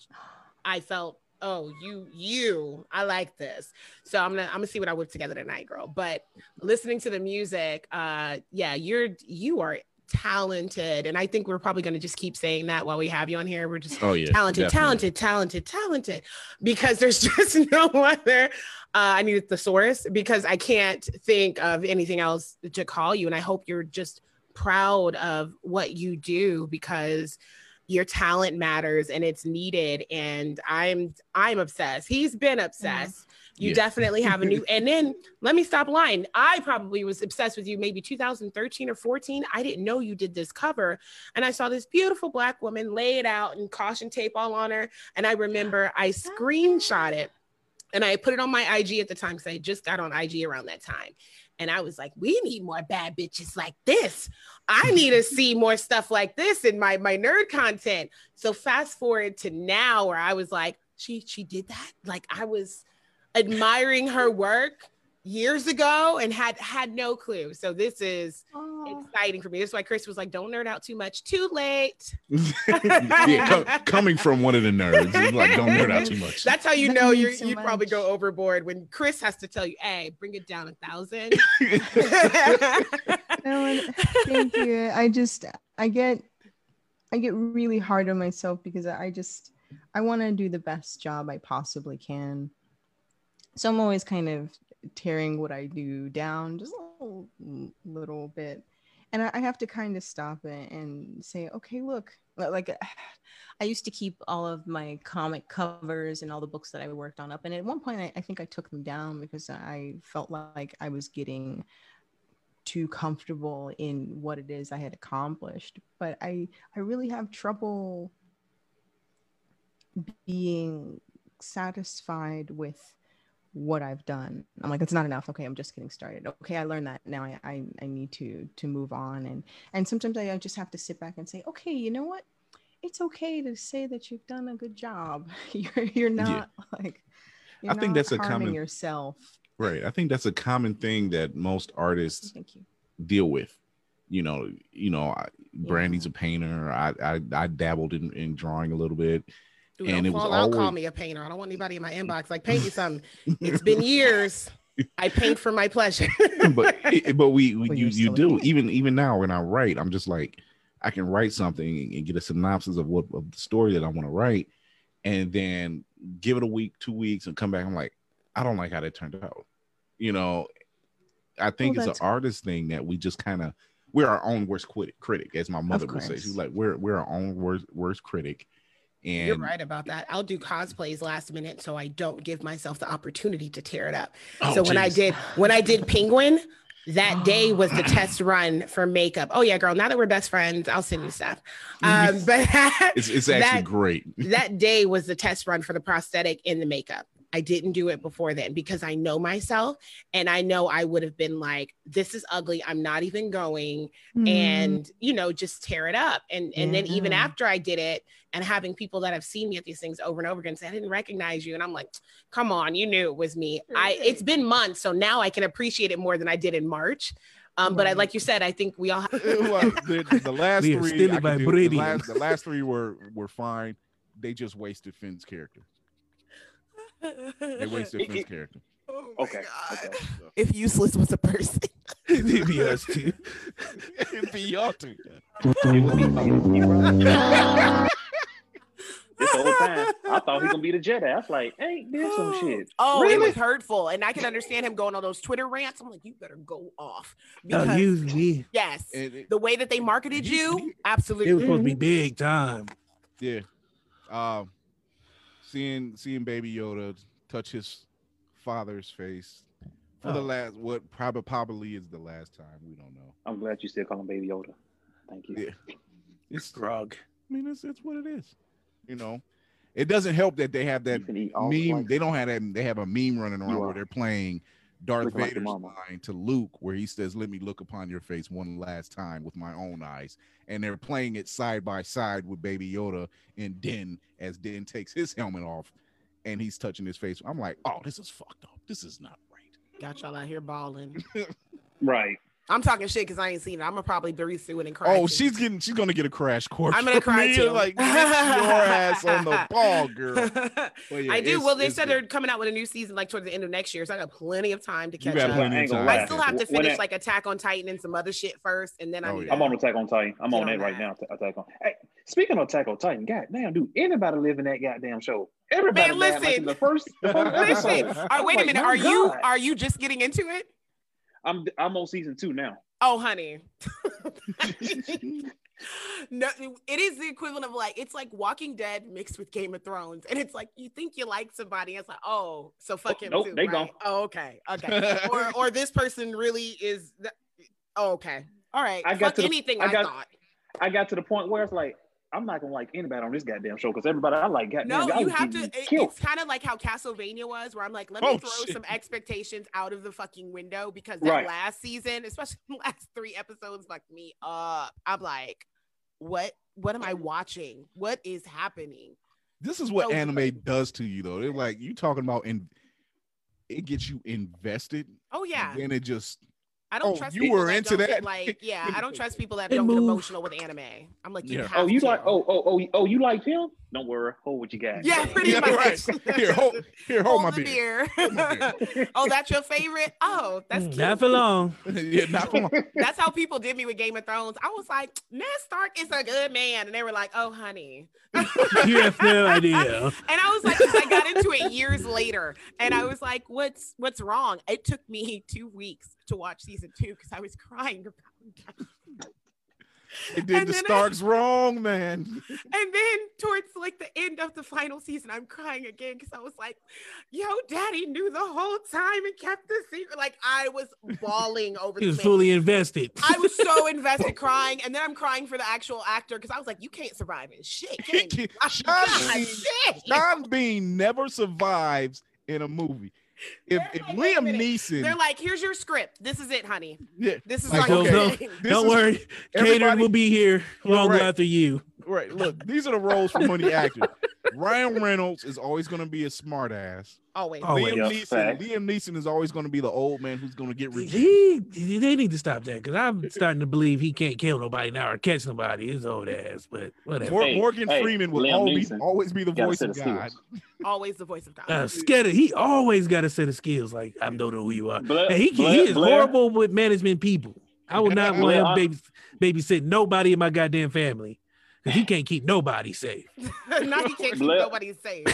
Speaker 2: I felt, oh, you, you, I like this. So I'm gonna, I'm gonna see what I whip together tonight, girl. But listening to the music, uh, yeah, you're, you are talented, and I think we're probably gonna just keep saying that while we have you on here. We're just
Speaker 1: oh yeah.
Speaker 2: talented,
Speaker 1: definitely.
Speaker 2: talented, talented, talented, because there's just no other. Uh, I need a thesaurus because I can't think of anything else to call you. And I hope you're just proud of what you do because your talent matters and it's needed. And I'm I'm obsessed. He's been obsessed. Mm-hmm. You
Speaker 1: Yeah.
Speaker 2: definitely have a new. And then let me stop lying. I probably was obsessed with you maybe 2013 or 14. I didn't know you did this cover, and I saw this beautiful black woman lay it out and caution tape all on her. And I remember I ah. screenshot it and I put it on my IG at the time because I just got on IG around that time. And I was like, we need more bad bitches like this. I need to see more stuff like this in my my nerd content. So fast forward to now where I was like, she she did that. Like I was admiring her work years ago and had had no clue. So this is exciting for me. That's why Chris was like, don't nerd out too much. Too late.
Speaker 1: yeah, co- coming from one of the nerds, like don't nerd out too much.
Speaker 2: That's how you
Speaker 3: That
Speaker 2: know you you'd probably go overboard when Chris has to tell you, hey, bring it down a thousand.
Speaker 3: No, thank you. I just I get I get really hard on myself because I just I want to do the best job I possibly can. So I'm always kind of tearing what I do down just a little, little bit. And I, have to kind of stop it and say, okay, look, like I used to keep all of my comic covers and all the books that I worked on up. And at one point, I, I think I took them down because I felt like I was getting too comfortable in what it is I had accomplished. But I, I really have trouble being satisfied with what I've done. I'm like, it's not enough. Okay, I'm just getting started. Okay, I learned that. Now I, I, I need to to move on. And and sometimes I just have to sit back and say, okay, you know what? It's okay to say that you've done a good job. You're you're not yeah. like
Speaker 1: you're I think that's a common
Speaker 3: yourself.
Speaker 1: Right. I think that's a common thing that most artists deal with. You know, you know, I, yeah. Brandy's a painter. I, I I dabbled in, in drawing a little bit
Speaker 2: Dude, and it was always... call me a painter. I don't want anybody in my inbox like paint me something. it's been years. I paint for my pleasure.
Speaker 1: but but we, we you you do even even now when I write, I'm just like I can write something and get a synopsis of what of the story that I want to write, and then give it a week, two weeks, and come back. I'm like, I don't like how that turned out. You know, I think well, it's an artist thing that we just kind of we're our own worst critic, as my mother would say. She's like, we're we're our own worst worst critic, and
Speaker 2: you're right about that. I'll do cosplays last minute so I don't give myself the opportunity to tear it up. Oh, so geez. when I did when I did Penguin, that day was the test run for makeup. Oh yeah, girl. Now that we're best friends, I'll send you stuff. Um, but
Speaker 1: it's, it's actually that, great.
Speaker 2: that day was the test run for the prosthetic and the makeup. I didn't do it before then because I know myself and I know I would have been like, this is ugly. I'm not even going mm. and, you know, just tear it up. And, and yeah. then even after I did it and having people that have seen me at these things over and over again say, I didn't recognize you. And I'm like, come on, you knew it was me. I, it's been months. So now I can appreciate it more than I did in March. Um, but I, like you said, I think we all have well,
Speaker 1: the, the, last three, the last, the last three were were fine. They just wasted Finn's character. They wasted Finn's character.
Speaker 5: Oh okay. okay.
Speaker 2: If useless was a person,
Speaker 1: it'd be us too. it'd be y'all too.
Speaker 5: this whole time, I thought he was gonna be the Jedi. I was like, ain't this some shit?
Speaker 2: Oh, really? it was hurtful, and I can understand him going on those Twitter rants. I'm like, you better go off.
Speaker 6: Because, no, use me.
Speaker 2: Yes, it, the way that they marketed you, absolutely.
Speaker 6: It was supposed to be big time.
Speaker 1: Yeah. Um, seeing seeing Baby Yoda touch his father's face for oh. the last what probably probably is the last time. We don't know.
Speaker 5: I'm glad you still call him Baby Yoda. Thank you.
Speaker 1: Yeah. It's
Speaker 6: Grogu.
Speaker 1: I mean, it's it's what it is. You know, it doesn't help that they have that meme. They don't have that. They have a meme running around where they're playing Darth Looking Vader's like line to Luke, where he says, "Let me look upon your face one last time with my own eyes," and they're playing it side by side with Baby Yoda and Din as Din takes his helmet off and he's touching his face. I'm like, oh, this is fucked up. This is not right.
Speaker 2: Got y'all out here balling.
Speaker 5: right.
Speaker 2: I'm talking shit because I ain't seen it. I'm gonna probably breathe through it and cry.
Speaker 1: Oh, too. she's getting she's gonna get a crash course.
Speaker 2: I'm gonna cry too.
Speaker 1: Like your ass on the ball, girl.
Speaker 2: Yeah, I do. Well, they said they're coming out with a new season like towards the end of next year, so I got plenty of time to catch up. I still have to finish like Attack on Titan and some other shit first, and then oh, I.
Speaker 5: Yeah. I'm on Attack on Titan. I'm on that right now. Attack on. Hey, speaking of Attack on Titan, god damn, dude, anybody live in that goddamn show? Everybody,
Speaker 2: man, listen. Like the first, the first listen. Right, wait a minute. Are you are you just getting into it?
Speaker 5: I'm I'm on season two now.
Speaker 2: Oh, honey. no, it is the equivalent of like it's like Walking Dead mixed with Game of Thrones, and it's like you think you like somebody, it's like oh, so oh, fuck oh, him
Speaker 5: nope,
Speaker 2: too.
Speaker 5: They
Speaker 2: right? Oh, okay, okay. or or this person really is. The, oh, okay, all right. I got fuck to anything the, I, got, I thought.
Speaker 5: I got to the point where it's like I'm not gonna like anybody on this goddamn show because everybody I like goddamn.
Speaker 2: No, you have to. It, it's kind of like how Castlevania was, where I'm like, let me oh, throw shit. some expectations out of the fucking window because that right. last season, especially the last three episodes, fucked me up. I'm like, what? What am I watching? What is happening?
Speaker 1: This is what so anime good. does to you, though. They're like you talking about, and it gets you invested.
Speaker 2: Oh yeah,
Speaker 1: and it just
Speaker 2: I don't
Speaker 1: oh,
Speaker 2: trust.
Speaker 1: You were
Speaker 2: that
Speaker 1: into that.
Speaker 2: like, yeah, I don't trust people that don't get emotional with anime. I'm like, you yeah.
Speaker 5: oh, you like? Oh, oh, oh, oh, you like him? Don't worry, hold what you got.
Speaker 2: Yeah, pretty
Speaker 1: Yeah,
Speaker 2: much.
Speaker 1: right. Here, hold- here, hold my
Speaker 2: the
Speaker 1: beer.
Speaker 2: beer. oh, that's your favorite? Oh, that's mm, cute.
Speaker 6: Not for long.
Speaker 1: yeah, not for long.
Speaker 2: That's how people did me with Game of Thrones. I was like, Ned Stark is a good man. And they were like, oh, honey.
Speaker 6: You have no idea.
Speaker 2: And I was like, I got into it years later, and I was like, "What's what's wrong?" It took me two weeks to watch season two because I was crying about it.
Speaker 1: They did
Speaker 2: And
Speaker 1: the
Speaker 2: then I-
Speaker 1: Starks wrong, man.
Speaker 2: And then towards like the end of the final season, I'm crying again because I was like, "Yo, Daddy knew the whole time and kept the secret." Like I was bawling over.
Speaker 6: He
Speaker 2: this
Speaker 6: was
Speaker 2: man.
Speaker 6: fully invested.
Speaker 2: I was so invested, crying, and then I'm crying for the actual actor because I was like, "You can't survive in shit."
Speaker 1: He
Speaker 2: Can you?
Speaker 1: can't-
Speaker 2: God,
Speaker 1: Sean Bean-
Speaker 2: shit.
Speaker 1: Sean Bean never survives in a movie. If,
Speaker 2: They're
Speaker 1: if
Speaker 2: like,
Speaker 1: Liam. Neeson,
Speaker 2: They're like, "Here's your script. This is it, honey.
Speaker 1: yeah,
Speaker 2: This is
Speaker 1: Like,
Speaker 2: all
Speaker 6: Don't,
Speaker 1: okay.
Speaker 6: don't.
Speaker 1: This
Speaker 6: don't
Speaker 1: is-
Speaker 6: worry. Caden will be here long
Speaker 1: right.
Speaker 6: after you.
Speaker 1: right. Look, these are the roles for money actors. Ryan Reynolds is always going to be a smartass.
Speaker 2: Always.
Speaker 6: Oh,
Speaker 1: Liam Neeson,
Speaker 5: fact.
Speaker 1: Liam Neeson is always going to be the old man who's going to get revenge.
Speaker 6: He, he- they need to stop that because I'm starting to believe he can't kill nobody now or catch nobody. His old ass, but whatever.
Speaker 5: Hey,
Speaker 1: Morgan
Speaker 5: hey,
Speaker 1: Freeman will always,
Speaker 5: Neeson
Speaker 1: always be the voice of
Speaker 5: of
Speaker 1: God.
Speaker 2: Always the voice of God.
Speaker 6: Uh, scared. He always got a set of skills. Like I don't know who you are.
Speaker 5: Blair,
Speaker 6: And he can,
Speaker 5: Blair-
Speaker 6: he is
Speaker 5: Blair-
Speaker 6: horrible with management people. I would not want
Speaker 5: Blair,
Speaker 6: him
Speaker 5: I-
Speaker 6: baby babysit nobody in my goddamn family because he can't keep nobody safe.
Speaker 2: now he can't keep
Speaker 5: Blair-
Speaker 2: nobody safe.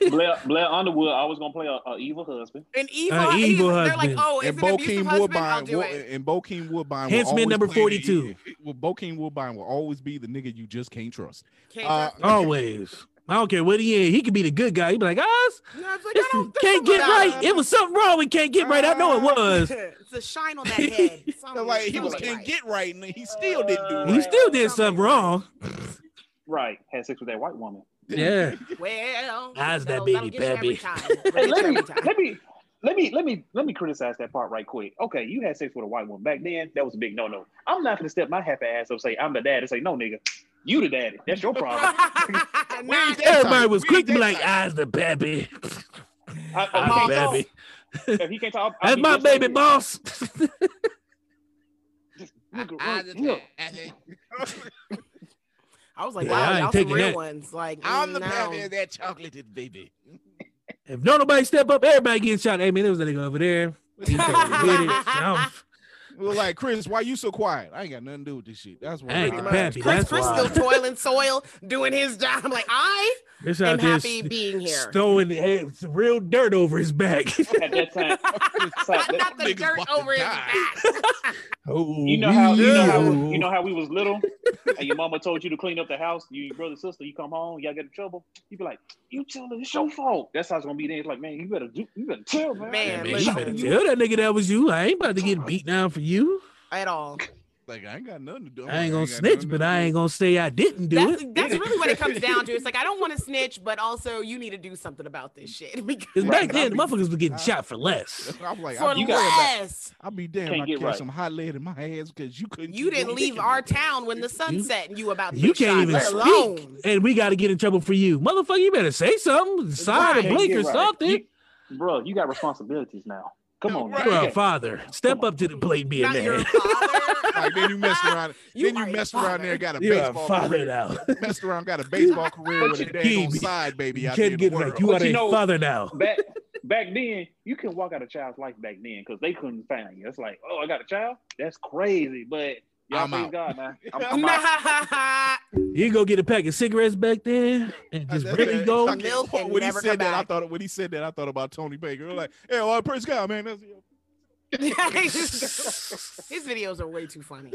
Speaker 5: Blair, Blair Underwood always gonna play a, a evil husband.
Speaker 2: An evil,
Speaker 6: Uh, evil
Speaker 2: They're like,
Speaker 6: husband.
Speaker 2: oh, it's
Speaker 1: And
Speaker 2: an abusive
Speaker 1: Bokeem
Speaker 2: husband. I'll
Speaker 1: Woodbine,
Speaker 2: do
Speaker 1: will,
Speaker 2: it.
Speaker 1: and Bokeem Woodbine,
Speaker 6: Henchman
Speaker 1: will always
Speaker 6: number
Speaker 1: play the-
Speaker 6: 42.
Speaker 1: Well, Bokeem Woodbine will always be the nigga you just can't trust.
Speaker 2: Can't
Speaker 1: uh,
Speaker 2: trust.
Speaker 6: Always. I don't care what he is. He could be the good guy. He'd be like, us.
Speaker 2: No, I was like, I don't-
Speaker 6: Can't get right.
Speaker 2: about
Speaker 6: It was something wrong. We can't get right. I know it uh,
Speaker 2: was. it's a shine on that head. Something-
Speaker 1: like he was can't
Speaker 2: right.
Speaker 1: get right, and he still didn't do it.
Speaker 6: He
Speaker 1: right.
Speaker 6: still did something wrong.
Speaker 5: Right, had sex with that white woman.
Speaker 6: Yeah.
Speaker 2: Well,
Speaker 6: How's that
Speaker 2: no,
Speaker 6: baby,
Speaker 2: that'll get you every
Speaker 6: baby?
Speaker 5: Hey, let me, let me, let me, let me, let me criticize that part right quick. Okay, you had sex with a white woman back then. That was a big no-no. I'm not gonna step my happy ass up, and say I'm the dad, and say no, nigga, you the daddy. That's your problem.
Speaker 2: Not-
Speaker 6: Everybody was quick to be like. I's the baby.
Speaker 5: I,
Speaker 6: I'm the baby.
Speaker 5: If he can't talk,
Speaker 6: That's my
Speaker 5: just like
Speaker 6: baby boss.
Speaker 5: Nigga,
Speaker 1: I-
Speaker 5: right, look,
Speaker 2: I was like,
Speaker 6: Yeah,
Speaker 2: wow,
Speaker 6: I ain't
Speaker 2: y'all some
Speaker 6: taking
Speaker 2: real
Speaker 6: that.
Speaker 2: ones. Like,
Speaker 1: I'm the
Speaker 2: no.
Speaker 1: baby of that chocolated baby.
Speaker 6: if no nobody step up, everybody getting shot. Hey man, there was a nigga over there. He totally it. I'm-
Speaker 1: Well, like Chris, why you so quiet? I ain't got nothing to do with this shit. That's why.
Speaker 6: I ain't pappy.
Speaker 2: Chris,
Speaker 6: That's
Speaker 2: Chris
Speaker 6: why.
Speaker 2: still toiling soil, doing his job. I'm like, I
Speaker 6: This
Speaker 2: am
Speaker 6: out
Speaker 2: happy
Speaker 6: st-
Speaker 2: being here.
Speaker 6: throwing hey, real dirt over his back.
Speaker 5: at that time,
Speaker 2: not, not the dirt
Speaker 1: about to
Speaker 2: over his back.
Speaker 6: oh,
Speaker 5: you know how you know how you know how we was little, and your mama told you to clean up the house. You, your brother, sister, you come home, y'all get in trouble. You be like, "You tell her it's your fault." That's how it's gonna be. Then it's like, man, you better do, you better tell man.
Speaker 2: Man,
Speaker 6: Yeah, man, you better tell that nigga that was you. I ain't about to get beat down for you.
Speaker 2: At all.
Speaker 1: Like I ain't got nothing to do.
Speaker 6: I ain't gonna
Speaker 1: got
Speaker 6: snitch, but I ain't gonna say I didn't do
Speaker 2: That's,
Speaker 6: it.
Speaker 2: that's really what it comes down to. It's like I don't want to snitch, but also you need to do something about this shit. Because
Speaker 6: Because
Speaker 5: Right,
Speaker 6: back then, the
Speaker 1: I
Speaker 6: motherfuckers were getting
Speaker 1: I-
Speaker 6: shot for less.
Speaker 1: I'm like,
Speaker 2: for
Speaker 1: I'll be, damned,
Speaker 2: less,
Speaker 1: I'll be damned.
Speaker 5: Can't
Speaker 1: I
Speaker 5: get
Speaker 1: catch
Speaker 5: right.
Speaker 1: some hot lead in my hands because you couldn't.
Speaker 2: you didn't leave our
Speaker 1: in
Speaker 2: town when the sun
Speaker 6: You-
Speaker 2: set and you about to
Speaker 6: You can't
Speaker 2: shot,
Speaker 6: even speak,
Speaker 2: alone.
Speaker 6: and we got to get in trouble for you, motherfucker. You better say something, sign
Speaker 2: Right.
Speaker 6: a blink or something.
Speaker 5: Bro. You got responsibilities now. Come on,
Speaker 1: Right.
Speaker 6: You're a father. Step up to the plate, be a
Speaker 2: Not your
Speaker 6: man.
Speaker 1: Like then you messed around.
Speaker 2: You
Speaker 1: then you
Speaker 2: a
Speaker 1: messed around there, got a
Speaker 6: You're
Speaker 1: baseball
Speaker 6: father
Speaker 1: career.
Speaker 6: now.
Speaker 1: Messed around, got a baseball career with a
Speaker 6: you
Speaker 1: dang
Speaker 6: keep
Speaker 1: old
Speaker 6: me.
Speaker 1: side baby
Speaker 6: You
Speaker 1: out there
Speaker 6: can't
Speaker 1: in
Speaker 6: get like you
Speaker 5: But
Speaker 6: are
Speaker 5: you
Speaker 6: a father now.
Speaker 5: back back then, you can walk out a child's life back then because they couldn't find you. It's like, oh, I got a child. That's crazy, but y'all
Speaker 1: I'm out.
Speaker 5: God now. I'm, I'm out.
Speaker 6: You go get a pack of cigarettes back then and just
Speaker 1: That's-
Speaker 6: really go.
Speaker 1: I can't-
Speaker 2: Milk and
Speaker 1: when he said
Speaker 2: come
Speaker 1: that, I thought when he said that, I thought about Tony Baker. I'm like, hey, well, praise God, man. That's,
Speaker 2: His videos are way too funny.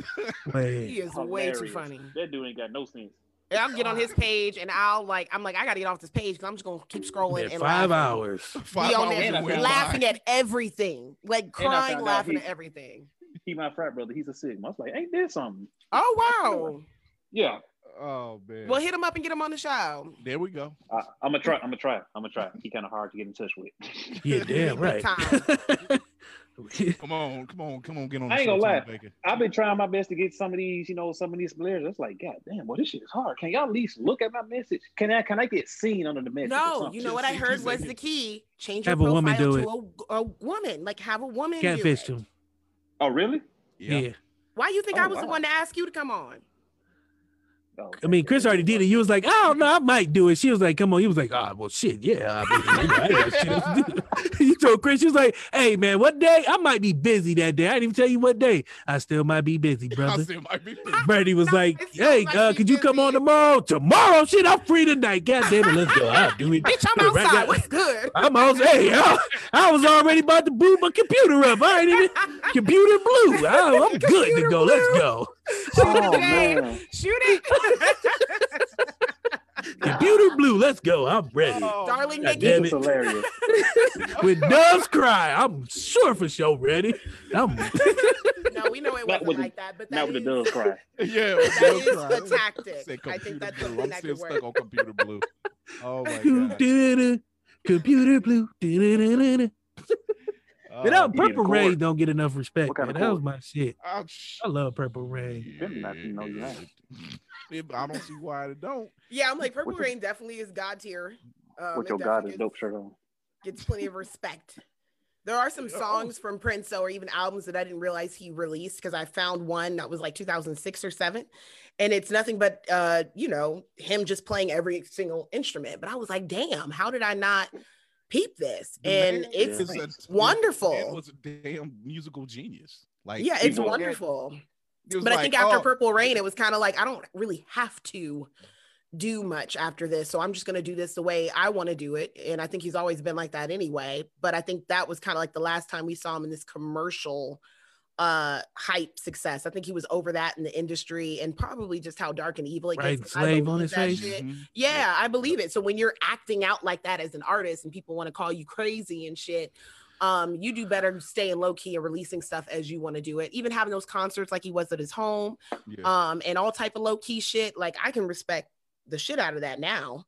Speaker 6: Man.
Speaker 2: He is way too funny.
Speaker 5: That dude ain't got no sense.
Speaker 2: And I'm get on his page and I'll like, I'm like, I gotta get off this page because I'm just gonna keep scrolling
Speaker 6: Man,
Speaker 2: and
Speaker 6: five
Speaker 2: laughing.
Speaker 6: hours.
Speaker 1: five
Speaker 2: Be on
Speaker 1: hours
Speaker 2: there
Speaker 5: and I
Speaker 1: went
Speaker 5: found-
Speaker 2: laughing at everything, like crying, laughing
Speaker 5: he-
Speaker 2: at everything.
Speaker 5: He my frat brother. He's a sigma. I was like, ain't there something?
Speaker 2: Oh wow!
Speaker 5: Yeah.
Speaker 1: Oh man.
Speaker 2: Well, hit him up and get him on the show.
Speaker 1: there we go.
Speaker 5: I, I'm gonna try. I'm gonna try. I'm gonna try. He kind of hard to get in touch with.
Speaker 6: Yeah, damn right.
Speaker 1: Come on, come on, come on, get on. The
Speaker 5: I ain't gonna lie. I've been trying my best to get some of these, you know, some of these players. It's like, God damn, well, this shit is hard. Can y'all at least look at my message? Can I can I get seen under the message?
Speaker 2: No, you know what I heard was the key. Change your
Speaker 6: Have a woman do
Speaker 2: to a, a woman. Like have a woman. do
Speaker 6: Catfish
Speaker 2: it.
Speaker 6: him.
Speaker 5: Oh, really?
Speaker 6: Yeah.
Speaker 1: Yeah.
Speaker 2: Why you think
Speaker 5: Oh,
Speaker 2: I was the one to ask you to come on?
Speaker 5: Oh,
Speaker 6: I mean, Chris already did it. You was like, I don't know, I might do it. She was like, come on. He was like, ah, well, shit, yeah. I mean, you I shit to do. told Chris, she was like, hey, man, what day? I might be busy that day. I didn't even tell you what day. I still might be busy,
Speaker 1: I
Speaker 6: brother.
Speaker 1: still might be.
Speaker 6: Brady was like, hey, uh, could you come on tomorrow? Tomorrow? Shit, I'm free tonight. God damn it, let's go. I'll do it.
Speaker 2: Bitch, I'm outside.
Speaker 6: got-
Speaker 2: What's good?
Speaker 6: I'm on. Hey, I, I was already about to boot my computer up. I ain't even computer blue. I, I'm good to go. Let's go.
Speaker 5: Oh
Speaker 2: Okay.
Speaker 5: man,
Speaker 2: Shoot it.
Speaker 6: Computer blue. Let's go. I'm ready.
Speaker 2: Oh, Darling
Speaker 6: God
Speaker 2: Nikki.
Speaker 6: damn
Speaker 5: this
Speaker 6: it.
Speaker 5: is hilarious.
Speaker 6: When doves cry, I'm sure for sure ready. I'm
Speaker 2: No, we know it
Speaker 5: Not
Speaker 2: wasn't
Speaker 5: with the-
Speaker 2: like that, but that
Speaker 5: Not with the doves cry.
Speaker 1: Yeah,
Speaker 2: that
Speaker 1: they'll cry.
Speaker 2: the tactic. I think
Speaker 1: computer
Speaker 2: that's
Speaker 1: blue.
Speaker 2: something
Speaker 1: I'm still stuck
Speaker 2: work.
Speaker 1: on computer blue. Oh my god.
Speaker 6: do, do, computer blue.
Speaker 1: Oh,
Speaker 5: you need a
Speaker 6: Purple Rain
Speaker 5: chord.
Speaker 6: don't get enough respect.
Speaker 5: What kind
Speaker 6: Man. That was my shit.
Speaker 1: ouch.
Speaker 6: I love Purple Rain.
Speaker 5: Didn't I know you had?
Speaker 1: Yeah, I don't see why it don't.
Speaker 2: Yeah, I'm like Purple
Speaker 5: What's your-
Speaker 2: Rain definitely is god tier. Um,
Speaker 5: With your God
Speaker 2: definitely
Speaker 5: is dope shirt on.
Speaker 2: gets plenty of respect. There are some songs from Prince, though, or even albums that I didn't realize he released because I found one that was like 2006 or seven, and it's nothing but uh, you know, him just playing every single instrument. But I was like, damn, how did I not peep this?
Speaker 1: The
Speaker 2: and
Speaker 1: man
Speaker 2: it's
Speaker 1: is a-
Speaker 2: wonderful.
Speaker 1: the man was a damn musical genius. Like
Speaker 2: yeah, it's wonderful.
Speaker 1: it was
Speaker 2: But I think after
Speaker 1: oh,
Speaker 2: Purple Rain, it was kind of like I don't really have to do much after this. So I'm just gonna do this the way I want to do it. And I think he's always been like that anyway. But I think that was kind of like the last time we saw him in this commercial uh hype success. I think he was over that in the industry and probably just how dark and evil it
Speaker 6: Right,
Speaker 2: gets. I
Speaker 6: slave on his face.
Speaker 2: shit.
Speaker 1: mhm.
Speaker 2: Yeah, I believe it. So when you're acting out like that as an artist and people want to call you crazy and shit, um, you do better staying low key and releasing stuff as you want to do it. Even having those concerts like he was at his home,
Speaker 1: Yeah.
Speaker 2: um, and all type of low key shit. Like I can respect the shit out of that now.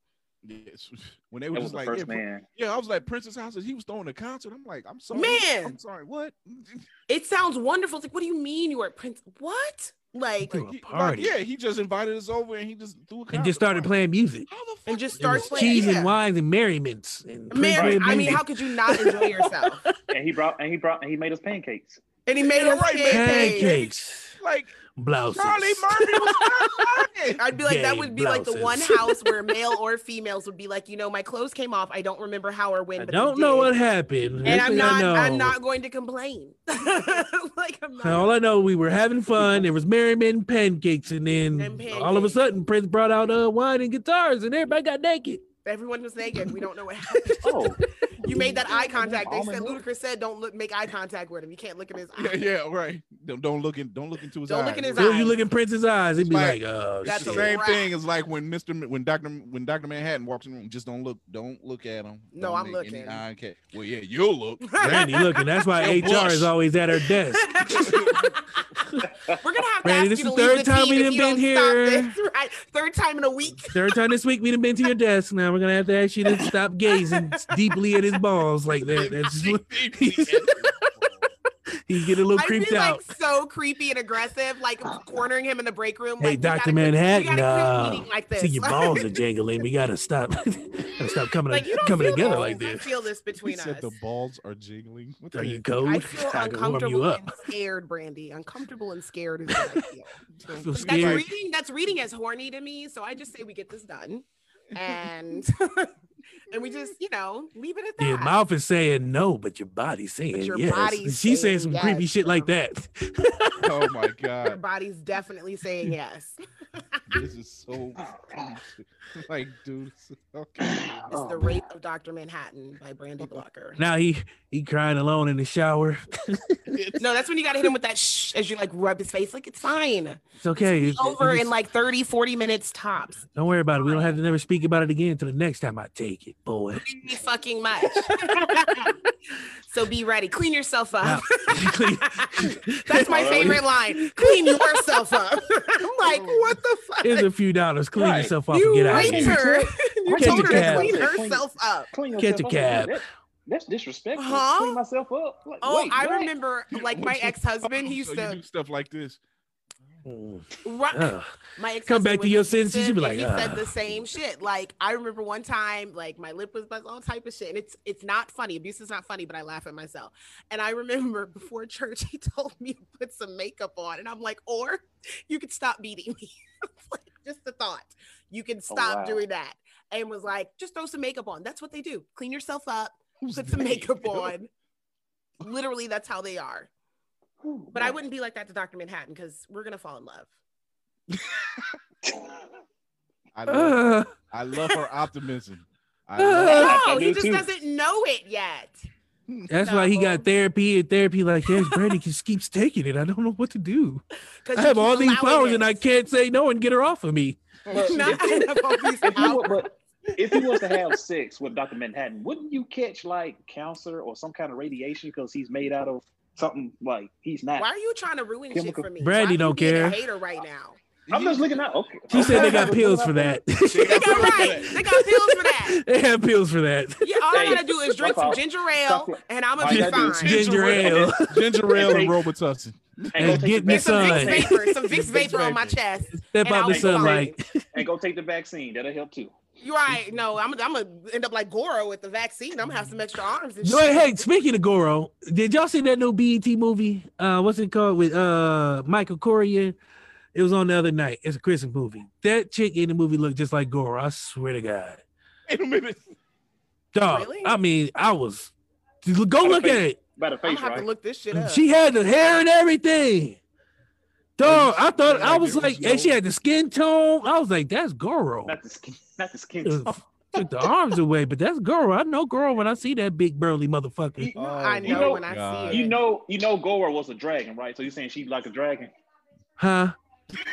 Speaker 1: Yes. When they were
Speaker 5: That was
Speaker 1: just
Speaker 5: the
Speaker 1: like,
Speaker 5: first
Speaker 1: yeah,
Speaker 5: man.
Speaker 1: yeah, I was like, Princess House, he was throwing a concert. I'm like, I'm sorry.
Speaker 2: Man.
Speaker 1: I'm sorry, what?
Speaker 2: It sounds wonderful. It's like, what do you mean you were at Prince? What? Like,
Speaker 6: Threw a
Speaker 1: he- like,
Speaker 6: party.
Speaker 1: yeah, he just invited us over and he just threw a concert.
Speaker 6: And just started playing music.
Speaker 1: How the fuck?
Speaker 2: and just
Speaker 1: did
Speaker 2: starts playing.
Speaker 6: cheese
Speaker 2: yeah.
Speaker 6: and wines and merriments. And Prince
Speaker 2: I mean, how could you not enjoy yourself?
Speaker 5: And he brought and he brought and he made us pancakes.
Speaker 2: And he made
Speaker 1: Yeah,
Speaker 2: us
Speaker 1: right,
Speaker 2: pancakes.
Speaker 6: pancakes,
Speaker 1: like
Speaker 6: blouses.
Speaker 1: Charlie Murphy was not
Speaker 2: I'd be like, that would be like the one house where male or females would be like, you know, my clothes came off. I don't remember how or when.
Speaker 6: I
Speaker 2: but they
Speaker 6: don't know what happened.
Speaker 2: and
Speaker 6: Next
Speaker 2: I'm not. I'm not going to complain. like I'm not.
Speaker 6: All I know, we were having fun. There was merriment and pancakes, and then
Speaker 2: And
Speaker 6: all of a sudden, Prince brought out uh, wine and guitars, and everybody got naked.
Speaker 2: Everyone was naked. We don't know what happened.
Speaker 5: Oh,
Speaker 2: You made that eye contact. They said. Ludacris said, "Don't look, make eye contact with him. You can't look in his eyes."
Speaker 1: Yeah,
Speaker 2: eye."
Speaker 1: yeah, right. Don't, don't look in. Don't look into his
Speaker 2: Don't
Speaker 1: eyes.
Speaker 2: look in his eyes.
Speaker 6: you look in Prince's eyes, he'd be
Speaker 1: Like,
Speaker 6: like, "Oh
Speaker 1: It's
Speaker 2: That's
Speaker 1: the
Speaker 6: shit."
Speaker 2: a
Speaker 1: same thing as like when Mister when Doctor when Doctor Manhattan walks in the room. Just don't look. Don't look at him.
Speaker 2: No,
Speaker 1: Don't
Speaker 2: I'm
Speaker 1: make any
Speaker 2: looking.
Speaker 1: eye contact. Well, yeah, you'll look.
Speaker 6: Randy looking. That's why
Speaker 1: Yo,
Speaker 6: HR
Speaker 1: Bush.
Speaker 6: is always at her desk.
Speaker 2: We're gonna have to
Speaker 6: Randy,
Speaker 2: ask
Speaker 6: this
Speaker 2: you to
Speaker 6: is
Speaker 2: leave
Speaker 6: third
Speaker 2: the
Speaker 6: time we
Speaker 2: if
Speaker 6: done
Speaker 2: you
Speaker 6: been here.
Speaker 2: Stop this, right? Third time in a week.
Speaker 6: Third time this week, we done been to your desk. Now we're gonna have to ask you to stop gazing deeply at his balls like that. That's just, he's getting a little
Speaker 2: I'd
Speaker 6: creeped
Speaker 2: be
Speaker 6: out.
Speaker 2: like so creepy and aggressive, like cornering him in the break room.
Speaker 6: Hey,
Speaker 2: like,
Speaker 6: Dr. Manhattan,
Speaker 2: we
Speaker 6: uh,
Speaker 2: like this.
Speaker 6: See, your balls are jingling. We gotta stop. gotta stop coming,
Speaker 2: like you
Speaker 6: coming together
Speaker 2: this.
Speaker 6: like
Speaker 2: You don't
Speaker 6: this.
Speaker 2: Feel this
Speaker 1: He
Speaker 2: between
Speaker 1: said
Speaker 2: us.
Speaker 1: the balls are jingling. What the
Speaker 6: Are you
Speaker 1: heck?
Speaker 6: cold?
Speaker 2: I feel
Speaker 6: I can warm you
Speaker 2: uncomfortable
Speaker 6: up.
Speaker 2: and scared, Brandy. Uncomfortable and scared is what I feel.
Speaker 6: I feel
Speaker 2: But that's reading. That's reading as horny to me. So I just say we get this done, and and we just you know leave it at that.
Speaker 6: Your mouth is saying no, but your body's saying
Speaker 2: your
Speaker 6: yes.
Speaker 2: body's
Speaker 6: She's saying
Speaker 2: saying
Speaker 6: some creepy
Speaker 2: yes,
Speaker 6: shit like that.
Speaker 1: Oh my god.
Speaker 2: Your body's definitely saying yes.
Speaker 1: this is so like, dude. it's- Okay.
Speaker 2: It's
Speaker 5: Oh,
Speaker 2: the
Speaker 5: man.
Speaker 2: rape of Dr. Manhattan by Brandy Blocker.
Speaker 6: now he he crying alone in the shower.
Speaker 2: No, that's when you got to hit him with that shh as you like rub his face. Like it's fine.
Speaker 6: It's okay.
Speaker 2: It's
Speaker 6: It- it
Speaker 2: over
Speaker 6: just-
Speaker 2: in like 30, 40 minutes tops.
Speaker 6: don't worry about it. We don't have to never speak about it again until the next time I take it, boy.
Speaker 2: Pretty fucking much. so be ready. Clean yourself up.
Speaker 6: Now-
Speaker 2: That's my
Speaker 5: Oh,
Speaker 2: favorite line. Clean yourself up. I'm like, oh. what the fuck?
Speaker 6: Here's a few dollars. Clean
Speaker 5: Right.
Speaker 6: yourself up
Speaker 2: you
Speaker 6: and get out of
Speaker 2: raped
Speaker 6: here.
Speaker 2: her. You
Speaker 6: Catch
Speaker 2: told
Speaker 6: a
Speaker 2: her to
Speaker 6: cab.
Speaker 2: clean
Speaker 5: Clean-
Speaker 2: herself up.
Speaker 5: Clean
Speaker 6: Catch
Speaker 5: yourself
Speaker 6: a
Speaker 5: up.
Speaker 6: cab.
Speaker 5: That- that's disrespectful.
Speaker 2: Huh?
Speaker 5: Clean myself up. Like,
Speaker 2: Oh,
Speaker 5: wait,
Speaker 2: I
Speaker 5: what?
Speaker 2: remember like my ex-husband, he used
Speaker 1: so you
Speaker 2: to
Speaker 1: do stuff like this.
Speaker 2: Ru- my ex
Speaker 6: Come back to your senses, you be like,
Speaker 2: he said the same shit. Like I remember one time, like my lip was buzzed, all type of shit. And it's it's not funny. Abuse is not funny, but I laugh at myself. And I remember before church, he told me to put some makeup on, and I'm like, or you could stop beating me. Like, just the thought. You can stop
Speaker 5: wow.
Speaker 2: doing that. And was like, just throw some makeup on. That's what they do. Clean yourself up, put some makeup on. Literally, that's how they are.
Speaker 5: Whew,
Speaker 2: But I wouldn't be like that to Dr. Manhattan because we're gonna fall in love.
Speaker 1: I love,
Speaker 6: Uh,
Speaker 1: I love her optimism. I love,
Speaker 2: No,
Speaker 5: do
Speaker 2: he just
Speaker 5: too.
Speaker 2: doesn't know it yet.
Speaker 6: that's why he got therapy and therapy. Like, there's Brandy just keeps taking it. I don't know what to do. I have all these
Speaker 2: allowing
Speaker 6: powers and. I can't say no and get her off of me.
Speaker 5: But
Speaker 2: Not
Speaker 5: if you-
Speaker 2: have all these
Speaker 5: if you, but if he wants to have sex with Dr. Manhattan, wouldn't you catch like cancer or some kind of radiation because he's made out of something like he's not?
Speaker 2: Why are you trying to ruin
Speaker 5: Chemical-
Speaker 2: shit for me?
Speaker 6: Brandy
Speaker 2: Why are you
Speaker 6: don't care.
Speaker 2: A hater right now.
Speaker 5: I'm just looking out. Okay.
Speaker 6: She said they got pills for that.
Speaker 2: They got right. They got pills for that.
Speaker 6: they have pills for that.
Speaker 2: Yeah, all I gotta do is drink some ginger ale, and I'm
Speaker 5: All
Speaker 2: gonna be
Speaker 5: gotta do is
Speaker 2: fine.
Speaker 6: Ginger ale.
Speaker 1: ginger ale and Robitussin.
Speaker 5: And
Speaker 6: And get in the
Speaker 5: the
Speaker 2: Some
Speaker 6: sun.
Speaker 2: Vicks vapor, some Vicks
Speaker 1: Vicks
Speaker 2: vapor on my chest.
Speaker 6: Step
Speaker 2: And
Speaker 6: out
Speaker 2: I'll
Speaker 6: the
Speaker 2: be
Speaker 6: sunlight.
Speaker 5: and go take the vaccine. That'll help too.
Speaker 2: You're right. No, I'm, I'm gonna end up like Goro with the vaccine. I'm gonna have some extra arms and
Speaker 6: No,
Speaker 2: shit.
Speaker 6: hey, speaking of Goro, did y'all see that new BET movie? Uh, what's it called with uh Michael Corrigan? It was on the other night. It's a Christmas movie. That chick in the movie looked just like Goro. I swear to God,
Speaker 1: Wait a minute.
Speaker 6: dog.
Speaker 2: Really?
Speaker 6: I mean, I was. Go look at it.
Speaker 5: By the
Speaker 2: I'm
Speaker 5: face,
Speaker 2: gonna have
Speaker 5: right?
Speaker 2: to look this shit up.
Speaker 6: She had the hair and everything. Dog, I thought I was
Speaker 1: it was
Speaker 6: like, and she had the skin tone. I was like, that's Goro.
Speaker 5: Not the skin. Not the skin.
Speaker 6: Uh, Took the arms away, but that's Goro. I know Goro when I see that big burly motherfucker.
Speaker 5: You,
Speaker 1: Oh,
Speaker 2: I
Speaker 5: you
Speaker 2: know
Speaker 5: know-
Speaker 2: when I
Speaker 1: God.
Speaker 2: see it.
Speaker 5: you know, you know, Goro was a dragon, right? So you're saying she like a dragon?
Speaker 6: Huh?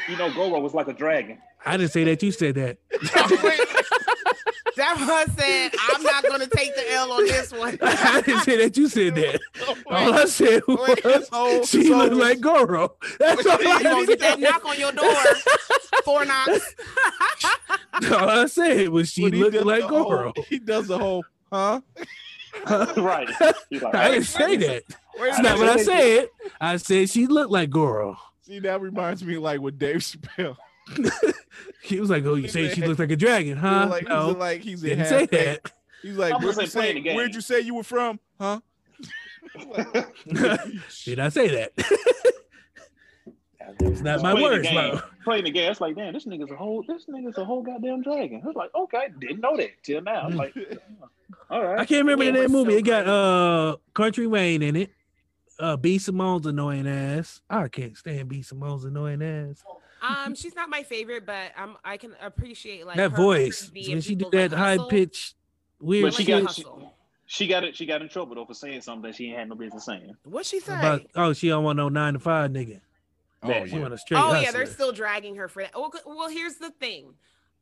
Speaker 5: You know, Goro was like a dragon.
Speaker 6: I didn't say that. You said that.
Speaker 2: That's what I said. I'm not gonna take the L on this one.
Speaker 6: I didn't say that. You said that. All I said was
Speaker 1: this whole-
Speaker 6: she
Speaker 1: this whole-
Speaker 6: looked like Goro. That's all
Speaker 2: You gonna
Speaker 6: I
Speaker 2: get that
Speaker 6: said.
Speaker 2: knock on your door. Four knocks.
Speaker 6: All I said was she
Speaker 1: When
Speaker 6: looked like
Speaker 1: the whole-
Speaker 6: Goro.
Speaker 1: he does the whole, huh?
Speaker 5: right. He's like,
Speaker 6: I didn't say that.
Speaker 1: Wait
Speaker 6: That's not what I said. I said she looked like Goro.
Speaker 1: See, that reminds me like with Dave Chappelle.
Speaker 6: He was like, "Oh, you say she looks like a dragon, huh?"
Speaker 1: like,
Speaker 6: no,
Speaker 1: he's like he's in
Speaker 6: didn't say
Speaker 1: fake.
Speaker 6: that.
Speaker 1: He's like, where'd you, say,
Speaker 5: playing the game.
Speaker 1: where'd you say you were from? Huh?
Speaker 6: Did I say that? It's not my words,
Speaker 5: game.
Speaker 6: bro.
Speaker 5: Playing the game. It's like, damn, this nigga's a whole, this nigga's a whole goddamn dragon. I was like, okay, didn't know that till now. I'm like, all right.
Speaker 6: I can't remember
Speaker 2: It
Speaker 6: the name
Speaker 2: was
Speaker 6: movie.
Speaker 2: so
Speaker 6: it got uh Country Wayne in it. Uh B Simone's annoying ass. I can't stand B Simone's annoying ass.
Speaker 2: Um, she's not my favorite, but um, I can appreciate like
Speaker 6: that voice when she did that
Speaker 2: like,
Speaker 6: high
Speaker 2: hustle.
Speaker 6: pitched weird
Speaker 5: But she
Speaker 2: Like
Speaker 5: got-
Speaker 2: hustle.
Speaker 5: She got it. She got in trouble though for saying something that she ain't had no business saying.
Speaker 2: What she say?
Speaker 6: about oh she don't want no nine to five nigga.
Speaker 1: Oh,
Speaker 5: Yeah,
Speaker 6: She want a straight
Speaker 2: oh yeah, they're still dragging her for that. Well, well, here's the thing.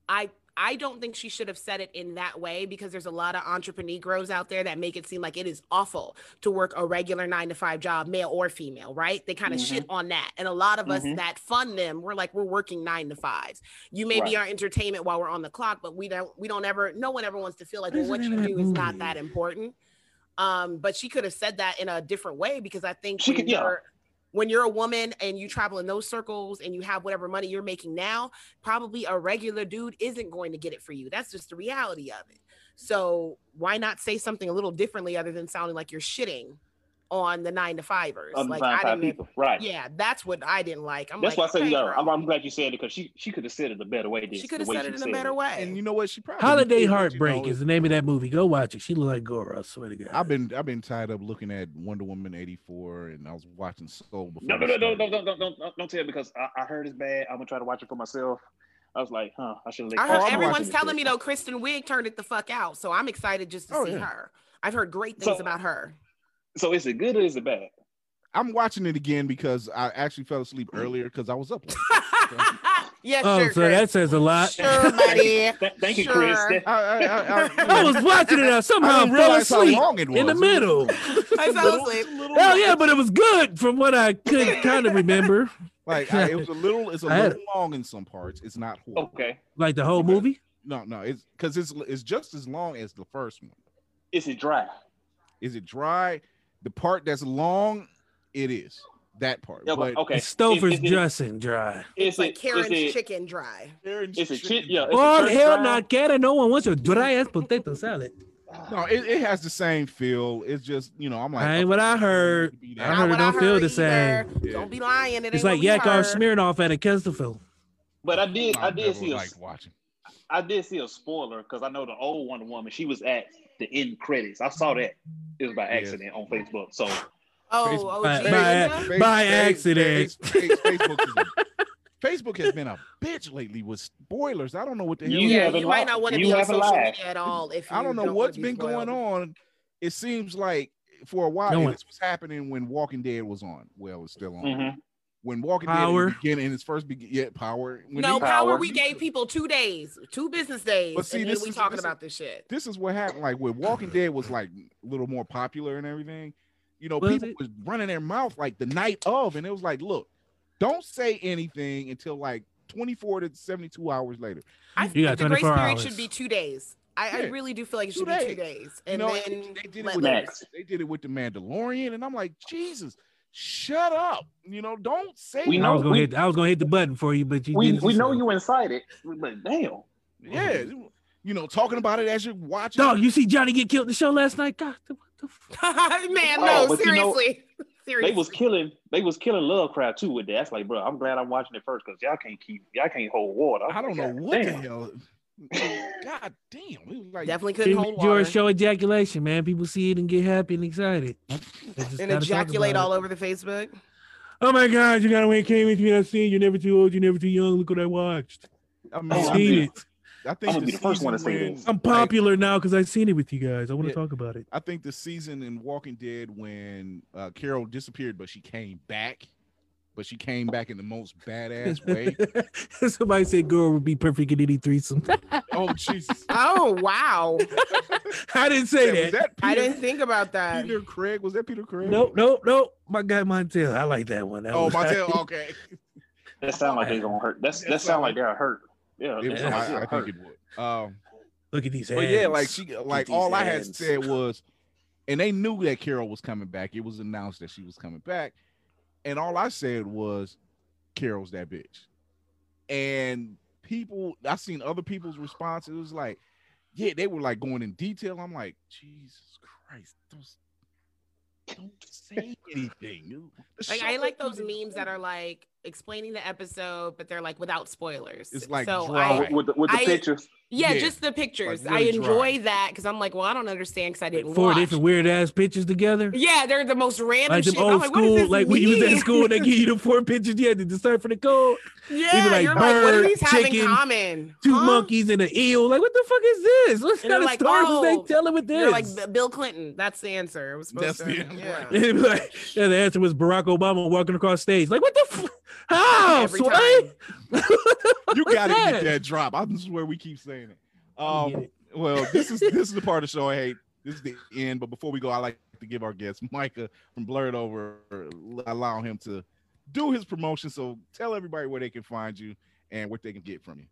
Speaker 2: I I don't think she should have said it in that way because there's a lot of entrepreneurs out there that make it seem like it is awful to work a regular nine to five job, male or female, right? They kind of
Speaker 5: Mhm.
Speaker 2: shit on that. And a lot of us
Speaker 5: Mhm.
Speaker 2: that fund them, we're like, we're working nine to fives. You may be our entertainment while we're on the clock, but we don't we don't ever no one ever wants to feel like,
Speaker 6: What
Speaker 2: well, what you do is not that important. Um, but she could have said that in a different way because I think
Speaker 5: She could- yeah.
Speaker 2: When you're a woman and you travel in those circles and you have whatever money you're making now, probably a regular dude isn't going to get it for you. That's just the reality of it. So why not say something a little differently other than sounding like you're shitting on the nine to fivers?
Speaker 5: Other
Speaker 2: like
Speaker 5: than
Speaker 2: I
Speaker 5: five
Speaker 2: didn't.
Speaker 5: people, right?
Speaker 2: Yeah, that's what I didn't like. I'm
Speaker 5: That's
Speaker 2: like,
Speaker 5: why I say,
Speaker 2: okay,
Speaker 5: yo. I'm, I'm glad you said it because she she could have said it a better way. Than
Speaker 2: she could have said it in a better way.
Speaker 1: And you know what? She probably
Speaker 6: Holiday
Speaker 1: did, but, you
Speaker 6: Heartbreak
Speaker 1: know,
Speaker 6: is the name of that movie. Go watch it. She look like Goro. I swear to God.
Speaker 1: I've been I've been tied up looking at Wonder Woman eighty four, and I was watching Soul before.
Speaker 5: No, no,
Speaker 1: we
Speaker 5: no, no,
Speaker 1: started.
Speaker 5: no, don't, don't, don't, don't, don't tell me because I, I heard it's bad. I'm gonna try to watch it for myself. I was like, huh, I should.
Speaker 2: I
Speaker 1: Oh,
Speaker 2: heard
Speaker 1: I'm
Speaker 2: everyone's
Speaker 1: watching it,
Speaker 2: telling me though, Kristen Wiig turned it the fuck out. So I'm excited just to
Speaker 1: Oh,
Speaker 2: see
Speaker 1: yeah.
Speaker 2: her. I've heard great things
Speaker 5: So-
Speaker 2: about her.
Speaker 5: So is it good or is it bad?
Speaker 1: I'm watching it again because I actually fell asleep earlier because I was up. late.
Speaker 2: yeah,
Speaker 6: oh,
Speaker 2: sure.
Speaker 6: so
Speaker 2: Chris.
Speaker 6: that says a lot.
Speaker 2: Sure, buddy.
Speaker 5: Thank you, Chris.
Speaker 2: Sure.
Speaker 5: That-
Speaker 1: I, I, I, I,
Speaker 6: I was watching it. I somehow
Speaker 1: I didn't
Speaker 6: fell
Speaker 1: realize how
Speaker 6: asleep
Speaker 1: long it was.
Speaker 6: in the middle.
Speaker 2: I fell asleep.
Speaker 6: Hell oh, yeah, but it was good from what I could kind of remember.
Speaker 1: Like I, it was a little, it's a
Speaker 6: I had-
Speaker 1: little long in some parts. It's not horrible.
Speaker 5: okay.
Speaker 6: Like the whole movie.
Speaker 1: No, no, it's because it's it's just as long as the first one.
Speaker 5: Is it dry?
Speaker 1: Is it dry? The part that's long, it is that part.
Speaker 5: Yeah,
Speaker 1: but
Speaker 5: but, okay.
Speaker 6: Stover's
Speaker 5: Is, is, it-
Speaker 6: dressing dry.
Speaker 5: It's
Speaker 2: like Karen's
Speaker 5: it,
Speaker 2: chicken dry.
Speaker 5: is it chi- yeah, it's a
Speaker 6: Oh
Speaker 5: church
Speaker 6: hell,
Speaker 5: dry?
Speaker 6: not Karen. No one wants a dry ass potato salad.
Speaker 1: no, it, it has the same feel. It's just you know, I'm like,
Speaker 6: Ain't what I heard. I heard it don't feel the
Speaker 2: either.
Speaker 1: Yeah.
Speaker 2: Don't be lying. It
Speaker 6: It's
Speaker 2: ain't
Speaker 6: like
Speaker 2: what we
Speaker 6: Yakov
Speaker 2: heard.
Speaker 6: Smirnoff at a Kesterville.
Speaker 5: But I did, I
Speaker 1: I've
Speaker 5: did see a,
Speaker 1: watching.
Speaker 5: I did see a spoiler because I know the old Wonder Woman. She was at the end credits. I saw that. It was by
Speaker 1: Yes.
Speaker 5: accident on Facebook. So
Speaker 2: Oh,
Speaker 1: Facebook-
Speaker 2: oh,
Speaker 6: By- by- By accident.
Speaker 1: face- face- Facebook, Facebook has been a bitch lately with spoilers. I don't know what the hell.
Speaker 5: You
Speaker 2: yeah,
Speaker 5: haven't
Speaker 2: you might not want to be on social
Speaker 5: lied.
Speaker 2: media at all. If
Speaker 1: I don't know
Speaker 2: wanna
Speaker 1: what's
Speaker 2: be
Speaker 1: been going on. It seems like for a while,
Speaker 6: No
Speaker 1: and this was happening when Walking Dead was on. Well, it's still on.
Speaker 5: mhm.
Speaker 1: When Walking
Speaker 6: Power.
Speaker 1: Dead in the in its first begin, yeah, power. When
Speaker 2: No power.
Speaker 5: Power.
Speaker 2: We gave people two days, two business days,
Speaker 1: But see,
Speaker 2: and then
Speaker 1: this
Speaker 2: we
Speaker 1: is-
Speaker 2: talking
Speaker 1: this
Speaker 2: about this shit.
Speaker 1: this is what happened. Like when Walking Dead was like a little more popular and everything, you know,
Speaker 6: Was
Speaker 1: people
Speaker 6: it?
Speaker 1: was running their mouth like the night of, and it was like, look, don't say anything until like 24 to 72 hours later.
Speaker 2: I
Speaker 6: You
Speaker 2: think
Speaker 6: got
Speaker 2: the grace period
Speaker 6: hours.
Speaker 2: should be two days. I, I really do feel like it
Speaker 1: Two
Speaker 2: should be two
Speaker 1: days.
Speaker 2: days,
Speaker 1: You
Speaker 2: and
Speaker 1: know,
Speaker 2: then
Speaker 1: they did it with
Speaker 2: loose.
Speaker 1: They did it with the Mandalorian, and I'm like, Jesus, shut up. You know, don't say
Speaker 5: We
Speaker 6: I
Speaker 5: know-
Speaker 6: was gonna
Speaker 5: we-
Speaker 6: hit. I was gonna hit the button for you, but you
Speaker 5: we
Speaker 6: didn't.
Speaker 5: we know you inside it, but damn.
Speaker 1: Yeah, you know, talking about it as you're watching.
Speaker 6: Dog, you see Johnny get killed in the show last night? God, what the f-
Speaker 2: Man,
Speaker 5: Oh,
Speaker 2: no,
Speaker 5: but you know,
Speaker 2: seriously.
Speaker 5: They was killing, they was killing Lovecraft too with that. That's like, bro, I'm glad I'm watching it first because y'all can't keep, y'all can't hold water.
Speaker 1: I don't know
Speaker 5: God
Speaker 1: what
Speaker 5: damn.
Speaker 1: the hell. God damn, it was like
Speaker 2: Definitely couldn't hold
Speaker 6: Premature
Speaker 2: water
Speaker 6: show ejaculation, man. People see it and get happy and excited.
Speaker 2: And ejaculate all
Speaker 6: it.
Speaker 2: over the Facebook.
Speaker 6: Oh my God, you gotta wait, came with me. I seen you're never too old, you're never too young. Look what I watched.
Speaker 1: I mean,
Speaker 6: I
Speaker 1: I
Speaker 5: I'm
Speaker 6: seen it.
Speaker 1: I
Speaker 5: I'm
Speaker 1: think
Speaker 5: gonna be the first one to say
Speaker 1: season
Speaker 5: this.
Speaker 6: I'm
Speaker 1: like,
Speaker 6: popular now because I've seen it with you guys. I want to
Speaker 1: Yeah.
Speaker 6: talk about it.
Speaker 1: I think the season in Walking Dead when uh, Carol disappeared, but she came back, but she came back in the most badass way.
Speaker 6: Somebody said girl would be perfect in any threesome.
Speaker 1: oh Jesus!
Speaker 2: Oh wow,
Speaker 6: I didn't say
Speaker 1: Was
Speaker 6: that.
Speaker 1: that Peter,
Speaker 2: I didn't think about that.
Speaker 1: Peter Craig? Was that Peter Craig?
Speaker 6: Nope, nope, nope. My guy Montel. I like that one. That
Speaker 1: Oh,
Speaker 6: was-
Speaker 1: Montel. Okay.
Speaker 5: That sound like they gonna hurt. That's
Speaker 1: That
Speaker 5: that sound
Speaker 1: sound
Speaker 5: like they're hurt. Yeah,
Speaker 1: It was-
Speaker 5: sound like
Speaker 1: I,
Speaker 5: they're
Speaker 1: I think
Speaker 5: hurt.
Speaker 1: it would. Um,
Speaker 6: Look at these hands.
Speaker 1: but yeah, like she, like
Speaker 5: these
Speaker 1: all I had
Speaker 5: hands.
Speaker 1: said was, and they knew that Carol was coming back. It was announced that she was coming back, and all I said was, Carol's that bitch. And people, I seen other people's responses. It was like, yeah, they were like going in detail. I'm like, Jesus Christ, those, don't say anything. The
Speaker 2: Like I like those memes that are like explaining the episode, but they're like without spoilers.
Speaker 1: It's like
Speaker 2: so
Speaker 1: dry.
Speaker 2: I,
Speaker 5: with, with the, with the
Speaker 2: I-
Speaker 5: pictures.
Speaker 2: yeah,
Speaker 1: Yeah,
Speaker 2: just the pictures.
Speaker 1: like
Speaker 2: I enjoy
Speaker 1: dry.
Speaker 2: that because I'm like, well, I don't understand because I didn't
Speaker 6: four
Speaker 2: watch.
Speaker 6: different weird ass pictures together.
Speaker 2: Yeah, they're the most random
Speaker 6: Like them
Speaker 2: shit. I'm
Speaker 6: old
Speaker 2: like, what
Speaker 6: school,
Speaker 2: this
Speaker 6: like when you was at
Speaker 2: mean?
Speaker 6: school, they give you the four pictures you had to decipher the code.
Speaker 2: Yeah,
Speaker 6: like
Speaker 2: you're like, what do
Speaker 6: bird,
Speaker 2: these have in
Speaker 6: chicken,
Speaker 2: common?
Speaker 6: Two
Speaker 2: Huh?
Speaker 6: monkeys and an eel. Like, what the fuck is this? What
Speaker 2: And
Speaker 6: kind
Speaker 2: they're
Speaker 6: of
Speaker 2: like,
Speaker 6: stories
Speaker 2: oh,
Speaker 6: was they oh, telling with
Speaker 2: They're like Bill Clinton. That's the answer. It was supposed
Speaker 1: That's
Speaker 2: to.
Speaker 1: the
Speaker 2: yeah.
Speaker 1: answer.
Speaker 6: And it was like, yeah, the answer was Barack Obama walking across stage. Like, what the f- How?
Speaker 2: Every
Speaker 6: Sway?
Speaker 1: you gotta get
Speaker 6: that?
Speaker 1: that drop. I swear we keep saying it. Um,
Speaker 6: it.
Speaker 1: well, this is this is the part of the show I hate. This is the end. But before we go, I like to give our guest Micah from Blerdover allow him to do his promotion. So tell everybody where they can find you and what they can get from you.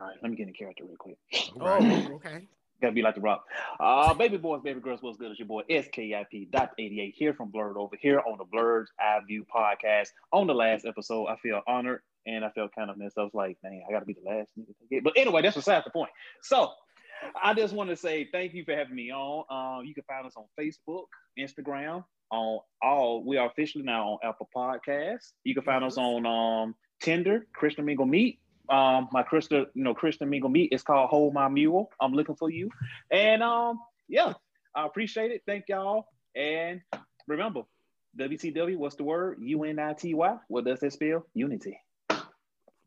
Speaker 5: All right, let me get in character real quick.
Speaker 2: Oh, okay.
Speaker 5: Gotta be like the rock. Uh, baby boys, baby girls, what's good? It's your boy SKIP dot 88 here from Blerdover here on the Blerd's Eye View podcast. On the last episode, I feel honored and I felt kind of messed up. I was like, man, I gotta be the last nigga to get. But anyway, that's besides the point. So I just want to say thank you for having me on. Um, you can find us on Facebook, Instagram, on all. We are officially now on Apple Podcasts. You can find us on um Tinder, Christian Mingle Meet. Um, my Christian, you know, Christian Mingle Meet It's called Hold My Mule. I'm looking for you. And um, yeah, I appreciate it. Thank y'all. And remember, WTW, what's the word? U-N-I-T-Y. What does that spell? Unity.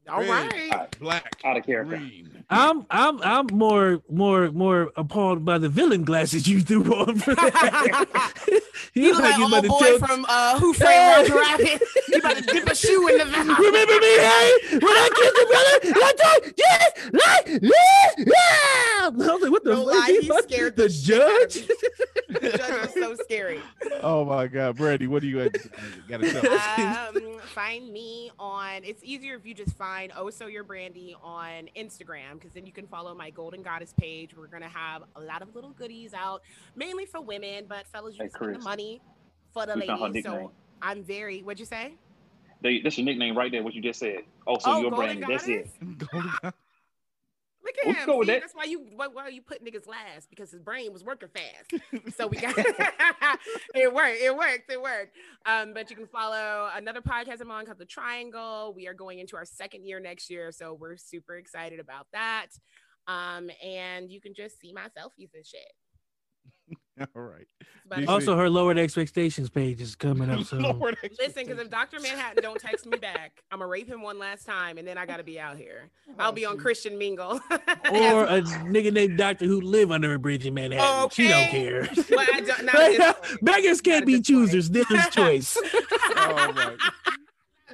Speaker 2: All
Speaker 1: Red,
Speaker 2: right.
Speaker 1: Black,
Speaker 5: Out of character.
Speaker 1: green.
Speaker 6: I'm I'm I'm more more more appalled by the villain glasses you threw on. For that.
Speaker 2: You look like
Speaker 6: you
Speaker 2: old
Speaker 6: about to
Speaker 2: boy
Speaker 6: tell-
Speaker 2: from uh, Who Framed Roger Rabbit. You about to dip a shoe in the mouth.
Speaker 6: Remember me, hey? When I kissed your brother, I told yes, like this. Yeah. I was like, what the
Speaker 2: No
Speaker 6: fuck?
Speaker 2: lie,
Speaker 6: He
Speaker 2: he scared
Speaker 6: the
Speaker 2: the shit out of
Speaker 6: judge.
Speaker 2: The judge was so scary.
Speaker 1: Oh my God, Brandy, what do you got to tell?
Speaker 2: um, find me on. It's easier if you just find Oh So Your Brandy on Instagram because then you can follow my Golden Goddess page. We're gonna have a lot of little goodies out, mainly for women, but fellas, you
Speaker 5: Hey,
Speaker 2: can spend the money for the
Speaker 5: You
Speaker 2: ladies. So I'm very. What'd you say?
Speaker 5: They, that's your nickname right there, what you just said. Oh, so
Speaker 2: oh,
Speaker 5: you're
Speaker 2: Golden
Speaker 5: Brandy. That's it.
Speaker 2: Look at
Speaker 5: Let's
Speaker 2: him.
Speaker 5: go with
Speaker 2: See,
Speaker 5: that.
Speaker 2: That's why you why, why you put niggas last because his brain was working fast. So we got it worked. It worked. It worked. Um, but you can follow another podcast I'm on called The Triangle. We are going into our second year next year, so we're super excited about that. Um, and you can just see my selfies and shit.
Speaker 1: All right.
Speaker 2: That's about
Speaker 1: You
Speaker 2: it.
Speaker 1: see-
Speaker 6: Also, her lowered expectations page is coming up soon.
Speaker 2: Listen, because if Dr. Manhattan don't text me back, I'm gonna rape him one last time, and then I gotta be out here. Oh, I'll be on Christian Mingle.
Speaker 6: Or a nigga named Doctor who live under a bridge in Manhattan. She don't care.
Speaker 2: Well, I don't- not at this point.
Speaker 6: Beggars can't
Speaker 2: at
Speaker 6: be choosers. this is choice.
Speaker 1: oh my.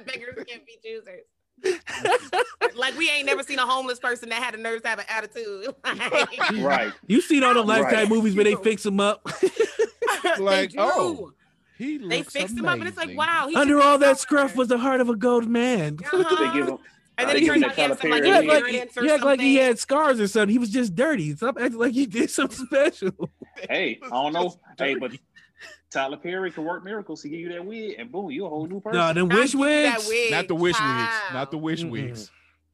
Speaker 2: Beggars can't be choosers. like we ain't never seen a homeless person that had a nerve to have an attitude. Like,
Speaker 5: Right.
Speaker 6: You seen all the
Speaker 2: Right.
Speaker 6: Lifetime movies where they fix them up?
Speaker 1: Like,
Speaker 2: do.
Speaker 1: oh, He
Speaker 2: they
Speaker 1: looks
Speaker 2: fixed him up, and it's like, wow.
Speaker 6: Under all that
Speaker 2: somewhere.
Speaker 6: scruff was the heart of a gold man.
Speaker 2: Uh-huh.
Speaker 5: They give him.
Speaker 2: And then
Speaker 5: They
Speaker 2: it
Speaker 5: give him
Speaker 2: turns out he had some like
Speaker 5: Tyler Perry
Speaker 6: You act like,
Speaker 2: inheritance or
Speaker 6: you like he had scars or something. He was just dirty. Stop acting like he did something special.
Speaker 5: Hey, I don't know. Hey, but Tyler Perry can work miracles. He give you that wig, and boom, you a whole new person.
Speaker 6: No, them
Speaker 2: Not
Speaker 6: wish
Speaker 2: give
Speaker 6: wigs.
Speaker 2: wig,
Speaker 1: Not the wish wigs. Not the wish
Speaker 6: Mm-mm.
Speaker 1: wigs.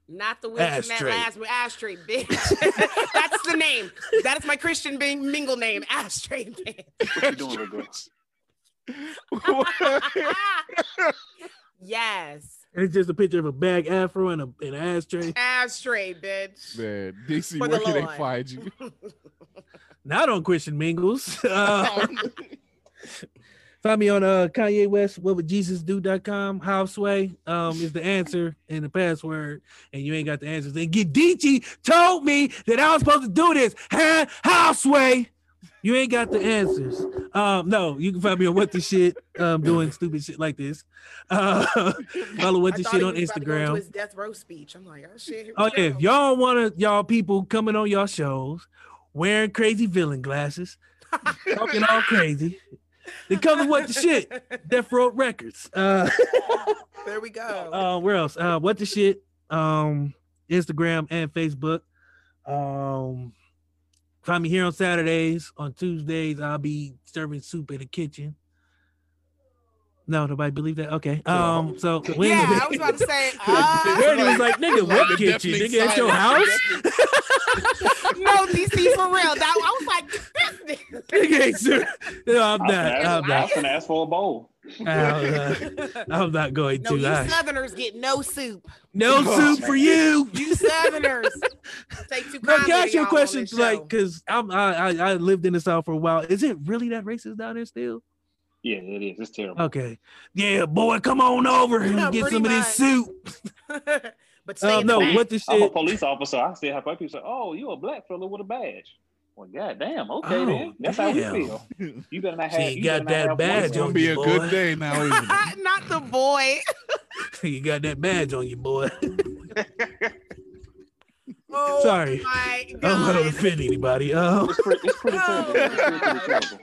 Speaker 2: Not the wig from that
Speaker 6: Ashtray.
Speaker 2: last ashtray, bitch. That's the name. That is my Christian Bing- mingle name, ashtray, bitch.
Speaker 5: what you doing, little girl?
Speaker 2: yes,
Speaker 6: And it's just a picture of a bag afro and a, an ashtray.
Speaker 2: ashtray, bitch.
Speaker 1: Man, DC,
Speaker 2: For
Speaker 1: where
Speaker 2: the
Speaker 1: can they find you?
Speaker 6: Not on Christian Mingles. Uh, find me on uh Kanye West, what would Jesus do.com. Houseway um is the answer and the password, and you ain't got the answers. And Gedici told me that I was supposed to do this. Huh? Houseway. You ain't got the answers. Um, no, you can find me on what the shit, um, doing stupid shit like this. Uh, follow what the shit on
Speaker 2: was about to go into
Speaker 6: Instagram.
Speaker 2: His death row speech. I'm like, oh shit.
Speaker 6: Oh yeah, if y'all want to, y'all people coming on y'all shows, wearing crazy villain glasses, talking all crazy, then come to what the shit, Death Row Records. Uh,
Speaker 2: there we go.
Speaker 6: uh, where else? Uh, what the shit? Um, Instagram and Facebook. Um, find me here on Saturdays. On Tuesdays, I'll be serving soup in the kitchen. No, nobody believe that. Okay. Um, so
Speaker 2: yeah,
Speaker 6: Wednesday-
Speaker 2: I was about to say. uh,
Speaker 6: Verdi was like, nigga, what
Speaker 1: The
Speaker 6: kitchen? Nigga, at your house?
Speaker 2: no, DC for real. That I was like, this nigga.
Speaker 6: Nigga ain't sure. No, I'm
Speaker 5: I was
Speaker 6: not. I'm
Speaker 5: ask- I was
Speaker 6: not.
Speaker 5: gonna ask for a bowl.
Speaker 6: I'm not, I'm not going
Speaker 2: No,
Speaker 6: to.
Speaker 2: you
Speaker 6: I-
Speaker 2: Southerners get no soup.
Speaker 6: no soup for you.
Speaker 2: You Southerners take too
Speaker 6: No, can I ask
Speaker 2: to
Speaker 6: you a question? Like, cause I'm I, I I lived in the South for a while. Is it really that racist down there still?
Speaker 5: Yeah, it is. It's terrible.
Speaker 6: Okay. Yeah, boy, come on over and
Speaker 2: Yeah,
Speaker 6: get
Speaker 2: pretty
Speaker 6: some of this soup.
Speaker 2: but stay
Speaker 6: Um, no,
Speaker 2: back.
Speaker 6: what the shit?
Speaker 5: I'm a police officer. I still have people say, "Oh, you a black fella with a badge." Well, goddamn. Okay,
Speaker 6: Oh,
Speaker 5: then. That's how we
Speaker 6: damn.
Speaker 5: feel. You better not have.
Speaker 6: ain't
Speaker 5: you
Speaker 6: got
Speaker 5: better not
Speaker 6: that
Speaker 5: have
Speaker 6: badge
Speaker 1: It's gonna be a
Speaker 6: boy.
Speaker 1: good day now, isn't
Speaker 2: the boy.
Speaker 6: you got that badge on you, boy.
Speaker 2: Oh
Speaker 6: Sorry.
Speaker 2: my
Speaker 6: I don't want to offend anybody. Um,
Speaker 5: It's pretty, it's pretty terrible. It's pretty, pretty terrible.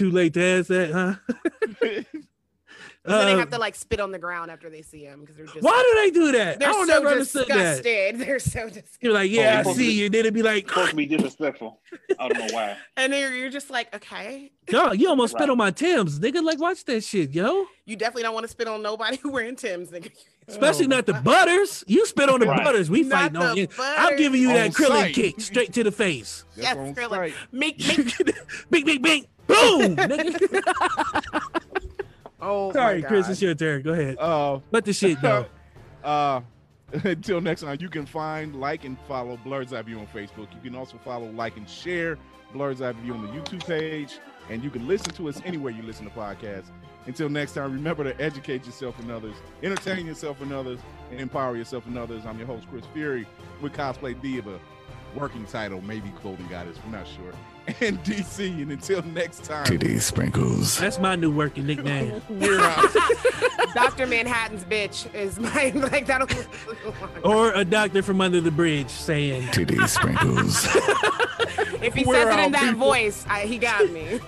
Speaker 6: Too late to ask that, huh?
Speaker 2: So they
Speaker 6: Uh,
Speaker 2: have to like spit on the ground after they see him because they're just.
Speaker 6: why do they do that?
Speaker 2: They're
Speaker 6: I don't
Speaker 2: so
Speaker 6: never understood that.
Speaker 2: disgusted. They're so disgusted.
Speaker 6: You're like,
Speaker 5: Oh,
Speaker 6: yeah, I
Speaker 5: you're supposed to
Speaker 6: see
Speaker 5: be-
Speaker 6: you. Then it'd be like,
Speaker 5: supposed to be disrespectful. I don't know why.
Speaker 2: And then you're, you're just like, okay.
Speaker 6: yo, you almost spit on my Tims. Nigga, like, watch that shit, yo.
Speaker 2: You definitely don't want to spit on nobody wearing Tim's. Nigga.
Speaker 6: Especially
Speaker 1: Oh,
Speaker 6: not the butters. You spit on the
Speaker 5: Right.
Speaker 6: butters. We
Speaker 2: Not
Speaker 6: fighting on you. I'm giving you that
Speaker 1: On
Speaker 6: krillin kick straight to the face.
Speaker 1: That's
Speaker 2: Yes,
Speaker 1: on
Speaker 2: Krillin.
Speaker 1: site.
Speaker 2: Make, make.
Speaker 6: bing, bing, bing. Boom. nigga.
Speaker 2: Oh,
Speaker 6: Sorry,
Speaker 2: my
Speaker 6: Chris, it's your turn. Go ahead.
Speaker 1: Uh,
Speaker 6: Let the shit go.
Speaker 1: uh, until next time, you can find, like, and follow Blerd's Eye View on Facebook. You can also follow, like, and share Blerd's Eye View on the YouTube page. And you can listen to us anywhere you listen to podcasts. Until next time, remember to educate yourself and others, entertain yourself and others, and empower yourself and others. I'm your host, Chris Fury, with Cosplay Diva. Working title, maybe Golden Goddess, we're not sure. And DC, and until next time,
Speaker 7: Titty sprinkles.
Speaker 6: That's my new working nickname.
Speaker 1: we're out.
Speaker 2: Dr. Manhattan's bitch is my like that'll
Speaker 6: or a doctor from under the bridge saying,
Speaker 7: Titty sprinkles.
Speaker 2: if he
Speaker 1: We're
Speaker 2: says it in that
Speaker 1: people.
Speaker 2: voice, I, he got me.